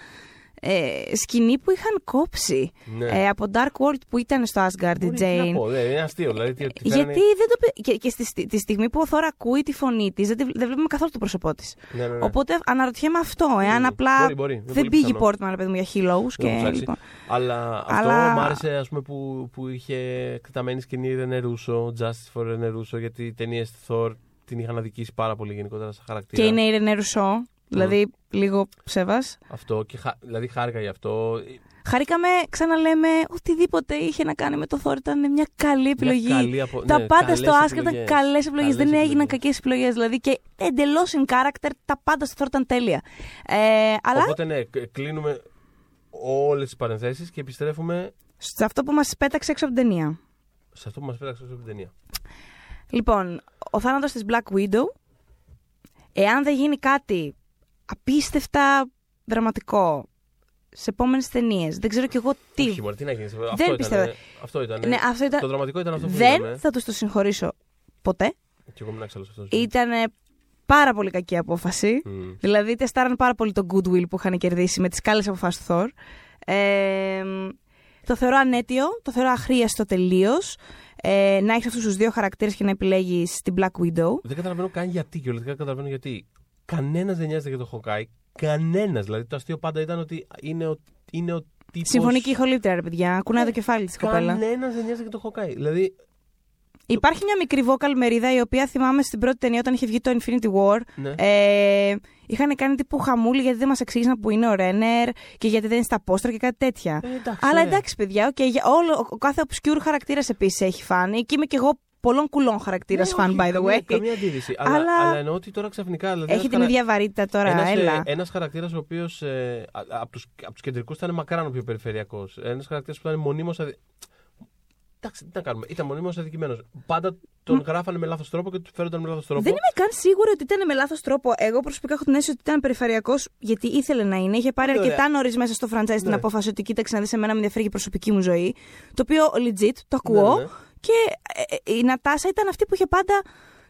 ε, σκηνή που είχαν κόψει Ναι. ε, από Dark World που ήταν στο Asgard η Μπορεί, τι να Jane. πω, ναι, είναι αστείο. Δηλαδή, τι- τι φέρανε- Γιατί δεν το. πε- Και, και στη, στη- τη στιγμή που ο Θόρα ακούει τη φωνή της, δεν, τη- δεν βλέπουμε καθόλου το πρόσωπό της. Ναι, ναι, ναι. Οπότε αναρωτιέμαι αυτό. Εάν Μπορεί, απλά μπορεί, μπορεί. Είναι δεν πολύ πήγε η πιθανό. Portman, ρε παιδί μου, για χιλόγου. Δεν έχω Και, ψάξει. λοιπόν, Αλλά, Αλλά- αυτό μου άρεσε ας πούμε, που, που είχε εκτεταμένη σκηνή η Ρενέ Ρούσο, Justice for Ρενέ Ρούσο, γιατί οι ταινίες Thor την είχαν αδικήσει πάρα πολύ γενικότερα σαν χαρακτήρα. και είναι η Ρενέ Ρουσό, δηλαδή λίγο ψεύας. Αυτό, και χα... δηλαδή χάρηκα γι' αυτό. Χαρήκαμε, ξαναλέμε, οτιδήποτε είχε να κάνει με το Thor ήταν μια καλή επιλογή. Μια καλή απο... Τα ναι, πάντα καλές στο Asgard ήταν επιλογές. καλές επιλογές. Καλές Δεν έγιναν επιλογές. κακές επιλογές. Δηλαδή και εντελώς in character, τα πάντα στο Thor ήταν τέλεια. Ε, αλλά Οπότε ναι, κ- κλείνουμε όλες τις παρενθέσεις και επιστρέφουμε σε αυτό που μας πέταξε έξω από την ταινία. σε αυτό που μας πέταξε από την ταινία. Λοιπόν, ο θάνατος της Black Widow, εάν δεν γίνει κάτι απίστευτα δραματικό σε επόμενες ταινίες, δεν ξέρω κι εγώ τι. Όχι, μωρέ, τι να γίνει. Αυτό ήταν. πιστεύω. Αυτό ήταν. Ναι, αυτό ήταν. Το δραματικό ήταν αυτό που δεν είδαμε. θα τους το συγχωρήσω ποτέ. Και εγώ ήμουν έξαλλος αυτός. Ήταν πάρα πολύ κακή απόφαση. Δηλαδή, τεστάραν πάρα πολύ το goodwill που είχαν κερδίσει με τις καλέ αποφάσεις του Thor. Ε, το θεωρώ ανέτειο, το θεωρώ αχρίαστο τελείως. Ε, να έχεις αυτούς τους δύο χαρακτήρες και να επιλέγεις την Black Widow. Δεν καταλαβαίνω καν γιατί. Και δεν καταλαβαίνω γιατί. Κανένας δεν νοιάζεται για το Hawkeye. Κανένας. Δηλαδή το αστείο πάντα ήταν ότι είναι ο, είναι ο τύπο. Συμφωνεί και η ηχολήπτερα, ρε παιδιά. Κουνάει το κεφάλι της κοπέλα. Κανένας δεν νοιάζεται για το Hawkeye. Δηλαδή. Υπάρχει μια μικρή vocal μερίδα η οποία θυμάμαι στην πρώτη ταινία όταν είχε βγει το Infinity War. Ναι. Ε, είχαν κάνει τύπου χαμούλη γιατί δεν μας εξήγησαν που είναι ο Ρένερ και γιατί δεν είναι στα πόστρα και κάτι τέτοια. Ε, εντάξει, Αλλά ναι. εντάξει, παιδιά, okay, για όλο, ο κάθε obscure χαρακτήρας επίσης έχει φάνη. Και είμαι κι εγώ πολλών κουλών χαρακτήρας Ναι, fan, όχι, by the καμία- way. Καμία αντίρρηση. Αλλά, Αλλά- αλλά εννοώ ότι τώρα ξαφνικά. Δηλαδή Έχει την ίδια βαρύτητα τώρα, Ένας, έλα. ε, ένας χαρακτήρας ο οποίος ε, α- από τους, απ' τους κεντρικούς ήταν μακράν ο πιο περιφερειακός. Ένας χαρακτήρας που ήταν μονίμως αδι... Εντάξει, τι να κάνουμε. Ήταν μονίμως αδικημένος. Πάντα τον γράφανε με λάθος τρόπο και του φέρονταν με λάθος τρόπο. Δεν είμαι καν σίγουρη ότι ήταν με λάθος τρόπο. Εγώ προσωπικά έχω την αίσθηση ότι ήταν περιφερειακός γιατί ήθελε να είναι. Είχε πάρει Ναι, αρκετά ωραία. νωρίς μέσα στο franchise την Ναι. απόφαση ότι κοίταξε να δεις εμένα με ενδιαφέρει και η προσωπική μου ζωή. Το οποίο legit το ακούω. Ναι, ναι. Και ε, ε, η Νατάσα ήταν αυτή που είχε πάντα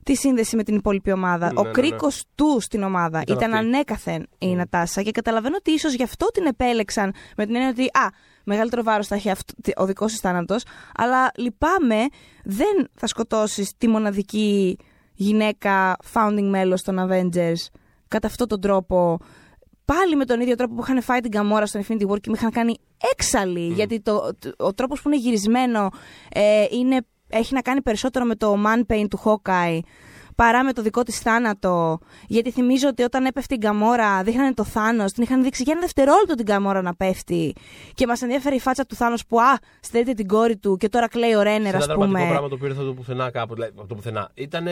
τη σύνδεση με την υπόλοιπη ομάδα. Ναι, Ο ναι, ναι. κρίκος του στην ομάδα Ήταν ήταν, αυτή. ανέκαθεν η Ναι. Νατάσα. Και καταλαβαίνω ότι ίσως γι' αυτό την επέλεξαν με την έννοια ότι α, μεγαλύτερο βάρος θα έχει αυτό, ο δικός της θάνατος. Αλλά λυπάμαι, δεν θα σκοτώσεις τη μοναδική γυναίκα founding μέλος των Avengers κατά αυτόν τον τρόπο. Πάλι με τον ίδιο τρόπο που είχαν φάει την Καμόρα στο Infinity War και με είχαν κάνει έξαλλη. Γιατί το, το- ο τρόπος που είναι γυρισμένο ε, είναι, έχει να κάνει περισσότερο με το man pain του Hawkeye παρά με το δικό της θάνατο. Γιατί θυμίζω ότι όταν έπεφτε η Γκαμόρα, δείχνανε το Θάνος, την είχαν δείξει για ένα δευτερόλεπτο την Γκαμόρα να πέφτει. Και μας ενδιαφέρει η φάτσα του Θάνος που, α, στερείται την κόρη του και τώρα κλαίει ο Σε Ρένερ, ένα ας δραματικό πούμε. πράγμα το οποίο ήρθε από το πουθενά κάπου. Δηλαδή, από το πουθενά. Ήταν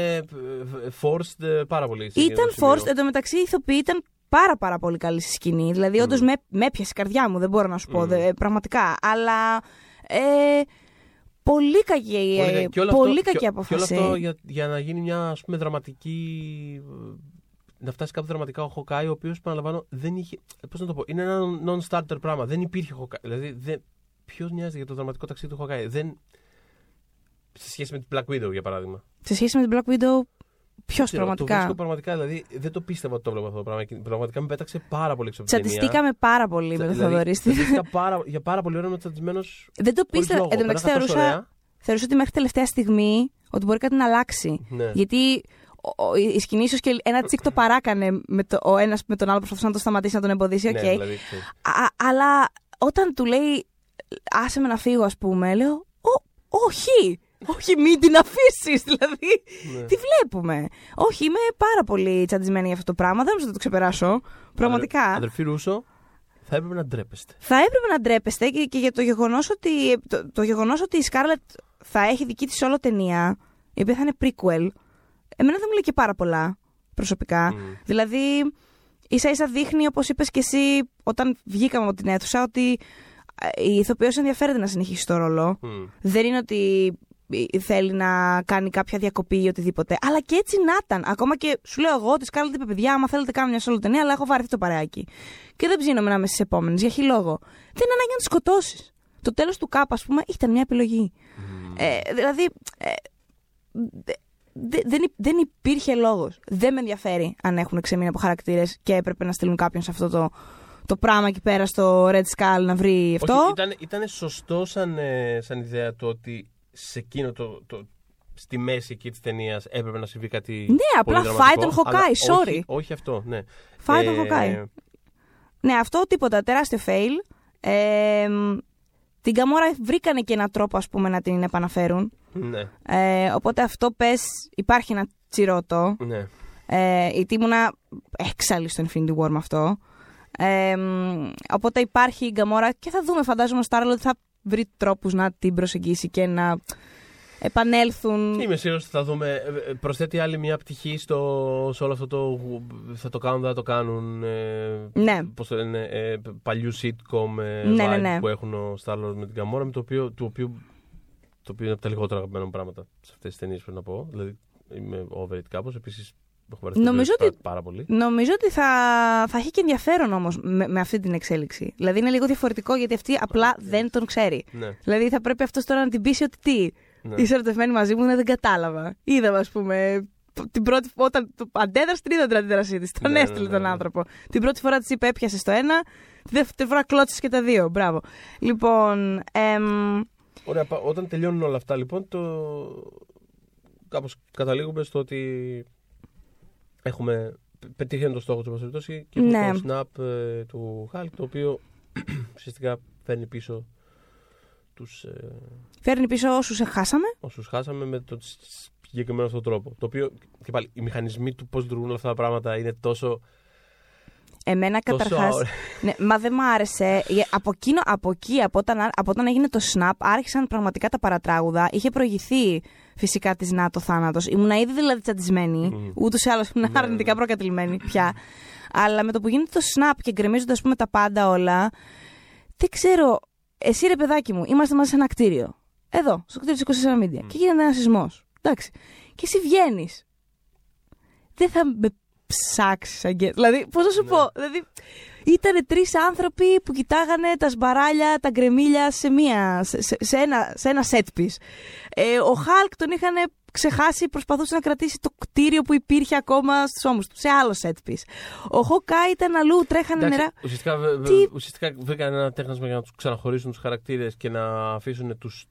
forced ε, πάρα πολύ. σε Ήταν εκείνο το σημείο. forced, εντωμεταξύ οι ηθοποιοί ήταν πάρα πάρα πολύ καλή στη σκηνή. Δηλαδή, όντως με, με έπιασε η καρδιά μου, δεν μπορώ να σου πω, Mm. δε- πραγματικά. Αλλά. Ε, πολύ κακή, Πολύ ε, κακή. Και όλο πολύ αυτό- κακή και- απόφαση. Και όλο αυτό για, για να γίνει μια ας πούμε, δραματική. ε, Να φτάσει κάπου δραματικά ο Χοκάι, ο οποίος παραλαμβάνω δεν είχε. Πώς να το πω, είναι ένα non-starter πράγμα. Δεν υπήρχε Χοκάι. Δηλαδή, δεν... ποιος νοιάζεται για το δραματικό ταξίδι του Χοκάι. Δεν... Σε σχέση με την Black Widow, για παράδειγμα. Σε σχέση με την Black Widow, ποιος Δεν ξέρω, Το πραγματικά; βρίσκω πραγματικά, δηλαδή δεν το πίστευα ότι το βλέπω αυτό το πράγμα. Και Πραγματικά με πέταξε πάρα πολύ έξω από την ταινία. Τσατιστήκαμε πάρα πολύ με τον Δηλαδή, Θοδωρή. τσατίστηκα πάρα, για πάρα πολύ ώρα είμαι τσατισμένος. Δεν το πίστευα. λόγο. Εν τω μεταξύ, Πέρασα τόσο θεωρούσα, θεωρούσα ότι μέχρι τελευταία στιγμή ότι μπορεί κάτι να αλλάξει. Ναι. Γιατί ο- ο- η σκηνή ίσως και ένα τσικ το παράκανε με το, ο ένας με τον άλλο προσπαθούσε να το σταματήσει, να τον εμποδίσει. Ναι, οκ. δηλαδή, ξέρεις. Α- αλλά όταν του λέει άσε με να φύγω ας πούμε, λέω «Ω, όχι, όχι μην την αφήσεις δηλαδή, Ναι. τι βλέπουμε. Όχι, είμαι πάρα πολύ τσαντισμένη για αυτό το πράγμα, δεν νομίζω να το ξεπεράσω, πραγματικά. Αδερφή Ρούσο, θα έπρεπε να ντρέπεστε. Θα έπρεπε να ντρέπεστε και, και για το γεγονός ότι, το, το γεγονός ότι η Σκάρλετ θα έχει δική της όλο ταινία, η οποία θα είναι prequel, εμένα δεν μου λέει και πάρα πολλά προσωπικά. Μμ. Δηλαδή, ίσα ίσα δείχνει, όπως είπες και εσύ, όταν βγήκαμε από την αίθουσα, ότι ε, η ηθοποιός ενδιαφέρεται να συνεχίσει το ρόλο. Μμ. Δεν είναι ότι ε, θέλει να κάνει κάποια διακοπή ή οτιδήποτε. Αλλά και έτσι να ήταν. Ακόμα και σου λέω εγώ ότι Σκάρλετ είπε: Παιδιά, άμα θέλετε κάνω μια solo ταινία, αλλά έχω βαρεθεί το παρεάκι. Και δεν ψήνομαι να είμαι στις επόμενες. Για χιλόγο. Δεν είναι ανάγκη να τη σκοτώσεις. Το τέλος του ΚΑΠ, ας πούμε, ήταν μια επιλογή. Ε, δηλαδή. Ε, δε- δε- δεν, υ- δεν υπήρχε λόγος. Δεν με ενδιαφέρει αν έχουν ξεμείνει από χαρακτήρες και έπρεπε να στείλουν κάποιον σε αυτό το, το πράγμα εκεί πέρα στο Red Skull να βρει αυτό. Όχι, ήταν, ήταν σωστό σαν, ε, σαν ιδέα το ότι σε εκείνο το, το, στη μέση εκεί της ταινίας έπρεπε να συμβεί κάτι. Ναι, απλά πολύ fight δραματικό, on Hawkeye, αλλά sorry. Όχι, όχι αυτό, ναι. Fight on Ε, Hawkeye. Ναι, αυτό τίποτα. Τεράστιο fail. Ε, μ, την Καμόρα βρήκανε και έναν τρόπο, ας πούμε, να την επαναφέρουν. Ναι, Ε, οπότε αυτό πες, υπάρχει ένα τσιρότο. ναι. Ε, γιατί ήμουνα έξαλλη στο Infinity War με αυτό. Ε, μ, οπότε υπάρχει η Γκαμόρα και θα δούμε, φαντάζομαι, στο Starlord ότι θα βρει τρόπους να την προσεγγίσει και να επανέλθουν. Είμαι σίγουρος ότι θα δούμε. ε, ε, Προσθέτει άλλη μια πτυχή στο, σε όλο αυτό το. Θα το κάνουν, δεν θα το κάνουν. Ε, Ναι. Πώς το λένε, ε, παλιού sitcom ε, Ναι, vibe ναι, ναι. που έχουν ο Starlord με την Καμόρα, με το οποίο, το οποίο, το οποίο είναι από τα λιγότερα αγαπημένα μου πράγματα σε αυτές τις ταινίες, πρέπει να πω. Δηλαδή είμαι over it κάπως. Επίσης έχω βαρεθεί Νομίζω το ότι- πάρα πολύ. Νομίζω ότι θα, θα έχει και ενδιαφέρον όμως με, με αυτή την εξέλιξη. Δηλαδή είναι λίγο διαφορετικό γιατί αυτή απλά δεν τον ξέρει. Ναι, Δηλαδή θα πρέπει αυτός τώρα να την πείσει ότι τι. ναι. Είσαι ερωτευμένη μαζί μου, ναι, δεν κατάλαβα. Είδα, ας πούμε, την πρώτη, όταν το αντέδρασε την είδα την αντίδρασή της. Τον Ναι, ναι, έστειλε ναι, τον ναι. άνθρωπο. Την πρώτη φορά της είπε έπιασε το ένα, τη δεύτερη φορά κλώτσε και τα δύο. Μπράβο. Λοιπόν, εμ, Ωραία, πα- όταν τελειώνουν όλα αυτά, λοιπόν, το... κάπως καταλήγουμε στο ότι έχουμε πετύχει το στόχο του, εν πάση περιπτώσει, και έχουμε Ναι. το snap ε, του Hulk, το οποίο (clears throat) ουσιαστικά φέρνει πίσω τους ε, φέρνει πίσω όσους χάσαμε. όσους χάσαμε με τον συγκεκριμένο αυτόν τρόπο. Το οποίο, και πάλι, οι μηχανισμοί του πώς λειτουργούν όλα αυτά τα πράγματα είναι τόσο... Εμένα τόσο καταρχάς. αόρα- Ναι, μα δεν μ' άρεσε. Ε, Από, εκείνο, από εκεί, από όταν, από όταν έγινε το snap, άρχισαν πραγματικά τα παρατράγουδα. Είχε προηγηθεί φυσικά της ΝΑΤΟ θάνατος. Ήμουν ήδη δηλαδή τσαντισμένη. Μμμ. Ούτως ή άλλως ήμουν Ναι, αρνητικά ναι. προκατηλημένη πια. Αλλά με το που γίνεται το snap και γκρεμίζονται ας πούμε τα πάντα όλα. Δεν ξέρω. Εσύ ρε παιδάκι μου, είμαστε μαζί σε ένα κτίριο. Εδώ, στο κτίριο της 24 Media. Και γίνεται ένας σεισμός. Εντάξει. Και εσύ βγαίνεις. Δεν θα με ψάξεις, Αγγέ. Δηλαδή, πώς να σου Ναι. πω. Δηλαδή, ήταν τρεις άνθρωποι που κοιτάγανε τα σμπαράλια, τα γκρεμίλια σε, μία, σε, σε- σε ένα, σε ένα set piece. Ε, ο Χάλκ τον είχαν ξεχάσει, προσπαθούσε να κρατήσει το κτίριο που υπήρχε ακόμα στους ώμους του, σε άλλο set piece. Ο Χόκα ήταν αλλού, τρέχανε Εντάξει, νερά. ουσιαστικά, βε- βε- Τι- ουσιαστικά βρήκαν ένα τέχνασμα για να τους ξαναχωρίσουν τους χαρακτήρες και να αφήσουν τους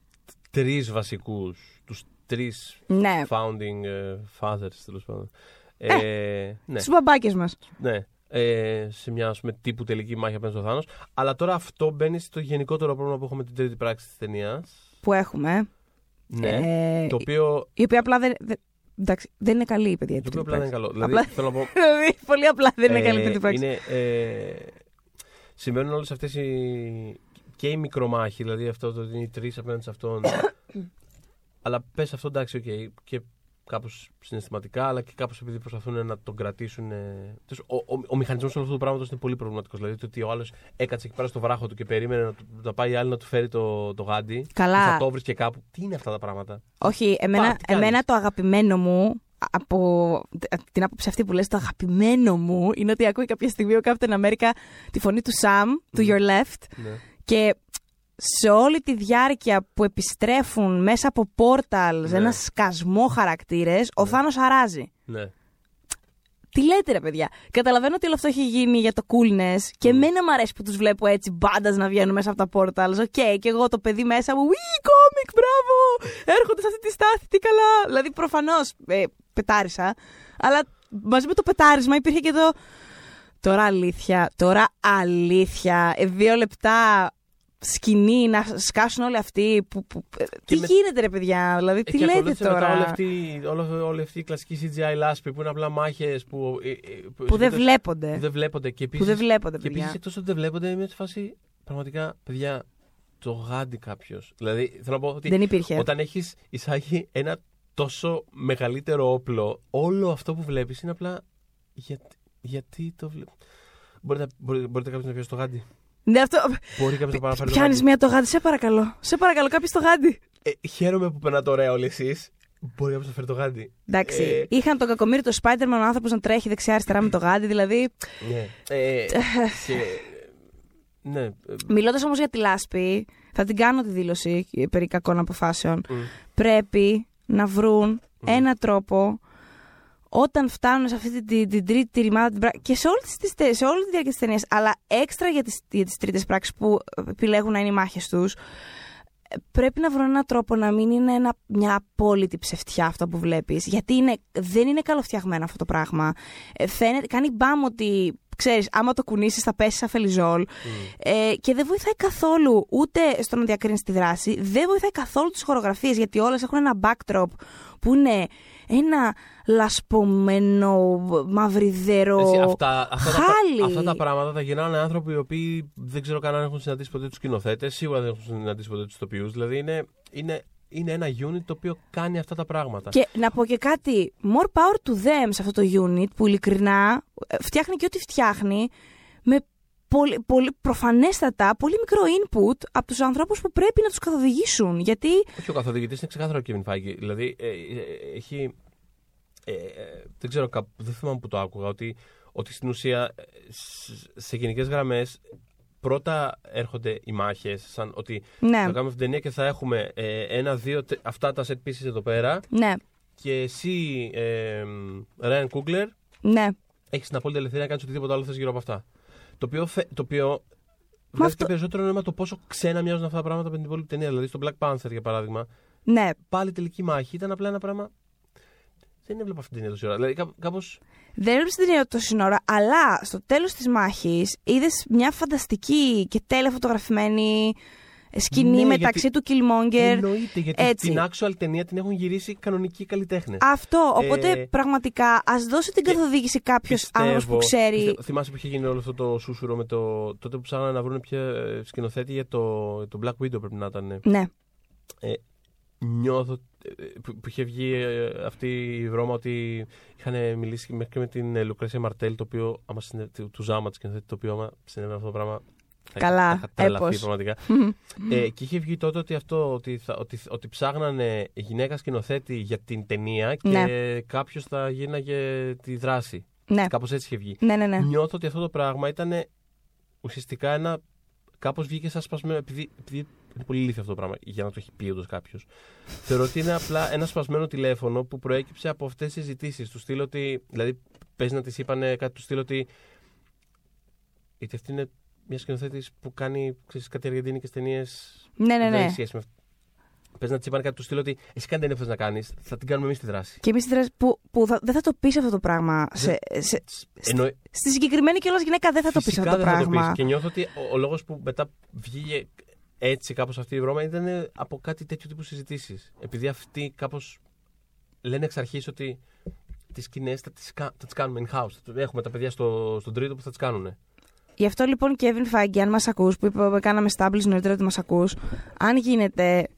τρεις βασικούς, τους τρεις Ναι, founding ε, fathers τέλος πάντων. Ε, ναι, στου μπαμπάκες μας. ναι. Ε, σε μια ας πούμε, τύπου τελική μάχη απέναντι στο Θάνος. Αλλά τώρα αυτό μπαίνει στο γενικότερο πρόβλημα που έχουμε με την τρίτη πράξη της ταινίας. Που έχουμε. Ναι. Ε, το οποίο, η οποία απλά δεν. δεν εντάξει, δεν είναι καλή η παιδιά. η το οποίο τρίτη απλά δεν είναι πράξη. καλό. Απλά- Δηλαδή, θέλω να πω, (laughs) Δηλαδή, πολύ απλά δεν είναι Ε, καλή η τρίτη πράξη. Είναι, ε, συμβαίνουν όλες αυτές οι. και οι μικρομάχοι, δηλαδή αυτό το ότι είναι οι τρεις απέναντι σε αυτόν. (coughs) αλλά πες αυτό εντάξει, οκ, και κάπως συναισθηματικά, αλλά και κάπως επειδή προσπαθούν να τον κρατήσουν. ε, τέλος, Ο, ο, ο μηχανισμός όλου αυτού του πράγματος είναι πολύ προβληματικός. Δηλαδή το ότι ο άλλος έκατσε εκεί πέρα στο βράχο του και περίμενε να, του- να πάει η άλλη να του φέρει το, το γάντι. Καλά. και Θα το βρει και κάπου. Τι είναι αυτά τα πράγματα; Όχι, εμένα, Πα, τι κάνεις; εμένα το αγαπημένο μου, από την άποψη αυτή που λες, το αγαπημένο μου είναι ότι ακούει κάποια στιγμή ο Captain America τη φωνή του Sam, του Μμμ. Your Left, Ναι. και σε όλη τη διάρκεια που επιστρέφουν μέσα από portals, Ναι. ένας σκασμό χαρακτήρες, ο Ναι. Θάνος αράζει. ναι. Τι λέτε ρε παιδιά; Καταλαβαίνω ότι όλο αυτό έχει γίνει για το coolness και Μμ. εμένα μου αρέσει που τους βλέπω έτσι badass να βγαίνουν μέσα από τα portals. OK, και εγώ το παιδί μέσα μου, Whee, comic, μπράβο! Έρχονται σε αυτή τη στάση, τι καλά. Δηλαδή προφανώς ε, πετάρισα, αλλά μαζί με το πετάρισμα υπήρχε και το... Τώρα αλήθεια, τώρα αλήθεια, ε, δύο λεπτά σκηνή να σκάσουν όλοι αυτοί. Που, που, ε, τι με- γίνεται ρε παιδιά, δηλαδή Ε, τι και λέτε ακολούθησε τώρα; Μετά όλη αυτή, όλη, όλη αυτή η κλασική CGI λάσπη που είναι απλά μάχες που, ε, ε, που δεν συνήθως βλέπονται. που δεν βλέπονται. Και Που επίσης, δεν βλέπονται, Και παιδιά. επίση εκτός ότι δεν βλέπονται, είμαι σε φάση πραγματικά, παιδιά, το γάντι κάποιος. Δηλαδή, θέλω να πω ότι Δεν υπήρχε. όταν έχεις εισάγει ένα τόσο μεγαλύτερο όπλο, όλο αυτό που βλέπεις είναι απλά. Γιατί, γιατί το βλέπει. Μπορείτε, μπορείτε, μπορείτε κάποιος να πιάσει το γάντι. Ναι, αυτό. Μπορεί κάποιο να πάει να πάρει το Πιάνεις γάντι. μία το γάντι, σε παρακαλώ. Σε παρακαλώ, κάποιος το γάντι. Ε, χαίρομαι που περνάτε ωραία όλοι εσείς. Μπορεί κάποιος να φέρει το γάντι. Εντάξει. Ε, Είχαν τον κακομίρι του Spider-Man ο άνθρωπος να τρέχει δεξιά-αριστερά με το γάντι. Δηλαδή. Ναι. Ε, και, ναι. ε, Μιλώντας όμως για τη λάσπη, θα την κάνω τη δήλωση περί κακών αποφάσεων. μ, Πρέπει να βρουν ένα τρόπο όταν φτάνουν σε αυτή την, την, την τρίτη ρημάδα την πράξη, και σε όλη, τις, τις- σε όλη τη διάρκεια της ταινίας, αλλά έξτρα για τις, για τις τρίτες πράξεις που επιλέγουν να είναι οι μάχες τους, ε, πρέπει να βρουν έναν τρόπο να μην είναι ένα, μια απόλυτη ψευτιά αυτό που βλέπεις. Γιατί είναι, δεν είναι καλοφτιαγμένο αυτό το πράγμα. Ε, φαίνεται, κάνει μπαμ ότι, ξέρεις, άμα το κουνήσεις θα πέσεις σαν φελιζόλ. Ε, και δεν βοηθάει καθόλου ούτε στο να διακρίνεις τη δράση, δεν βοηθάει καθόλου τις χορογραφίες, γιατί όλες έχουν ένα backdrop που είναι ένα λασπωμένο, μαυριδέρο Εσύ, αυτά, αυτά, χάλι. τα, αυτά τα πράγματα τα γυρνάνε άνθρωποι οι οποίοι δεν ξέρω καν αν έχουν συναντήσει ποτέ τους σκηνοθέτες, σίγουρα δεν έχουν συναντήσει ποτέ τους ηθοποιού. Δηλαδή είναι, είναι, είναι ένα unit το οποίο κάνει αυτά τα πράγματα. Και να πω και κάτι, more power to them σε αυτό το unit που ειλικρινά ε, φτιάχνει και ό,τι φτιάχνει με πολύ, πολύ προφανέστατα, πολύ μικρό input από τους ανθρώπους που πρέπει να τους καθοδηγήσουν. Γιατί Όχι, ο καθοδηγητής είναι ξεκάθαρο ο Kevin Feige. Δηλαδή ε, ε, ε, έχει. Ε, ε, δεν ξέρω, κάπου, δεν θυμάμαι που το άκουγα, ότι, ότι στην ουσία ε, σ- σε γενικές γραμμές πρώτα έρχονται οι μάχες, σαν ότι ναι, θα κάνουμε αυτή την ταινία και θα έχουμε ε, ένα, δύο, τε- αυτά τα set pieces εδώ πέρα ναι, και εσύ, ε, Ryan Coogler, ναι. έχεις την απόλυτη ελευθερία να κάνεις οτιδήποτε άλλο θες γύρω από αυτά. Το οποίο, φε- το οποίο Μα βγάζει αυτό- και περισσότερο νόημα το πόσο ξένα μοιάζουν αυτά τα πράγματα με την υπόλοιπη ταινία. Δηλαδή στο Black Panther, για παράδειγμα, ναι. πάλι τελική μάχη ήταν απλά ένα πράγμα. Δεν έβλεπα αυτή την ταινία τόση ώρα. Δηλαδή κάπω. Κάπως... Δεν έβλεπες την ταινία τόση ώρα, αλλά στο τέλος της μάχης είδες μια φανταστική και τέλεια φωτογραφημένη σκηνή Ναι, μεταξύ γιατί- του Killmonger. Εννοείται, γιατί έτσι. την actual ταινία την έχουν γυρίσει κανονικοί καλλιτέχνες. Αυτό. Οπότε Ε, πραγματικά ας δώσει την και καθοδήγηση κάποιος άνθρωπος που ξέρει. πιστεύω- θυμάσαι που είχε γίνει όλο αυτό το σούσουρο με το. τότε που ψάχνανε να βρουν ποια ε, σκηνοθέτη για το, το Black Widow πρέπει να ήταν. Ναι. Νιώθω ε, που, που είχε βγει ε, αυτή η βρώμα ότι είχαν μιλήσει μέχρι και με την ε, Λουκρέσια Μαρτέλ, το οποίο, άμα συνε... του, του Ζάμα, της σκηνοθέτη, το οποίο άμα συνέβαινε αυτό το πράγμα. θα είχα- Καλά, θα είχα τρελαθεί έπος. πραγματικά. (laughs) ε, και είχε βγει τότε ότι, αυτό, ότι, θα, ότι, ότι ψάχνανε γυναίκα σκηνοθέτη για την ταινία και Ναι. κάποιος θα γίναγε τη δράση. ναι. Κάπως έτσι είχε βγει. Ναι, ναι, ναι. Νιώθω ότι αυτό το πράγμα ήταν ουσιαστικά ένα. Κάπως βγήκε σαν σπασμένο. Επειδή, επειδή είναι πολύ ηλίθιο αυτό το πράγμα για να το έχει πει όντως κάποιος. Θεωρώ ότι είναι απλά ένα σπασμένο τηλέφωνο που προέκυψε από αυτές τις συζητήσεις. Του στείλω ότι. Δηλαδή, παίζει να τη είπανε κάτι του στείλω ότι. Γιατί αυτή είναι μια σκηνοθέτης που κάνει ξέρεις, κάτι αργεντίνικες ταινίες. Ναι, ναι, Δεν ναι. έχει σχέση με αυτό. Πες να της είπανε κάτι του στείλω ότι εσύ κάνει ταινία που θες να κάνεις, θα την κάνουμε εμείς τη δράση. Και εμείς που, που θα- δεν θα το πεις αυτό το πράγμα. Σε, σε, Εννο... στη συγκεκριμένη κιόλας γυναίκα δεν θα το πεις Φυσικά αυτό το δεν θα το πράγμα. πεις. Και νιώθω ότι ο, ο λόγος που μετά βγήκε έτσι κάπως αυτή η βρώμα ήταν από κάτι τέτοιο τύπου συζητήσεις. Επειδή αυτοί κάπως λένε εξ αρχής ότι τις σκηνές θα τις θα τις κάνουμε in-house. Έχουμε τα παιδιά στο, στον τρίτο που θα τις κάνουν. Γι' αυτό λοιπόν, Kevin Feige, αν μας ακούς, που είπαμε, κάναμε establish νωρίτερα ότι μας ακούς, αν γίνεται.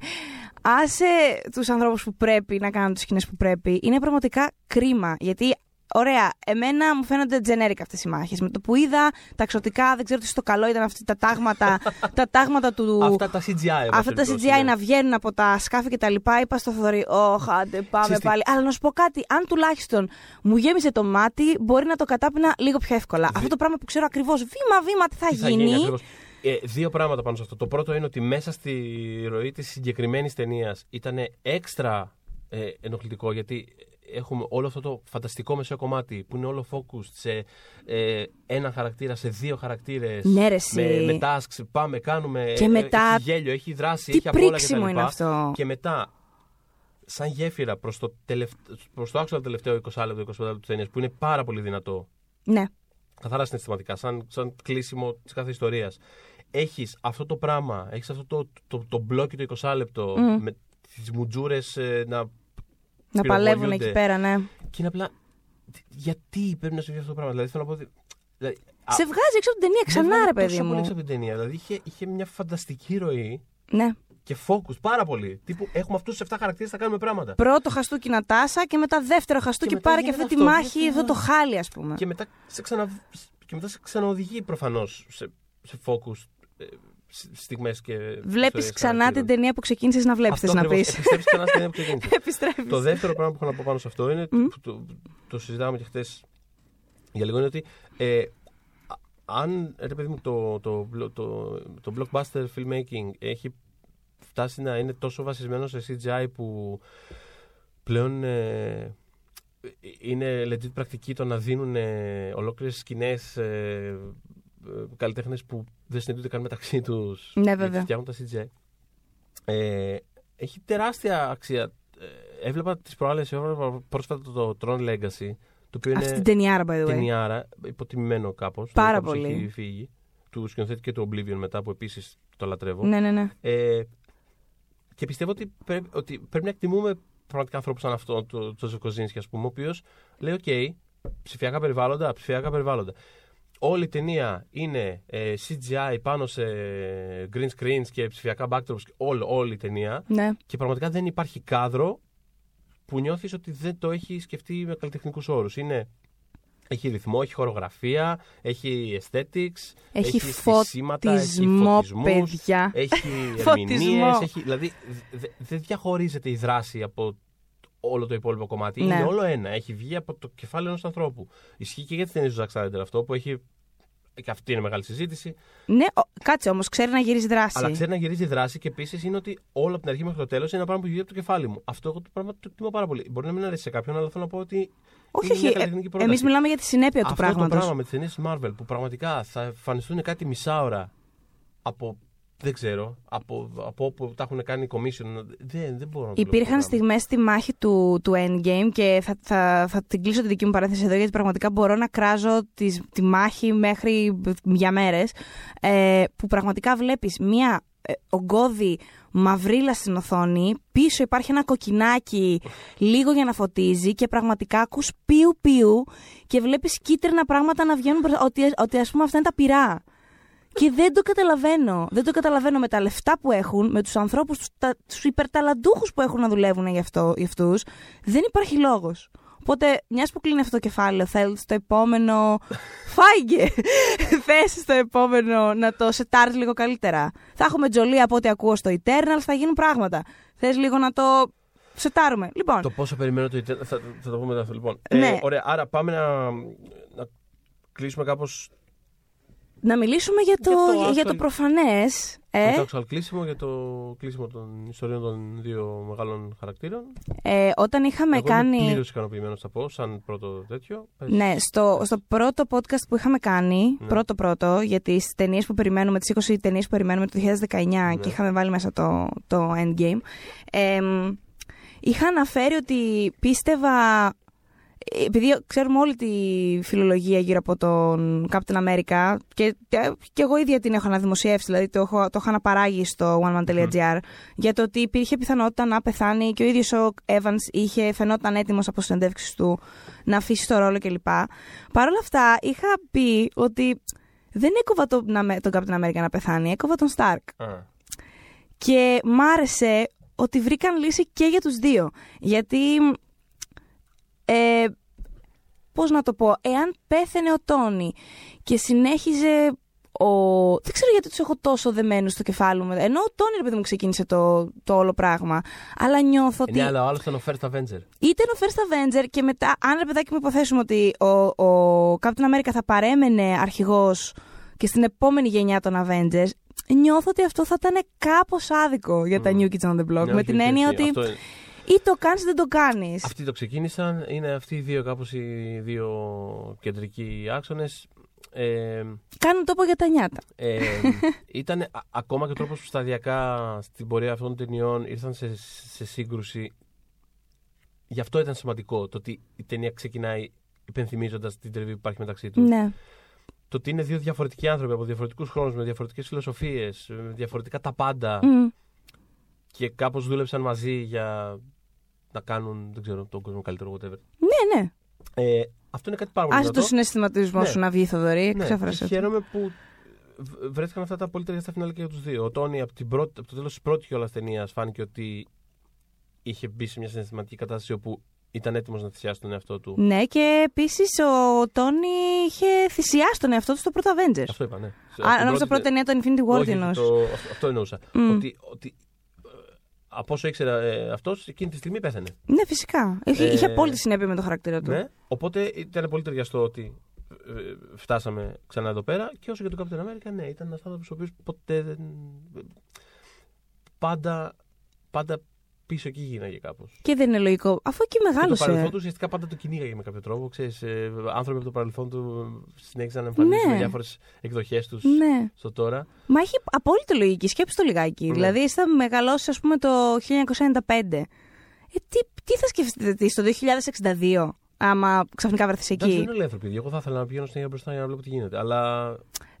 (laughs) άσε τους ανθρώπους που πρέπει να κάνουν τις σκηνές που πρέπει. Είναι πραγματικά κρίμα. Γιατί, ωραία, εμένα μου φαίνονται generic αυτές οι μάχες. Με το που είδα τα εξωτικά, δεν ξέρω τι στο καλό ήταν αυτά τα τάγματα, τα τάγματα του. Αυτά τα CGI. εν Αυτά τα πάση CGI περιπτώσει, ναι. να βγαίνουν από τα σκάφη και τα λοιπά, είπα στο Θοδωρή, Ωχ, άντε, πάμε Ξέρεις τι- πάλι. Αλλά να σου πω κάτι, αν τουλάχιστον μου γέμισε το μάτι, μπορεί να το κατάπινα λίγο πιο εύκολα. Αυτό το πράγμα που ξέρω ακριβώς βήμα-βήμα τι θα, Τι θα γίνει. γίνει ακριβώς; Ε, δύο πράγματα πάνω σε αυτό. Το πρώτο είναι ότι μέσα στη ροή της συγκεκριμένης ταινίας ήταν έξτρα ε, ενοχλητικό γιατί έχουμε όλο αυτό το φανταστικό μεσαίο κομμάτι που είναι όλο focused σε ε, ένα χαρακτήρα, σε δύο χαρακτήρες. Ναι, ρε, εσύ. με, με tasks, πάμε, κάνουμε. Και ε, μετά- Έχει γέλιο, έχει δράση, Τι έχει απ' όλα πρίξιμο κτλ. είναι αυτό. Και μετά, σαν γέφυρα προς το, τελευ... προς το άξονα τελευταίο 20 λεπτό, 25 λεπτό της ταινίας, που είναι πάρα πολύ δυνατό Ναι. καθαρά συναισθηματικά, σαν, σαν κλείσιμο της κάθε ιστορίας. Έχεις αυτό το πράγμα, έχεις αυτό το, το, το μπλόκι το 20 λεπτό Μμ. με τις μουτζούρες να. Να παλεύουν πυροβολιούνται. εκεί πέρα, ναι. Και είναι απλά. Γιατί πρέπει να συμβεί αυτό το πράγμα; Δηλαδή θέλω να πω ότι. Δηλαδή, α, Σε βγάζει έξω από την ταινία δεν ξανά, βγάζει ρε παιδί τόσο πολύ έξω μου. από την ταινία. Δηλαδή είχε, είχε μια φανταστική ροή Ναι. και focus πάρα πολύ. Τύπου έχουμε αυτούς τους 7 χαρακτήρες, θα κάνουμε πράγματα. Πρώτο χαστούκι Νατάσα και μετά δεύτερο χαστούκι μετά πάρε και γίνεται αυτή τη αυτό, μάχη, γίνεται αυτό το χάλι, ας πούμε. Και μετά σε, ξανα... και μετά σε ξαναοδηγεί προφανώς σε, σε focus ε, στιγμές και. Βλέπεις ιστορίες ξανά την χαρακτήρων. ταινία που ξεκίνησες να βλέπεις, Αυτό θες να πεις. ακριβώς, Επιστρέφεις ξανά στην ταινία που (laughs) ξεκίνησες. Επιστρέφεις. το δεύτερο πράγμα που έχω να πω πάνω σε αυτό είναι. Μμ. που το, το συζητάμε και χθες για λίγο είναι ότι. Ε, α- αν ρε παιδί μου το, το, το, το, το blockbuster filmmaking έχει φτάσει να είναι τόσο βασισμένο σε CGI που πλέον ε, είναι legit πρακτική το να δίνουν ε, ολόκληρες σκηνές ε, ε, καλλιτέχνες που δεν συνειδητοποιούνται καν μεταξύ τους. Ναι, βέβαια. Φτιάχνουν τα CGI. Ε, έχει τεράστια αξία. Ε, έβλεπα τις προάλλες, έβλεπα πρόσφατα το, το Tron Legacy. Το οποίο Αυτή είναι την ταινιάρα, by the way. ταινιάρα, υποτιμημένο κάπως. Πάρα κάπως πολύ. Έχει φύγει. Του σκηνοθέτη και του Oblivion μετά που επίσης το λατρεύω. Ναι, ναι, ναι. Ε, και πιστεύω ότι πρέπει, ότι πρέπει να εκτιμούμε πραγματικά ανθρώπους σαν αυτό, το Τζόσεφ Κοζίνσκι, ας πούμε, ο οποίος λέει: OK, ψηφιακά περιβάλλοντα, ψηφιακά περιβάλλοντα. Όλη η ταινία είναι ε, CGI πάνω σε green screens και ψηφιακά backdrops, και όλο, όλη η ταινία. ναι. Και πραγματικά δεν υπάρχει κάδρο που νιώθεις ότι δεν το έχει σκεφτεί με καλλιτεχνικούς όρους. Είναι. Έχει ρυθμό, έχει χορογραφία, έχει aesthetics, Έχει στισίματα, έχει φωτισμό, φωτισμούς, παιδιά. έχει (laughs) Φωτισμό. ερμηνείες, έχει, δηλαδή δε- δε- δεν διαχωρίζεται η δράση από όλο το υπόλοιπο κομμάτι. Ναι. Είναι όλο ένα. Έχει βγει από το κεφάλι ενός ανθρώπου. Ισχύει και για τι ταινίε του Zack Snyder αυτό που έχει. Και αυτή είναι μεγάλη συζήτηση. Ναι, ο, κάτσε όμως, ξέρει να γυρίζει δράση. Αλλά ξέρει να γυρίζει δράση και επίσης είναι ότι όλο από την αρχή μέχρι το τέλος είναι ένα πράγμα που βγει από το κεφάλι μου. Αυτό εγώ το πράγμα το εκτιμώ πάρα πολύ. Μπορεί να μην αρέσει σε κάποιον, αλλά θέλω να πω ότι. όχι, είναι μια όχι. καλλιτεχνική Ε, πρόταση. Εμεί μιλάμε για τη συνέπεια του Αυτό το πράγματος. πράγμα με τις ταινίες Marvel που πραγματικά θα εμφανιστούν κάτι μισά ώρα από. Δεν ξέρω, από, από όπου τα έχουν κάνει commission. Δεν, δεν μπορώ να το λέω Υπήρχαν αυτό το πράγμα. στιγμές στη μάχη του, του Endgame και θα, θα, θα την κλείσω τη δική μου παράθεση εδώ γιατί πραγματικά μπορώ να κράζω τη, τη μάχη μέχρι για μέρες ε, που πραγματικά βλέπεις μία ε, ογκώδη μαυρίλα στην οθόνη, πίσω υπάρχει ένα κοκκινάκι λίγο για να φωτίζει και πραγματικά ακούς πιου πιου και βλέπεις κίτρινα πράγματα να βγαίνουν μπροστά, ότι, ότι ας πούμε αυτά είναι τα πυρά. Και δεν το καταλαβαίνω. Δεν το καταλαβαίνω με τα λεφτά που έχουν, με τους ανθρώπους, τους, τα, τους υπερταλαντούχους που έχουν να δουλεύουν για, αυτό, για αυτούς. Δεν υπάρχει λόγος. Οπότε, μιας που κλείνει αυτό το κεφάλαιο, θέλεις στο επόμενο. (laughs) Φάγκε! Θες στο επόμενο να το σετάρεις λίγο καλύτερα. Θα έχουμε τζολί από ό,τι ακούω στο Eternals, θα γίνουν πράγματα. Θες λίγο να το σετάρουμε. Λοιπόν, Το πόσο περιμένω το Eternal. Θα, θα το πούμε μετά αυτό. Λοιπόν. Ναι. Ε, ωραία, άρα πάμε να, να κλείσουμε κάπως. Να μιλήσουμε για το, Για το για, το άστο- προφανές. Ε, Το actual κλείσιμο για το κλείσιμο των ιστορίων των δύο μεγάλων χαρακτήρων. ε, όταν είχαμε Εγώ κάνει. Είμαι πλήρως ικανοποιημένος, θα πω, σαν πρώτο τέτοιο. Πες. Ναι, στο, στο πρώτο podcast που είχαμε κάνει, Ναι. πρώτο πρώτο, για τις ταινίες που περιμένουμε, τις 20 ταινίες που περιμένουμε το 2019 Ναι. και είχαμε βάλει μέσα το, το Endgame, εμ, είχα αναφέρει ότι πίστευα. Επειδή ξέρουμε όλη τη φιλολογία γύρω από τον Captain America και, και εγώ ίδια την έχω αναδημοσιεύσει, δηλαδή το έχω, το έχω αναπαράγει στο oneman.gr για το ότι υπήρχε πιθανότητα να πεθάνει και ο ίδιος ο Evans είχε, φαινόταν έτοιμος από συνεντεύξεις του να αφήσει το ρόλο κλπ. Παρ' όλα αυτά είχα πει ότι δεν έκοβα τον, να- τον Captain America να πεθάνει, έκοβα τον Stark. Α, Και μ' άρεσε ότι βρήκαν λύση και για τους δύο. Γιατί, ε, πώς να το πω, εάν πέθαινε ο Τόνι και συνέχιζε ο... Δεν ξέρω γιατί τους έχω τόσο δεμένους στο κεφάλι μου. Ενώ ο Τόνι, ρε παιδί μου, ξεκίνησε το, το όλο πράγμα. Αλλά νιώθω ότι... Ναι, αλλά ο άλλος ήταν ο First Avenger. Ήταν ο First Avenger και μετά, αν ρε παιδάκι μου υποθέσουμε ότι ο, ο Captain America θα παρέμενε αρχηγός και στην επόμενη γενιά των Avengers, νιώθω ότι αυτό θα ήταν κάπως άδικο για τα Μμμ. New Kids on the Block. Ναι, με όχι, την όχι, έννοια όχι, ότι αυτό είναι- ή το κάνεις ή δεν το κάνεις. Αυτοί το ξεκίνησαν, είναι αυτοί οι δύο κάπως οι δύο κεντρικοί άξονες. Ε, Κάνουν τόπο για τα νιάτα. ε, (laughs) ήταν α- ακόμα και ο τρόπος που σταδιακά στην πορεία αυτών των ταινιών ήρθαν σε, σε σύγκρουση. Γι' αυτό ήταν σημαντικό το ότι η ταινία ξεκινάει υπενθυμίζοντας την τριβή που υπάρχει μεταξύ τους. Ναι. Το ότι είναι δύο διαφορετικοί άνθρωποι από διαφορετικούς χρόνους, με διαφορετικές φιλοσοφίες, με διαφορετικά τα πάντα Μμ. και κάπως δούλεψαν μαζί για να κάνουν, δεν ξέρω, τον κόσμο καλύτερο, whatever. Ναι, ναι. Ε, αυτό είναι κάτι πάρα πολύ Άσε το δυνατό. συναισθηματισμό Ναι. σου να βγει, Θοδωρή. Ναι, Ξέφρασε. και το. χαίρομαι που β- βρέθηκαν αυτά τα πολύ τέλεια στα φινάλε και για τους δύο. Ο Τόνι από, την πρώτη, από το τέλος της πρώτης κιόλας ταινίας φάνηκε ότι είχε μπει σε μια συναισθηματική κατάσταση όπου ήταν έτοιμος να θυσιάσει τον εαυτό του. Ναι, και επίσης ο Τόνι είχε θυσιάσει τον εαυτό του στο πρώτο Avengers. Αυτό είπα, ναι. Α, νόμιζα πρώτη ταινία το Infinity War Όχι, εννοούσε. το, αυτό, αυτό εννοούσα. Μμ. Ότι, ότι ε, από όσο ήξερα ε, αυτός, εκείνη τη στιγμή πέθανε. Ναι, φυσικά. Είχε, Ε, είχε απόλυτη συνέπεια με το χαρακτήρα του. Ναι. Οπότε ήταν πολύ ταιριαστό ότι ε, φτάσαμε ξανά εδώ πέρα. Και όσο για τον Captain America, ναι, ήταν ένας άνθρωπος ο οποίος ποτέ δεν. Πάντα, πάντα πίσω εκεί γίναγε κάπως. Και δεν είναι λογικό. Αφού εκεί Και το μεγάλωσε. παρελθόν του ουσιαστικά πάντα το κυνήγαγε με κάποιο τρόπο. Ξέρεις, ε, άνθρωποι από το παρελθόν του συνέχισαν να εμφανίζουν Ναι. με διάφορες εκδοχές τους Ναι. στο τώρα. Μα έχει απόλυτο λογική. Σκέψου το λιγάκι. Ναι. Δηλαδή, εσύ θα μεγαλώσει, ας πούμε, το 1995. Ε, τι, τι θα σκεφτείτε τι, στο 2062, άμα ξαφνικά βρεθείς Εντάξει, εκεί; δεν είναι ελεύθερο, παιδί. Εγώ θα ήθελα να πηγαίνω στην μπροστά για να βλέπω τι γίνεται. Αλλά.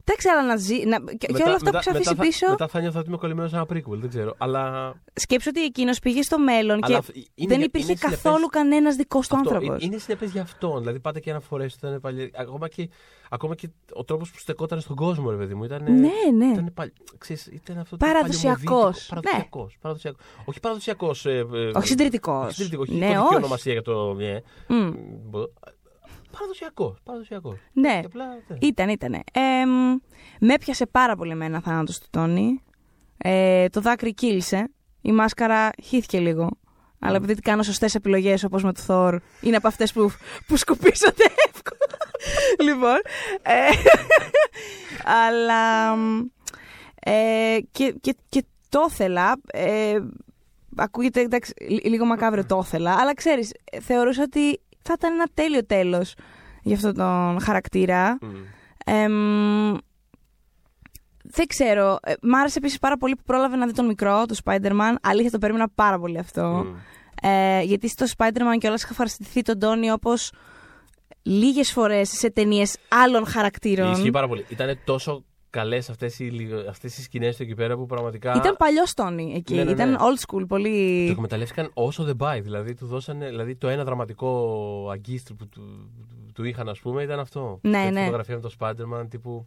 Εντάξει, αλλά να ζει. Να... Και, και όλα αυτά που έχει αφήσει μετά, πίσω. Θα, μετά θα νιώθω ότι είμαι κολλημένος σε ένα prequel, δεν ξέρω. Αλλά. Σκέψου ότι εκείνος πήγε στο μέλλον αλλά και είναι- δεν είναι υπήρχε συνεπές- καθόλου κανένας δικός του Αυτό, άνθρωπος. ε- Είναι συνεπές για αυτόν. Δηλαδή, πάτε και αναφορές του ήταν παλιέ. Ακόμα και, ακόμα και ο τρόπος που στεκόταν στον κόσμο, ρε παιδί μου. Ήταν, Ναι, ναι. Ήταν, παλι... ξέρεις, ήταν αυτό το Παραδοσιακός. παλιωμοδίτικο- Ναι. Παραδοσιακός. παραδοσιακός. Όχι παραδοσιακός. Ε, ε, Όχι συντηρητικός. όχι συντηρητικός. Όχι Ναι, κωδική όχι. ονομασία για το. Ναι. Μμ. Παραδοσιακός. Παραδοσιακός. Ναι. Και απλά, ναι. Ήταν, ήταν. Ε, μ, με έπιασε πάρα πολύ εμένα θάνατος του Τόνι. Ε, το δάκρυ κύλησε. Η μάσκαρα χύθηκε λίγο. Αλλά επειδή κάνω σωστές επιλογές όπως με το Θόρ, είναι από αυτές που, που σκουπίζονται εύκολα. λοιπόν. Ε, αλλά. μ, Ε, και, και, και το ήθελα. Ε, ακούγεται εντάξει, λι- λίγο μακάβριο το ήθελα. Αλλά ξέρεις, θεωρούσα ότι θα ήταν ένα τέλειο τέλος για αυτόν τον χαρακτήρα. Μμ. Εμ, δεν ξέρω. Ε, μ' άρεσε επίσης πάρα πολύ που πρόλαβε να δει τον μικρό, το Spider-Man. Αλήθεια, το περίμενα πάρα πολύ αυτό. Μμ. Ε, γιατί στο Spider-Man κιόλας είχα ευχαριστηθεί τον Τόνι όπως λίγες φορές σε ταινίες άλλων χαρακτήρων. Ισχύει πάρα πολύ. Ήταν τόσο καλές αυτές οι, λιγο- αυτές οι σκηνές του εκεί πέρα που πραγματικά. Ήταν παλιό Τόνι εκεί. Ναι, ναι, ναι. Ήταν old school, πολύ. Το εκμεταλλεύτηκαν όσο δεν πάει. Δηλαδή, του δώσανε, δηλαδή το ένα δραματικό αγκίστρι που του, του είχαν, ας πούμε, ήταν αυτό. Ναι, Μια ναι. φωτογραφία με το Spider-Man τύπου.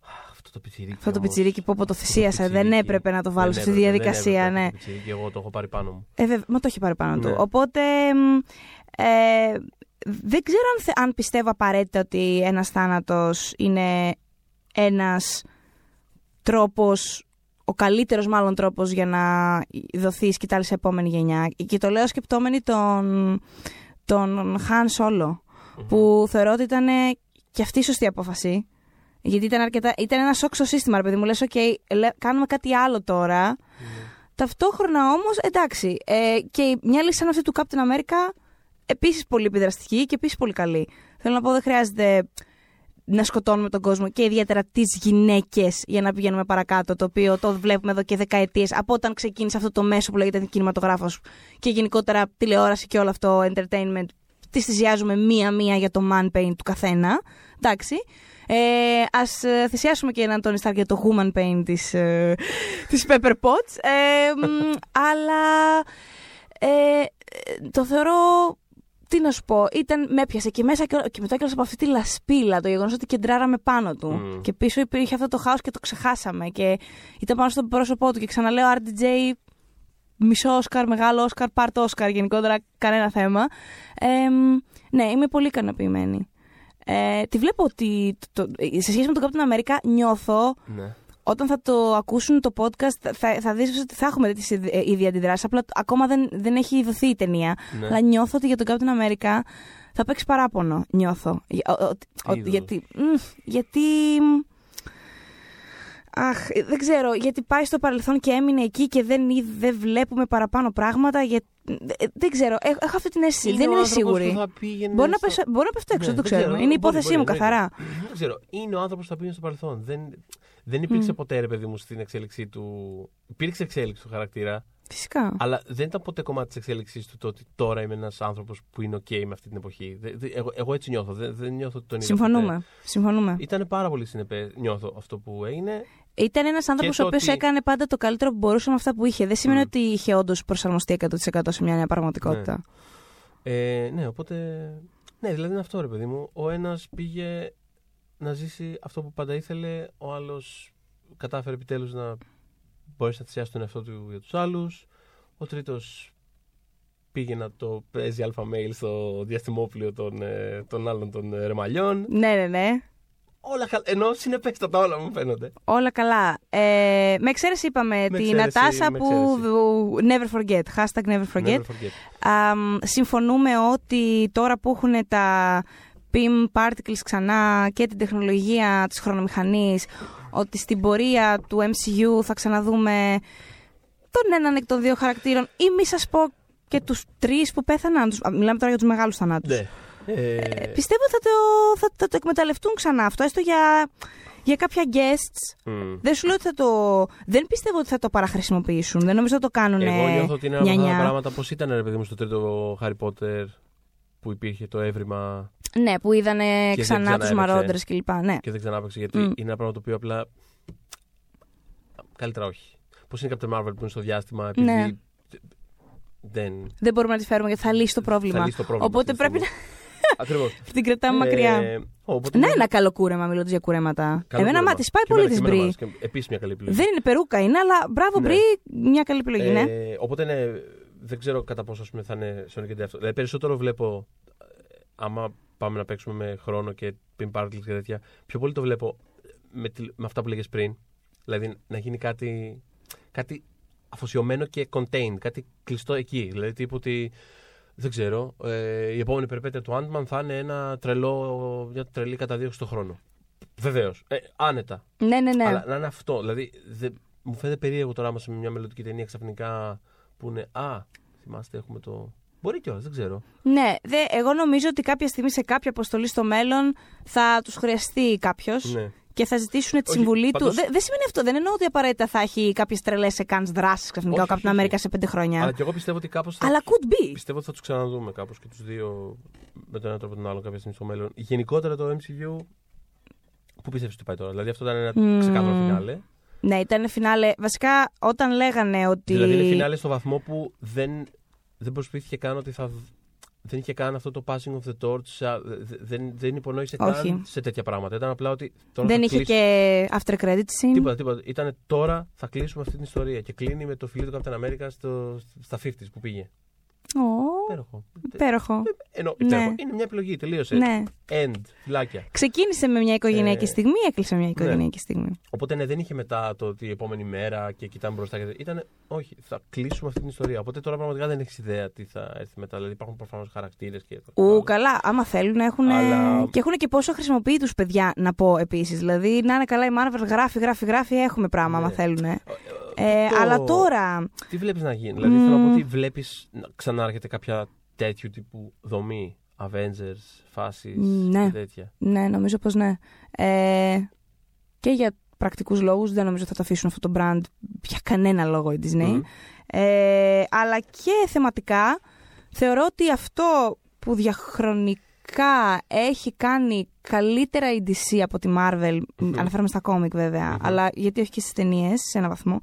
«Αχ, Αυτό το πιτσιρίκι. Αυτό το όμως, πιτσιρίκι που από το αυτό θυσίασα. Δεν πιτσιρίκι». έπρεπε να το βάλω Δεν στη έπρεπε, δεν διαδικασία, έπρεπε ναι. αυτό το πιτσιρίκι, εγώ το έχω πάρει πάνω μου. Ε, βέβαια, μα το έχει πάρει πάνω του. Ναι. Οπότε μ, ε, δεν ξέρω αν, θε- αν πιστεύω απαραίτητα ότι ένας θάνατος είναι ένας τρόπος, ο καλύτερος μάλλον τρόπος για να δοθεί η σκυτάλη σε επόμενη γενιά. Και το λέω σκεπτόμενη τον, τον Han Solo, που θεωρώ ότι ήταν και αυτή η σωστή απόφαση. Γιατί ήταν, αρκετά, ήταν ένα σοκ στο σύστημα, ρε παιδί μου. Λες, οκ, λέ- κάνουμε κάτι άλλο τώρα. Ταυτόχρονα όμως, εντάξει. Ε, και μια λύση σαν αυτή του Captain America, επίσης πολύ επιδραστική και επίσης πολύ καλή. Θέλω να πω, δεν χρειάζεται να σκοτώνουμε τον κόσμο και ιδιαίτερα τις γυναίκες για να πηγαίνουμε παρακάτω. Το οποίο το βλέπουμε εδώ και δεκαετίες από όταν ξεκίνησε αυτό το μέσο που λέγεται κινηματογράφος και γενικότερα τηλεόραση και όλο αυτό entertainment. Τις θυσιάζουμε μία-μία για το man paint του καθένα. Εντάξει. Ε, ας ε, θυσιάσουμε και έναν Tony Stark για το woman paint της, ε, της Pepper Potts. Ε, μ, (laughs) αλλά ε, ε, το θεωρώ τι να σου πω, ήταν, με έπιασε και μέσα και, και μετά κιόλας από αυτή τη λασπίλα, το γεγονός ότι κεντράραμε πάνω του. Μμ. Και πίσω υπήρχε αυτό το χάος και το ξεχάσαμε. Και ήταν πάνω στο πρόσωπό του. Και ξαναλέω, RDJ, μισό Όσκαρ, μεγάλο Όσκαρ, πάρτο Όσκαρ, γενικότερα κανένα θέμα. Ε, μ, ναι, είμαι πολύ ικανοποιημένη. Ε, τη βλέπω ότι το, το- σε σχέση με τον Captain America νιώθω Ναι. Όταν θα το ακούσουν το podcast θα, θα δεις ότι θα έχουμε τις ιδ- ε, ήδη αντιδράσεις απλά ακόμα δεν, δεν έχει δοθεί η ταινία Ναι. αλλά νιώθω ότι για τον Captain America θα παίξει παράπονο νιώθω Για- ο- ο- ο- είδους; γιατί μ, γιατί Αχ, ε, δεν ξέρω, γιατί πάει στο παρελθόν και έμεινε εκεί και δεν, είδ- δεν βλέπουμε παραπάνω πράγματα. Για... ε, Δεν ξέρω, έχω, έχω αυτή την αίσθηση. δεν ο είμαι άνθρωπος σίγουρη. που θα πήγαινε Μπορεί να, στο- πέσω, μπορεί να πέφτω έξω, Ναι, δεν το δεν ξέρουμε. ξέρω, Είναι η μπορεί, υπόθεσή μπορεί, μου εννοείται. καθαρά. Δεν ξέρω. Είναι ο άνθρωπος που θα πήγαινε στο παρελθόν. Δεν, δεν υπήρξε ποτέ, ρε παιδί μου, στην εξέλιξή του. Υπήρξε εξέλιξη του χαρακτήρα, Φυσικά. αλλά δεν ήταν ποτέ κομμάτι της εξέλιξής του το ότι τώρα είμαι ένας άνθρωπος που είναι OK με αυτή την εποχή. Δε- δε- εγώ, εγώ έτσι νιώθω. Δεν, δεν νιώθω ότι τον είδα Συμφωνούμε. Συμφωνούμε. ποτέ. Ήταν πάρα πολύ συνεπέ. Νιώθω αυτό που έγινε. Ήταν ένας άνθρωπος το ο οποίος ότι- έκανε πάντα το καλύτερο που μπορούσε με αυτά που είχε. Δεν σημαίνει Μμ. ότι είχε όντως προσαρμοστεί 100% σε μια νέα πραγματικότητα. Ε, ναι, οπότε. Ναι, δηλαδή είναι αυτό ρε παιδί μου. Ο ένας πήγε να ζήσει αυτό που πάντα ήθελε, ο άλλος κατάφερε επιτέλους να μπορέσει να θυσιάσει τον εαυτό του για τους άλλους. Ο τρίτος πήγε να το παίζει αλφα mail στο διαστημόπλιο των, ε, των άλλων των ε, ρεμαλιών. Ναι, ναι, ναι. Όλα καλά. Ενώ συνεπέστατα όλα μου φαίνονται. Όλα καλά. Ε, με εξαίρεση είπαμε τη εξαίρεση, Νατάσα με που. εξαίρεση. Never forget. Hashtag never forget. Never forget. Αμ, συμφωνούμε ότι τώρα που έχουν τα PIM particles ξανά και την τεχνολογία της χρονομηχανής ότι στην πορεία του MCU θα ξαναδούμε τον έναν εκ των δύο χαρακτήρων ή μη σας πω και τους τρεις που πέθαναν. Τους, μιλάμε τώρα για τους μεγάλους θανάτους. Ναι. Ε, Ε, πιστεύω θα το, θα, θα το εκμεταλλευτούν ξανά αυτό, έστω για, για κάποια guests. μ. Δεν σου λέω ότι θα το. Δεν πιστεύω ότι θα το παραχρησιμοποιήσουν. Δεν νομίζω ότι το κάνουν. Εγώ νιώθω ότι είναι ένα από αυτά τα νια-νια. πράγματα πώς ήταν ρε παιδί μου στο τρίτο Harry Potter που υπήρχε το έβριμα Ναι, που είδανε δεν ξανά τους ξανά μαρόντρες κλπ. Ναι. και δεν ξανά έπαιξε. Γιατί Μμ. είναι ένα πράγμα το οποίο απλά. Καλύτερα όχι. Πώς είναι η Captain Marvel που είναι στο διάστημα, επειδή. Ναι. Δεν. Δεν μπορούμε να τη φέρουμε γιατί θα λύσει το πρόβλημα. Θα λύσει το πρόβλημα Οπότε αυτή τη πρέπει να Ακριβώς. (laughs) την κρατάμε μακριά. οπότε Να είναι ένα καλό κούρεμα, μιλώντα για κουρέματα. καλό Εμένα, κούρεμα. μα τη πάει Και πολύ εμένα- τη και εμένα Μπρι. μου άρεσε και Επίσης μια καλή επιλογή. Δεν είναι περούκα, είναι, αλλά μπράβο, Ναι. Μπρι, μια καλή επιλογή, ναι. Ε, οπότε ναι, δεν ξέρω κατά πόσο ας πούμε, θα είναι Sonic and αυτό. Δηλαδή περισσότερο βλέπω, ε, άμα πάμε να παίξουμε με χρόνο και pin particles και τέτοια, πιο πολύ το βλέπω με, τη- με αυτά που λέγες πριν. Δηλαδή να γίνει κάτι, κάτι αφοσιωμένο και contained, κάτι κλειστό εκεί. Δηλαδή τύπου ότι, δεν ξέρω, ε, η επόμενη περιπέτεια του Ant-Man θα είναι ένα τρελό, μια τρελή καταδίωξη στον χρόνο. Βεβαίως. Ε, άνετα. Ναι, ναι, ναι. Αλλά να είναι αυτό. Δηλαδή, δεν- μου φαίνεται περίεργο τώρα άμα σε μια μελλοντική ταινία ξαφνικά που είναι Α, θυμάστε, έχουμε το. Μπορεί κιόλας, δεν ξέρω. Ναι, δε, εγώ νομίζω ότι κάποια στιγμή σε κάποια αποστολή στο μέλλον θα τους χρειαστεί κάποιος Ναι. και θα ζητήσουν τη Όχι, συμβουλή πάντως- του. Δεν, δεν σημαίνει αυτό. Δεν εννοώ ότι απαραίτητα θα έχει κάποιες τρελές εκάν δράσεις ξαφνικά Όχι, ο όχι, Captain όχι. America σε πέντε χρόνια. Αλλά και εγώ πιστεύω ότι κάπως. Θα... Αλλά could be. Πιστεύω ότι θα τους ξαναδούμε κάπως και τους δύο με τον ένα τρόπο ή τον άλλο κάποια στιγμή στο μέλλον. Γενικότερα το MCU. Πού πιστεύεις ότι πάει τώρα. Δηλαδή αυτό ήταν ένα Μμμ. ξεκάθαρο φινάλε. Ναι, ήταν φινάλε. Βασικά, όταν λέγανε ότι. Δηλαδή είναι φινάλε στο βαθμό που δεν, δεν προσπίθηκε καν ότι θα. Δεν είχε καν αυτό το passing of the torch. σα- δε- Δεν, δεν υπονόησε Όχι. καν σε τέτοια πράγματα. Ήταν απλά ότι. Τώρα δεν θα είχε κλείσει- και after credit scene. Τίποτα, τίποτα. Ήταν τώρα θα κλείσουμε αυτή την ιστορία. Και κλείνει με το φιλί του Captain America στο, στα 50s που πήγε. Ω, Υπέροχο. υπέροχο. Ενώ, Ναι. υπέροχο. Είναι μια επιλογή, τελείωσε. Ναι. End, φυλάκια. Ξεκίνησε με μια οικογενειακή Ε, στιγμή, έκλεισε με μια οικογενειακή στιγμή. Οπότε ναι, δεν είχε μετά το ότι η επόμενη μέρα και κοιτάμε μπροστά. Και... Ήταν, όχι, θα κλείσουμε αυτή την ιστορία. Οπότε τώρα πραγματικά δεν έχεις ιδέα τι θα έρθει μετά. Δηλαδή υπάρχουν προφανώς χαρακτήρες και. το Ου, άλλο. καλά. Άμα θέλουν, έχουν. Αλλά- Και έχουν και πόσο χρησιμοποιεί τους παιδιά, να πω επίσης. Δηλαδή, να είναι καλά η Marvel, γράφει, γράφει, γράφει. Έχουμε πράγμα, άμα Ναι. θέλουν. Ε, το- Αλλά τώρα. Τι βλέπεις να γίνει; Δηλαδή θέλω να πω ότι βλέπεις να ξανάρχεται κάποια τέτοιου τύπου δομή; Avengers, φάσεις Ναι. και τέτοια. Ναι, νομίζω πως ναι. Ε, και για πρακτικούς λόγους δεν νομίζω θα το αφήσουν αυτό το brand για κανένα λόγο η Disney. Μμμ. Ε, αλλά και θεματικά θεωρώ ότι αυτό που διαχρονικά έχει κάνει καλύτερα η DC από τη Marvel, Μμμ. αναφέρομαι στα κόμικ βέβαια, Μμμ. αλλά γιατί όχι και στις ταινίες σε έναν βαθμό,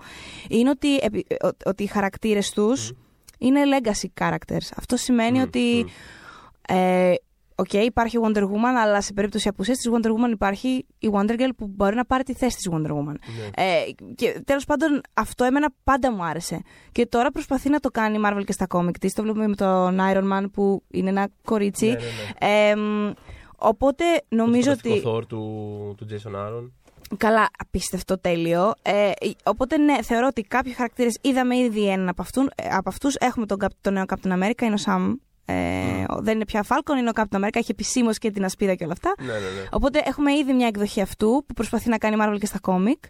είναι ότι, επι- ε, ο- ότι οι χαρακτήρες τους είναι legacy characters. Αυτό σημαίνει Μμ, ότι μμ. ε, Οκ, υπάρχει Wonder Woman, αλλά σε περίπτωση απουσίας της Wonder Woman υπάρχει η Wonder Girl που μπορεί να πάρει τη θέση της Wonder Woman. Ναι. Ε, και τέλος πάντων αυτό εμένα πάντα μου άρεσε. Και τώρα προσπαθεί να το κάνει η Marvel και στα κόμικ της. Το βλέπουμε με τον Iron Man που είναι ένα κορίτσι. Ναι, ναι, ναι. Ε, μ, οπότε νομίζω το ότι... Thor του, του Jason Aaron. Καλά, απίστευτο, τέλειο. Ε, οπότε ναι, θεωρώ ότι κάποιοι χαρακτήρες είδαμε ήδη έναν από, αυτούν, ε, από αυτούς. Έχουμε τον, Καπ- τον νέο Captain America, είναι ο Sam. Ε, ο- Δεν είναι πια Falcon, είναι ο Captain America, έχει επισήμως και την ασπίδα και όλα αυτά. Ναι, ναι, ναι. Οπότε έχουμε ήδη μια εκδοχή αυτού που προσπαθεί να κάνει η Marvel και στα κόμικ.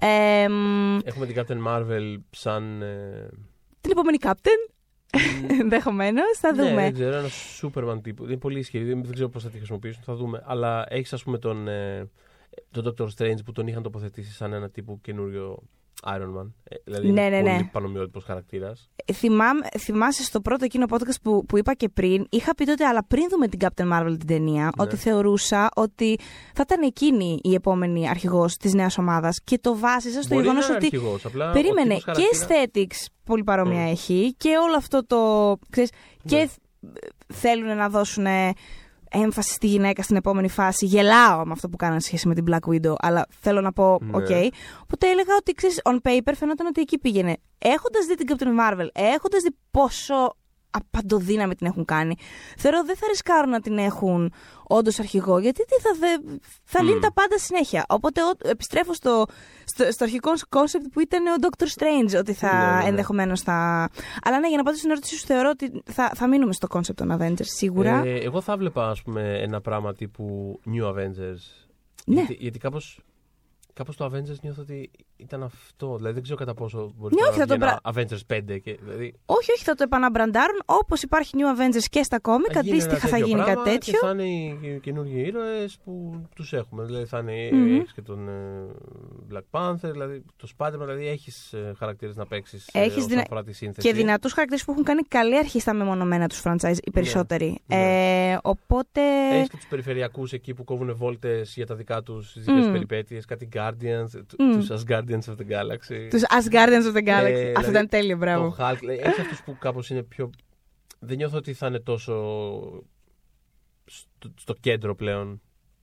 Ε, μ, Έχουμε την Captain Marvel σαν. Ε, την επόμενη Captain, (laughs) ενδεχομένως, θα Ναι, δούμε. δεν ξέρω, ένας Superman τύπου. Είναι πολύ ισχυρή, δεν, δεν ξέρω πώς θα τη χρησιμοποιήσουν, θα δούμε. Αλλά έχεις, ας πούμε, τον, ε, τον Doctor Strange που τον είχαν τοποθετήσει σαν ένα τύπου καινούριο Iron Man. Ε, δηλαδή Ναι, είναι ναι, πολύ ναι. πανομοιότυπος χαρακτήρας. Θυμάμαι, θυμάσαι στο πρώτο εκείνο podcast που, που είπα και πριν, είχα πει τότε, αλλά πριν δούμε την Captain Marvel την ταινία, ότι θεωρούσα ότι θα ήταν εκείνη η επόμενη αρχηγός της νέας ομάδας και το βάζιζα στο Μπορεί να γεγονός είναι ότι. αρχηγός, απλά ο Περίμενε, τύπος και χαρακτήρα- aesthetics πολύ παρόμοια Mm. έχει και όλο αυτό το. Ξέρεις, και Ναι. θ- θέλουν να δώσουν έμφαση στη γυναίκα στην επόμενη φάση. Γελάω με αυτό που κάνανε σε σχέση με την Black Widow, αλλά θέλω να πω, Ναι. οκ. Οπότε έλεγα ότι ξέρεις, on paper φαινόταν ότι εκεί πήγαινε. Έχοντας δει την Captain Marvel, έχοντας δει πόσο παντοδύναμη την έχουν κάνει, θεωρώ δεν θα ρισκάρουν να την έχουν όντως αρχηγό, γιατί τι θα, δε, θα λύνει Μμ. τα πάντα συνέχεια. Οπότε ο- επιστρέφω στο, στο, στο αρχικό κόνσεπτ που ήταν ο Doctor Strange, ότι θα Ναι, ναι, ναι. ενδεχομένως θα. Αλλά ναι, για να απαντήσω στην ερώτησή σου, θεωρώ ότι θα, θα μείνουμε στο κόνσεπτ των Avengers σίγουρα. Ε, εγώ θα βλέπα, ας πούμε, ένα πράγμα τύπου New Avengers. Ναι. Γιατί, γιατί κάπως, κάπως το Avengers νιώθω ότι ήταν αυτό. Δηλαδή δεν ξέρω κατά πόσο μπορεί Ναι, να όχι, θα βγει το ένα Avengers 5. Και, δηλαδή, Όχι, όχι, θα το επαναμπραντάρουν όπως υπάρχει New Avengers και στα κόμικα. θα γίνει Αντίστοιχα ένα θα τέτοιο γίνει πράγμα κάτι τέτοιο. Και θα είναι οι καινούργιοι ήρωες που τους έχουμε. Δηλαδή θα είναι Μμμ. έχεις και τον ε, Black Panther, δηλαδή το Spider-Man, δηλαδή έχεις χαρακτήρες να παίξεις Έχεις όσον δυνα- αφορά τη σύνθεση. Και δυνατούς χαρακτήρες που έχουν κάνει καλή αρχή στα μεμονωμένα τους franchise, οι περισσότεροι. Ναι. Ε, οπότε. Έχεις και τους περιφερειακούς εκεί που κόβουν βόλτες για τα δικά τους δικές Μμ. περιπέτειες, κάτι Guardians, Μμ. του Asgardians of the Galaxy. Τους Asgardians of the Galaxy. Ε, Αυτό δηλαδή, ήταν τέλειο, μπράβο. Το Hulk, δηλαδή, έχει αυτούς που κάπως είναι πιο. Δεν νιώθω ότι θα είναι τόσο στο, στο κέντρο πλέον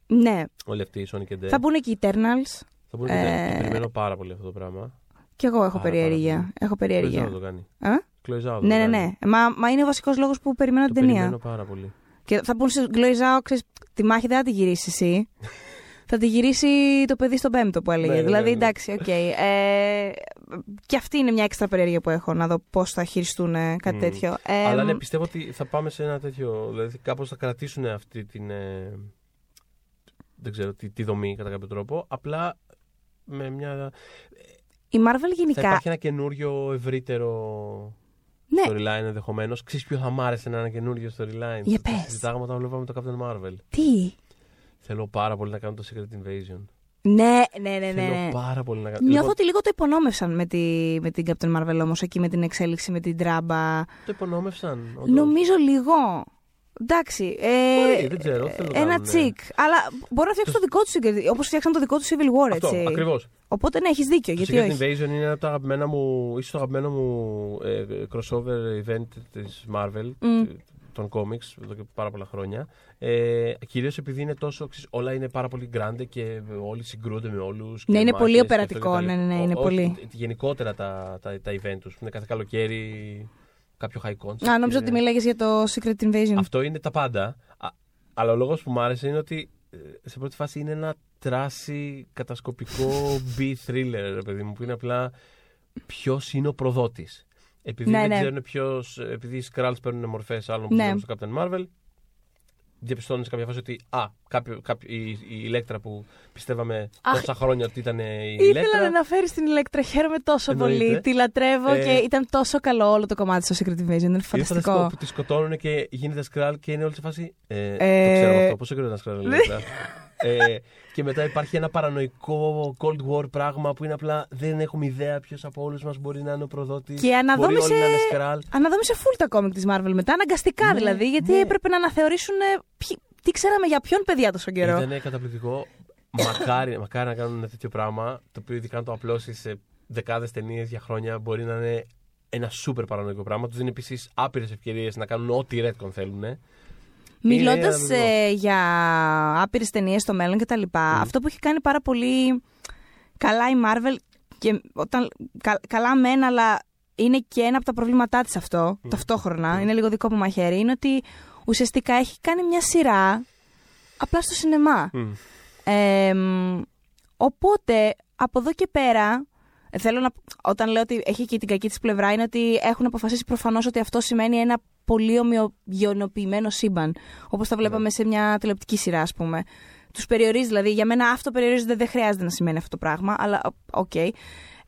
Ναι. όλοι αυτοί οι Sonic και Dead. Θα μπουν και οι Eternals. Θα μπορούν ε, και περιμένω πάρα πολύ αυτό το πράγμα. Κι εγώ έχω Πάρα, πάρα περιέργεια. πολύ. Έχω Chloe Zhao περιέργεια. το κάνει. Α; Chloe Zhao το Ναι, ναι, κάνει. ναι. Μα, μα είναι ο βασικός λόγος που περιμένω Το την ταινία. περιμένω πάρα πολύ. Και θα πουν στη Chloe Zhao, ξέρεις, τη μάχη δεν θα τη γυρίσεις εσύ. (laughs) θα τη γυρίσει το παιδί στον πέμπτο που έλεγε. Ναι, ναι, δηλαδή, ναι, ναι. εντάξει, οκ. Ε, και αυτή είναι μια έξτρα περιέργεια που έχω, να δω πώς θα χειριστούν ε, κάτι Μμ. τέτοιο. Ε, Αλλά ναι, πιστεύω ότι θα πάμε σε ένα τέτοιο. Δηλαδή, κάπως θα κρατήσουν αυτή την. ε, δεν ξέρω, τη, τη δομή κατά κάποιο τρόπο. Απλά με μια. η Marvel Θα γενικά. υπάρχει ένα καινούριο ευρύτερο Ναι, storyline ενδεχομένως. Ξέρεις ποιο θα μ' άρεσε να είναι ένα καινούριο storyline; Για Το πες. Συζητάγαμε όταν βλέπαμε το Captain Marvel. τι; Θέλω πάρα πολύ να κάνω το Secret Invasion. Ναι, ναι, ναι, ναι. Θέλω ναι. πάρα πολύ να κάνω. Νιώθω Λοιπόν, ότι λίγο το υπονόμευσαν με, τη, με την Captain Marvel όμως εκεί με την εξέλιξη, με την τράμπα. το υπονόμευσαν. όντως. Νομίζω λίγο. Εντάξει. Ε, Μπορεί, δεν ξέρω, θέλω να ένα κάνουν, τσικ. Αλλά μπορούν να φτιάξουν το δικό τους Όπως φτιάξαν το δικό τους Civil War, Αυτό, έτσι. ακριβώς. Οπότε ναι, έχεις δίκιο. Το γιατί Secret όχι. Invasion είναι ένα από τα αγαπημένα μου, ίσως το αγαπημένο μου ε, crossover event της Marvel, Μμ. Των comics, εδώ και πάρα πολλά χρόνια. Ε, κυρίως επειδή είναι τόσο, ξέρεις, όλα είναι πάρα πολύ grande και όλοι συγκρούνται με όλους. και Ναι, είναι μάχες πολύ και οπερατικό, αυτό και τα ναι, ναι, λοιπά. είναι Ό- πολύ. όχι, γενικότερα τα, τα, τα event τους, που είναι κάθε καλοκαίρι κάποιο high concept. Α, νόμιζα και- ότι μιλάγες για το Secret Invasion. Αυτό είναι τα πάντα. Α, αλλά ο λόγος που μου άρεσε είναι ότι ε, σε πρώτη φάση είναι ένα τράσι κατασκοπικό (laughs) B-thriller, ρε παιδί μου, που είναι απλά ποιος είναι ο προδότης. Επειδή Ναι, δεν ναι. ξέρουν ποιος. Επειδή οι Skrulls παίρνουν μορφές άλλων που Ναι. ναι. στο Captain Marvel, διαπιστώνεις σε κάποια φάση ότι α, κάποιο, κάποιο, η, η Ηλέκτρα που πιστεύαμε Αχ, τόσα χρόνια ότι ήταν η Ήθελα Ηλέκτρα. να αναφέρεις την Ηλέκτρα. Χαίρομαι τόσο Εννοείται. πολύ. Τη λατρεύω Ε, και ήταν τόσο καλό όλο το κομμάτι στο Secret Invasion. Είναι Είναι φανταστικό. φανταστικό που τη σκοτώνουν και γίνεται Skrull και είναι όλη σε φάση. Ε, Ε, Το ξέρω αυτό. Πόσο καιρό ήταν Skrull, (laughs) Ηλέκτρα. ε, και μετά υπάρχει ένα παρανοϊκό Cold War πράγμα που είναι απλά δεν έχουμε ιδέα ποιος από όλους μας μπορεί να είναι ο προδότης. Και αναδόμησε- Μπορεί όλοι να είναι Skrull. Αναδόμησε full τα κόμικ της Marvel μετά, αναγκαστικά Ναι, δηλαδή, γιατί ναι. έπρεπε να αναθεωρήσουν ε, ποιοι- τι ξέραμε για ποιον παιδιά τόσο καιρό. Ήταν καταπληκτικό. μακάρι, μακάρι να κάνουν ένα τέτοιο πράγμα, το οποίο ειδικά αν το απλώσεις σε δεκάδες ταινίες για χρόνια μπορεί να είναι ένα σούπερ παρανοϊκό πράγμα. Τους δίνει επίσης άπειρες ευκαιρίες να κάνουν ό,τι retcon θέλουν. Μιλώντας Είναι για άπειρες ταινίες στο μέλλον κτλ., αυτό που έχει κάνει πάρα πολύ καλά η Marvel και όταν, κα- καλά μεν, αλλά είναι και ένα από τα προβλήματά της αυτό, ταυτόχρονα, είναι λίγο δικό μου μαχαίρι, είναι ότι ουσιαστικά έχει κάνει μια σειρά απλά στο σινεμά. Μμ. Ε, μ, οπότε, από εδώ και πέρα, ε, θέλω να, όταν λέω ότι έχει και την κακή της πλευρά, είναι ότι έχουν αποφασίσει προφανώς ότι αυτό σημαίνει ένα πολύ ομοιογενοποιημένο σύμπαν. Όπως τα βλέπαμε σε μια τηλεοπτική σειρά, ας πούμε. Τους περιορίζει, δηλαδή, για μένα αυτό περιορίζεται, δεν χρειάζεται να σημαίνει αυτό το πράγμα, αλλά οκ.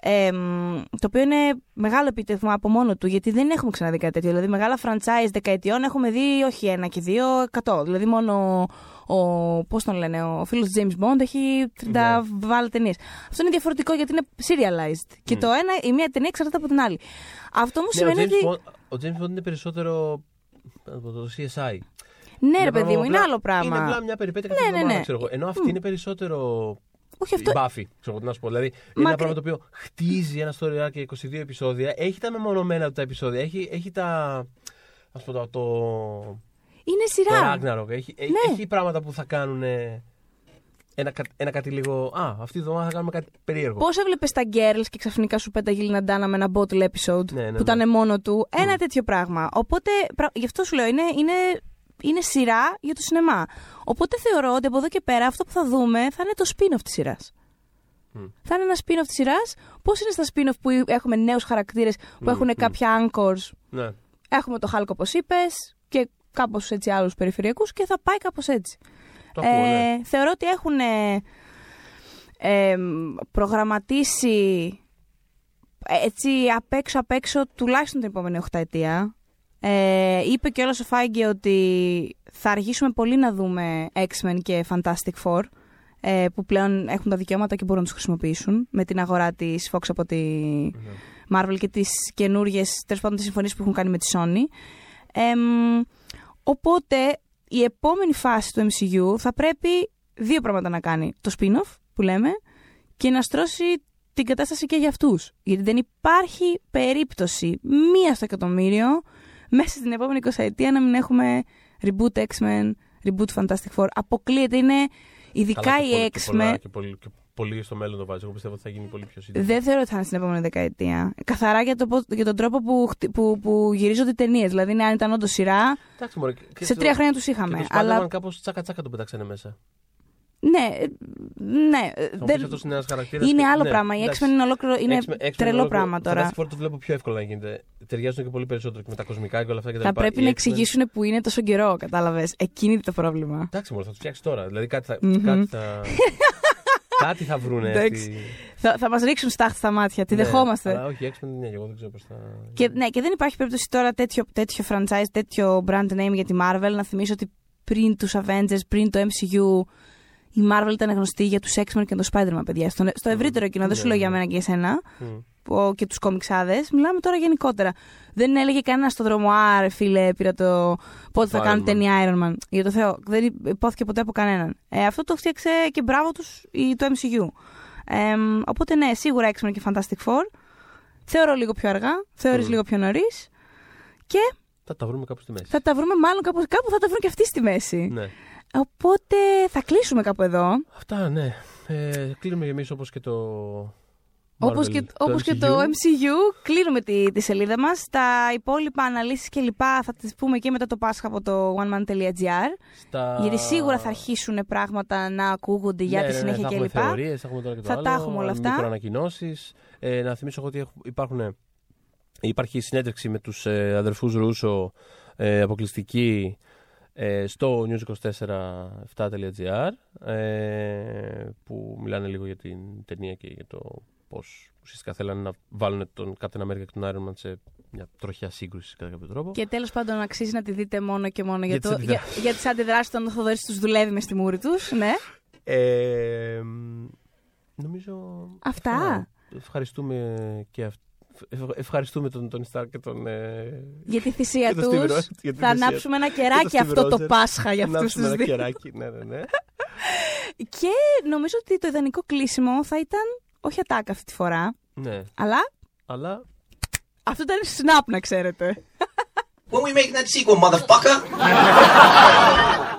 Ε, μ, το οποίο είναι μεγάλο επίτευγμα από μόνο του, γιατί δεν έχουμε ξαναδεί κάτι τέτοιο. Δηλαδή, μεγάλα franchise δεκαετιών έχουμε δει όχι ένα και δύο, εκατό. Δηλαδή, μόνο ο, πώς τον λένε, ο φίλος του James Bond έχει 30 Ναι. βάλε ταινίες. Αυτό είναι διαφορετικό γιατί είναι serialized. Και το ένα, η μία ταινία εξαρτάται από την άλλη. Αυτό όμως Ναι, ο, σημαίνει James ότι. Bond, ο James Bond είναι περισσότερο από το CSI. Ναι, ρε Ένα παιδί μου, πράγμα είναι απλά- άλλο πράγμα. Είναι απλά μια περιπέτεια Ναι, κάθε ναι, εβδομάδα, ναι. ξέρω εγώ. Ενώ αυτή είναι περισσότερο. Όχι αυτό. Η Buffy, ξέρω εγώ τι να σου πω. Δηλαδή, είναι Μα ένα κρι- πράγμα το οποίο χτίζει ένα story arc και 22 επεισόδια. Έχει τα μεμονωμένα του τα επεισόδια. Έχει, έχει τα. Α πω το. το Είναι το σειρά. Ragnarok. Έχει, έχει- Ναι. έχει πράγματα που θα κάνουν. Ένα, κα- ένα κάτι λίγο. Α, αυτή τη βδομάδα θα κάνουμε κάτι περίεργο. Πώς έβλεπες τα Girls και ξαφνικά σου πέταγε η Λινα με ένα bottle episode Ναι, ναι, που ναι. ήταν μόνο του; Ένα τέτοιο πράγμα. Οπότε, πρα- γι' αυτό σου λέω, είναι, είναι, είναι σειρά για το σινεμά. Οπότε θεωρώ ότι από εδώ και πέρα αυτό που θα δούμε θα είναι το spin-off της σειράς. Μμ. Θα είναι ένα spin-off της σειράς. Πώς είναι στα spin-off που έχουμε νέους χαρακτήρες που Μμ, έχουν μμ. κάποια anchors; Ναι. Έχουμε το Hulk όπως είπες και κάπως έτσι άλλους περιφερειακούς και θα πάει κάπως έτσι. Το ακούω, ναι. Ε, θεωρώ ότι έχουν. ε, ε, προγραμματίσει έτσι απ' έξω απ' έξω τουλάχιστον την επόμενη οχταετία. Ε, είπε και όλος ο Φάγκε ότι θα αργήσουμε πολύ να δούμε X-Men και Fantastic Four ε, που πλέον έχουν τα δικαιώματα και μπορούν να τους χρησιμοποιήσουν με την αγορά της Fox από τη Marvel και τις καινούργιες, τέλος πάντων τις συμφωνίες που έχουν κάνει με τη Sony. Ε, οπότε η επόμενη φάση του MCU θα πρέπει δύο πράγματα να κάνει. Το spin-off που λέμε και να στρώσει την κατάσταση και για αυτούς. Γιατί δεν υπάρχει περίπτωση μία στο εκατομμύριο μέσα στην επόμενη 20 ετία να μην έχουμε reboot X-Men, reboot Fantastic Four. Αποκλείεται, είναι ειδικά Καλά, οι και X-Men. πολλά- Και πολύ, και πολύ στο μέλλον το βάζει. Εγώ πιστεύω ότι θα γίνει πολύ πιο σύντομα. Δεν θεωρώ ότι θα είναι στην επόμενη δεκαετία. Καθαρά για, το, πώς- για τον τρόπο που, χτι- που, που γυρίζονται οι ταινίες. Δηλαδή, ναι, αν ήταν όντως σειρά, Εντάξει, μωρέ, και- και σε το- τρία χρόνια τους Και είχαμε. το Αλλά Spider-Man κάπως τσάκα-τσάκα το πετάξανε μέσα. Ναι, ε, ναι. ε, Θα μου δεν- πεις αυτός είναι ένας χαρακτήρας είναι και- άλλο ναι, πράγμα. Η εντάξει. X-Men είναι, ολόκληρο, είναι X-Men- X-Men τρελό ολόκληρο- πράγμα τώρα. Fantastic Four το βλέπω πιο εύκολα να γίνεται. Ταιριάζουν και πολύ περισσότερο και με τα κοσμικά και όλα αυτά και τα Θα λοιπά. πρέπει Οι να X-Men- εξηγήσουν που είναι τόσο καιρό, κατάλαβες. Εκείνη είναι το πρόβλημα. Εντάξει, μόνο θα τους φτιάξεις τώρα. Δηλαδή κάτι θα. Μμμ. κάτι θα... (laughs) κάτι θα βρούνε. Εντάξει. αυτοί. Θα, θα μας ρίξουν στάχτη στα μάτια. Τη Ναι, δεχόμαστε. Αλλά όχι, X-Men ναι, εγώ δεν ξέρω πώς θα. Και, ναι, και δεν υπάρχει περίπτωση τώρα τέτοιο, τέτοιο franchise, τέτοιο brand name για τη Marvel. Να θυμίσω ότι πριν τους Avengers, πριν το MCU, η Marvel ήταν γνωστή για τους X-Men και το Spider-Man, παιδιά. Στο, στο ευρύτερο κοινό, δεν σου Ναι, λέω για ναι. μένα και εσένα Μμ. ο- και τους κομιξάδες. Μιλάμε τώρα γενικότερα. Δεν έλεγε κανένα στον δρόμο, Άρε φίλε, πήρα το. Πότε θα Iron κάνουν Man». ταινία Iron Man. Για το Θεό. Δεν υπόθηκε ποτέ από κανέναν. Ε, αυτό το φτιάξε και μπράβο τους το MCU. Ε, οπότε ναι, σίγουρα X-Men και Fantastic Four. Θεωρώ λίγο πιο αργά. Θεωρείς Μμ. λίγο πιο νωρίς. Και Θα τα βρούμε κάπου στη μέση. θα τα βρούμε μάλλον κάπου, κάπου θα τα βρουν και αυτοί στη μέση. Ναι. Οπότε θα κλείσουμε κάπου εδώ. Αυτά, ναι. Ε, κλείνουμε εμείς όπως και το. Όπως Marvel, και, όπως και το MCU. MCU, κλείνουμε τη, τη σελίδα μας. Τα υπόλοιπα αναλύσεις και λοιπά θα τις πούμε και μετά το Πάσχα από το oneman.gr. Στα... Γιατί σίγουρα θα αρχίσουν πράγματα να ακούγονται για Ναι, τη ναι, ναι, συνέχεια θα και έχουμε λοιπά. θεωρίες, θα έχουμε τώρα και το Θα άλλο, τα έχουμε όλα αυτά. μικροανακοινώσεις. Ε, να θυμίσω εγώ ότι έχουν- υπάρχουν, υπάρχει συνέντευξη με τους ε, αδερφούς Ρούσο ε, αποκλειστική ε, στο news247.gr ε, που μιλάνε λίγο για την ταινία και για το πώς ουσιαστικά θέλανε να βάλουν τον Captain America και τον Iron Man σε μια τροχιά σύγκρουση κατά κάποιο τρόπο. Και τέλος πάντων αξίζει να τη δείτε μόνο και μόνο για, Για τις το, για, αντιδράσεις. για τις αντιδράσεις των Θοδωρής τους δουλεύει μες στη μούρη τους. Ναι. Ε, μ, νομίζω. Αυτά. Ευχαριστούμε και αυ- ευχ- Ευχαριστούμε τον Τόνι Σταρκ και τον. Ε, Για τη θυσία (laughs) και τον Steve τους. Rogers, για τη Θα θυσία ανάψουμε ένα και κεράκι τον Steve αυτό το Rogers. Πάσχα για Να αυτούς άψουμε τους ένα δύο. κεράκι. Ναι, ναι, ναι. (laughs) Και νομίζω ότι το ιδανικό κλείσιμο θα ήταν όχι ατάκα αυτή τη φορά, ναι. αλλά Αλλά αυτό ήταν snap να ξέρετε. When we making that sequel, motherfucker? (laughs)